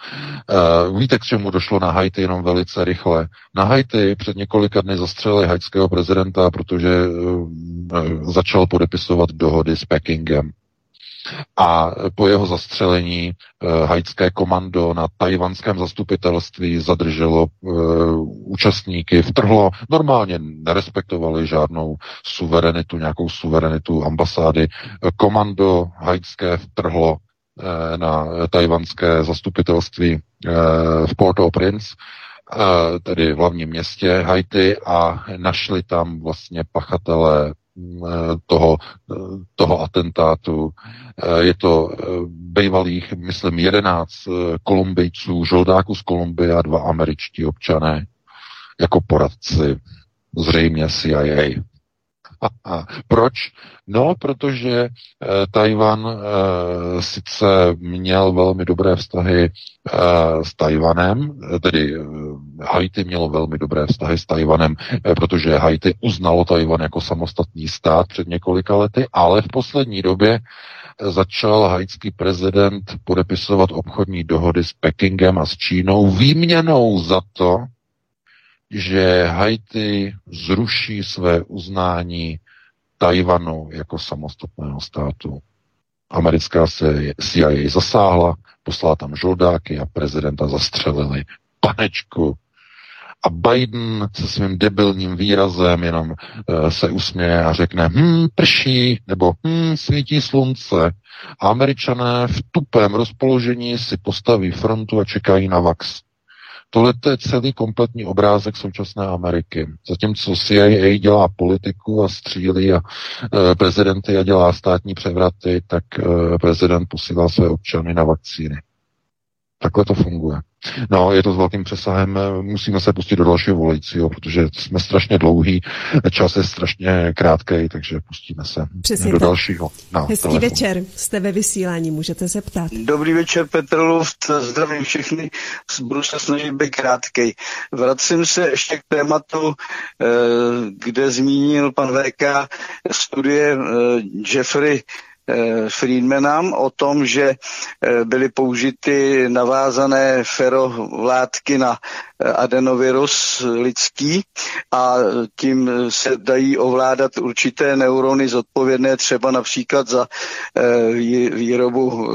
Eh, víte, k čemu došlo na Haiti jenom velice rychle. Na Haiti před několika dny zastřelili haitského prezidenta, protože eh, začal podepisovat dohody s Pekingem a po jeho zastřelení uh, haitské komando na tajvanském zastupitelství zadrželo uh, účastníky, vtrhlo, normálně nerespektovali žádnou suverenitu, nějakou suverenitu ambasády. Komando haitské vtrhlo uh, na tajvanské zastupitelství v Port-au-Prince tedy v hlavním městě Haiti a našli tam vlastně pachatele Eh, toho, eh, toho atentátu. Eh, je to bývalých, myslím, 11 Kolumbijců, žoldáků z Kolumbie a dva američtí občané jako poradci, zřejmě CIA. Proč? No, protože e, Tajvan e, sice měl velmi dobré vztahy e, s Tajvanem, tedy e, Haiti mělo velmi dobré vztahy s Tajvanem, e, protože Haiti uznalo Tajvan jako samostatný stát před několika lety, ale v poslední době začal haitský prezident podepisovat obchodní dohody s Pekingem a s Čínou výměnou za to, že Haiti zruší své uznání Tajvanu jako samostatného státu. Americká CIA zasáhla, poslala tam žoldáky a prezidenta zastřelili. Panečku. A Biden se svým debilním výrazem jenom uh, se usměje a řekne, hm, prší, nebo hm, svítí slunce. A američané v tupém rozpoložení si postaví frontu a čekají na vax. Tohle je celý kompletní obrázek současné Ameriky. Zatímco CIA dělá politiku a střílí a e, prezidenty a dělá státní převraty, tak e, prezident posílá své občany na vakcíny. Takhle to funguje. No, je to s velkým přesahem, musíme se pustit do dalšího volajícího, protože jsme strašně dlouhý, čas je strašně krátký, takže pustíme se Přesně do tak. dalšího. No, Hezký telefon. večer, jste ve vysílání, můžete se ptát. Dobrý večer, Petr Luft, zdravím všechny, budu se snažit být krátkej. Vracím se ještě k tématu, eh, kde zmínil pan VK studie eh, Jeffrey Eh, Friedmanam o tom, že eh, byly použity navázané ferovlátky na eh, adenovirus lidský a tím se dají ovládat určité neurony zodpovědné třeba například za výrobu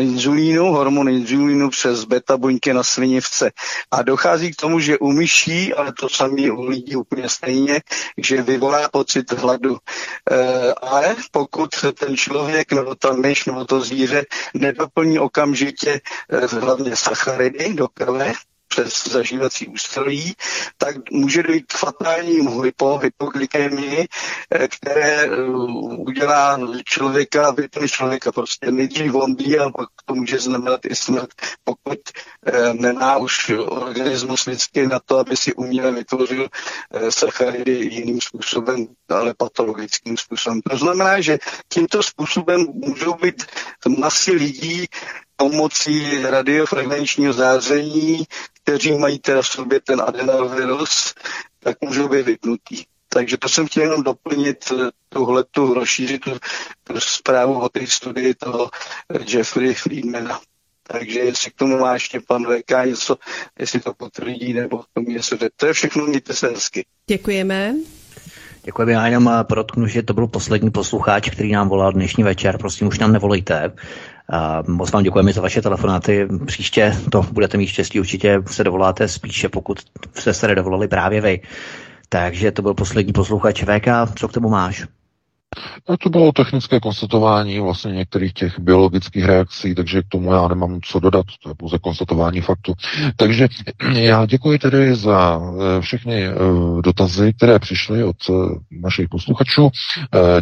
inzulínu, hormon inzulínu přes beta buňky na slinivce. A dochází k tomu, že u myší, ale to samý u lidí úplně stejně, že vyvolá pocit hladu. Uh, ale pokud ten člověk nebo ta myš nebo to zvíře nedoplní okamžitě uh, hlavně sacharidy do krve, přes zažívací ústrojí, tak může dojít k fatálnímu hypo, hypoglykemii, eh, které eh, udělá člověka, vypne člověka prostě nejdřív vombí a pak to může znamenat i smrt, pokud eh, nemá už organismus lidský na to, aby si uměle vytvořil sacharidy jiným způsobem, ale patologickým způsobem. To znamená, že tímto způsobem můžou být masy lidí pomocí radiofrekvenčního záření, kteří mají teda v sobě ten adenovirus, tak můžou být vypnutý. Takže to jsem chtěl jenom doplnit eh, tuhle tu rozšířit tu, tu zprávu o té studii toho eh, Jeffrey Friedmana. Takže jestli k tomu má ještě pan VK něco, jestli to potvrdí, nebo k tomu něco To je všechno, mějte se hezky. Děkujeme. Děkujeme. Já jenom eh, podotknu, že to byl poslední posluchač, který nám volal dnešní večer. Prosím, už nám nevolejte. Moc vám děkujeme za vaše telefonáty. Příště to budete mít štěstí, určitě se dovoláte spíše, pokud jste se nedovolali právě vy. Takže to byl poslední posluchač VK. Co k tomu máš? No, to bylo technické konstatování vlastně některých těch biologických reakcí, takže k tomu já nemám co dodat, to je pouze konstatování faktu. Takže já děkuji tedy za eh, všechny eh, dotazy, které přišly od eh, našich posluchačů.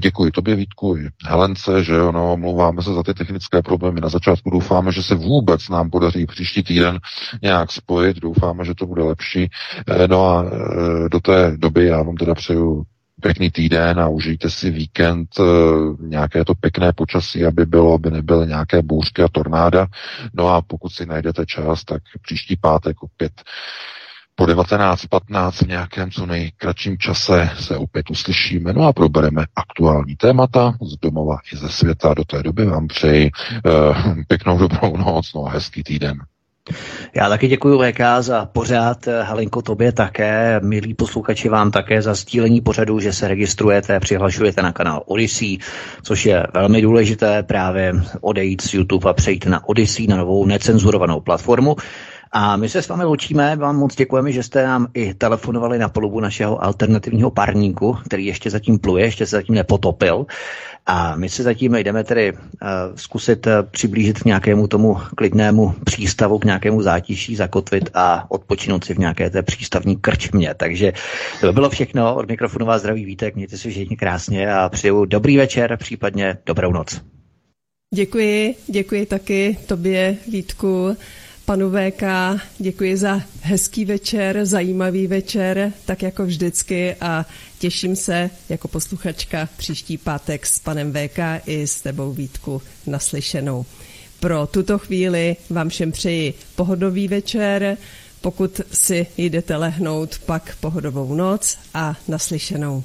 Děkuji tobě, Vítku, i Helence, že ono, omlouváme se za ty technické problémy na začátku. Doufáme, že se vůbec nám podaří příští týden nějak spojit. Doufáme, že to bude lepší. No a do té doby já vám teda přeju pěkný týden a užijte si víkend, eh, nějaké to pěkné počasí, aby bylo, aby nebyly nějaké bouřky a tornáda. No a pokud si najdete čas, tak příští pátek opět po 19.15 v nějakém co nejkratším čase se opět uslyšíme, no a probereme aktuální témata z domova i ze světa. Do té doby vám přeji uh, pěknou dobrou noc, no a hezký týden. Já taky děkuji VK za pořád, Halinko tobě také, milí posluchači vám také za sdílení pořadu, že se registrujete, přihlašujete na kanál Odyssey, což je velmi důležité právě odejít z YouTube a přejít na Odyssey, na novou necenzurovanou platformu. A my se s vámi loučíme, vám moc děkujeme, že jste nám i telefonovali na polubu našeho alternativního parníku, který ještě zatím pluje, ještě se zatím nepotopil. A my se zatím jdeme tedy uh, zkusit uh, přiblížit k nějakému tomu klidnému přístavu, k nějakému zátiší, zakotvit a odpočinout si v nějaké té přístavní krčmě. Takže to by bylo všechno. Od mikrofonu vás zdraví Vítek, mějte se všichni krásně a přeju dobrý večer, případně dobrou noc. Děkuji, děkuji taky tobě, Vítku. Panu VK děkuji za hezký večer, zajímavý večer, tak jako vždycky a těším se jako posluchačka příští pátek s panem VK i s tebou Vítku naslyšenou. Pro tuto chvíli vám všem přeji pohodový večer, pokud si jdete lehnout, pak pohodovou noc a naslyšenou.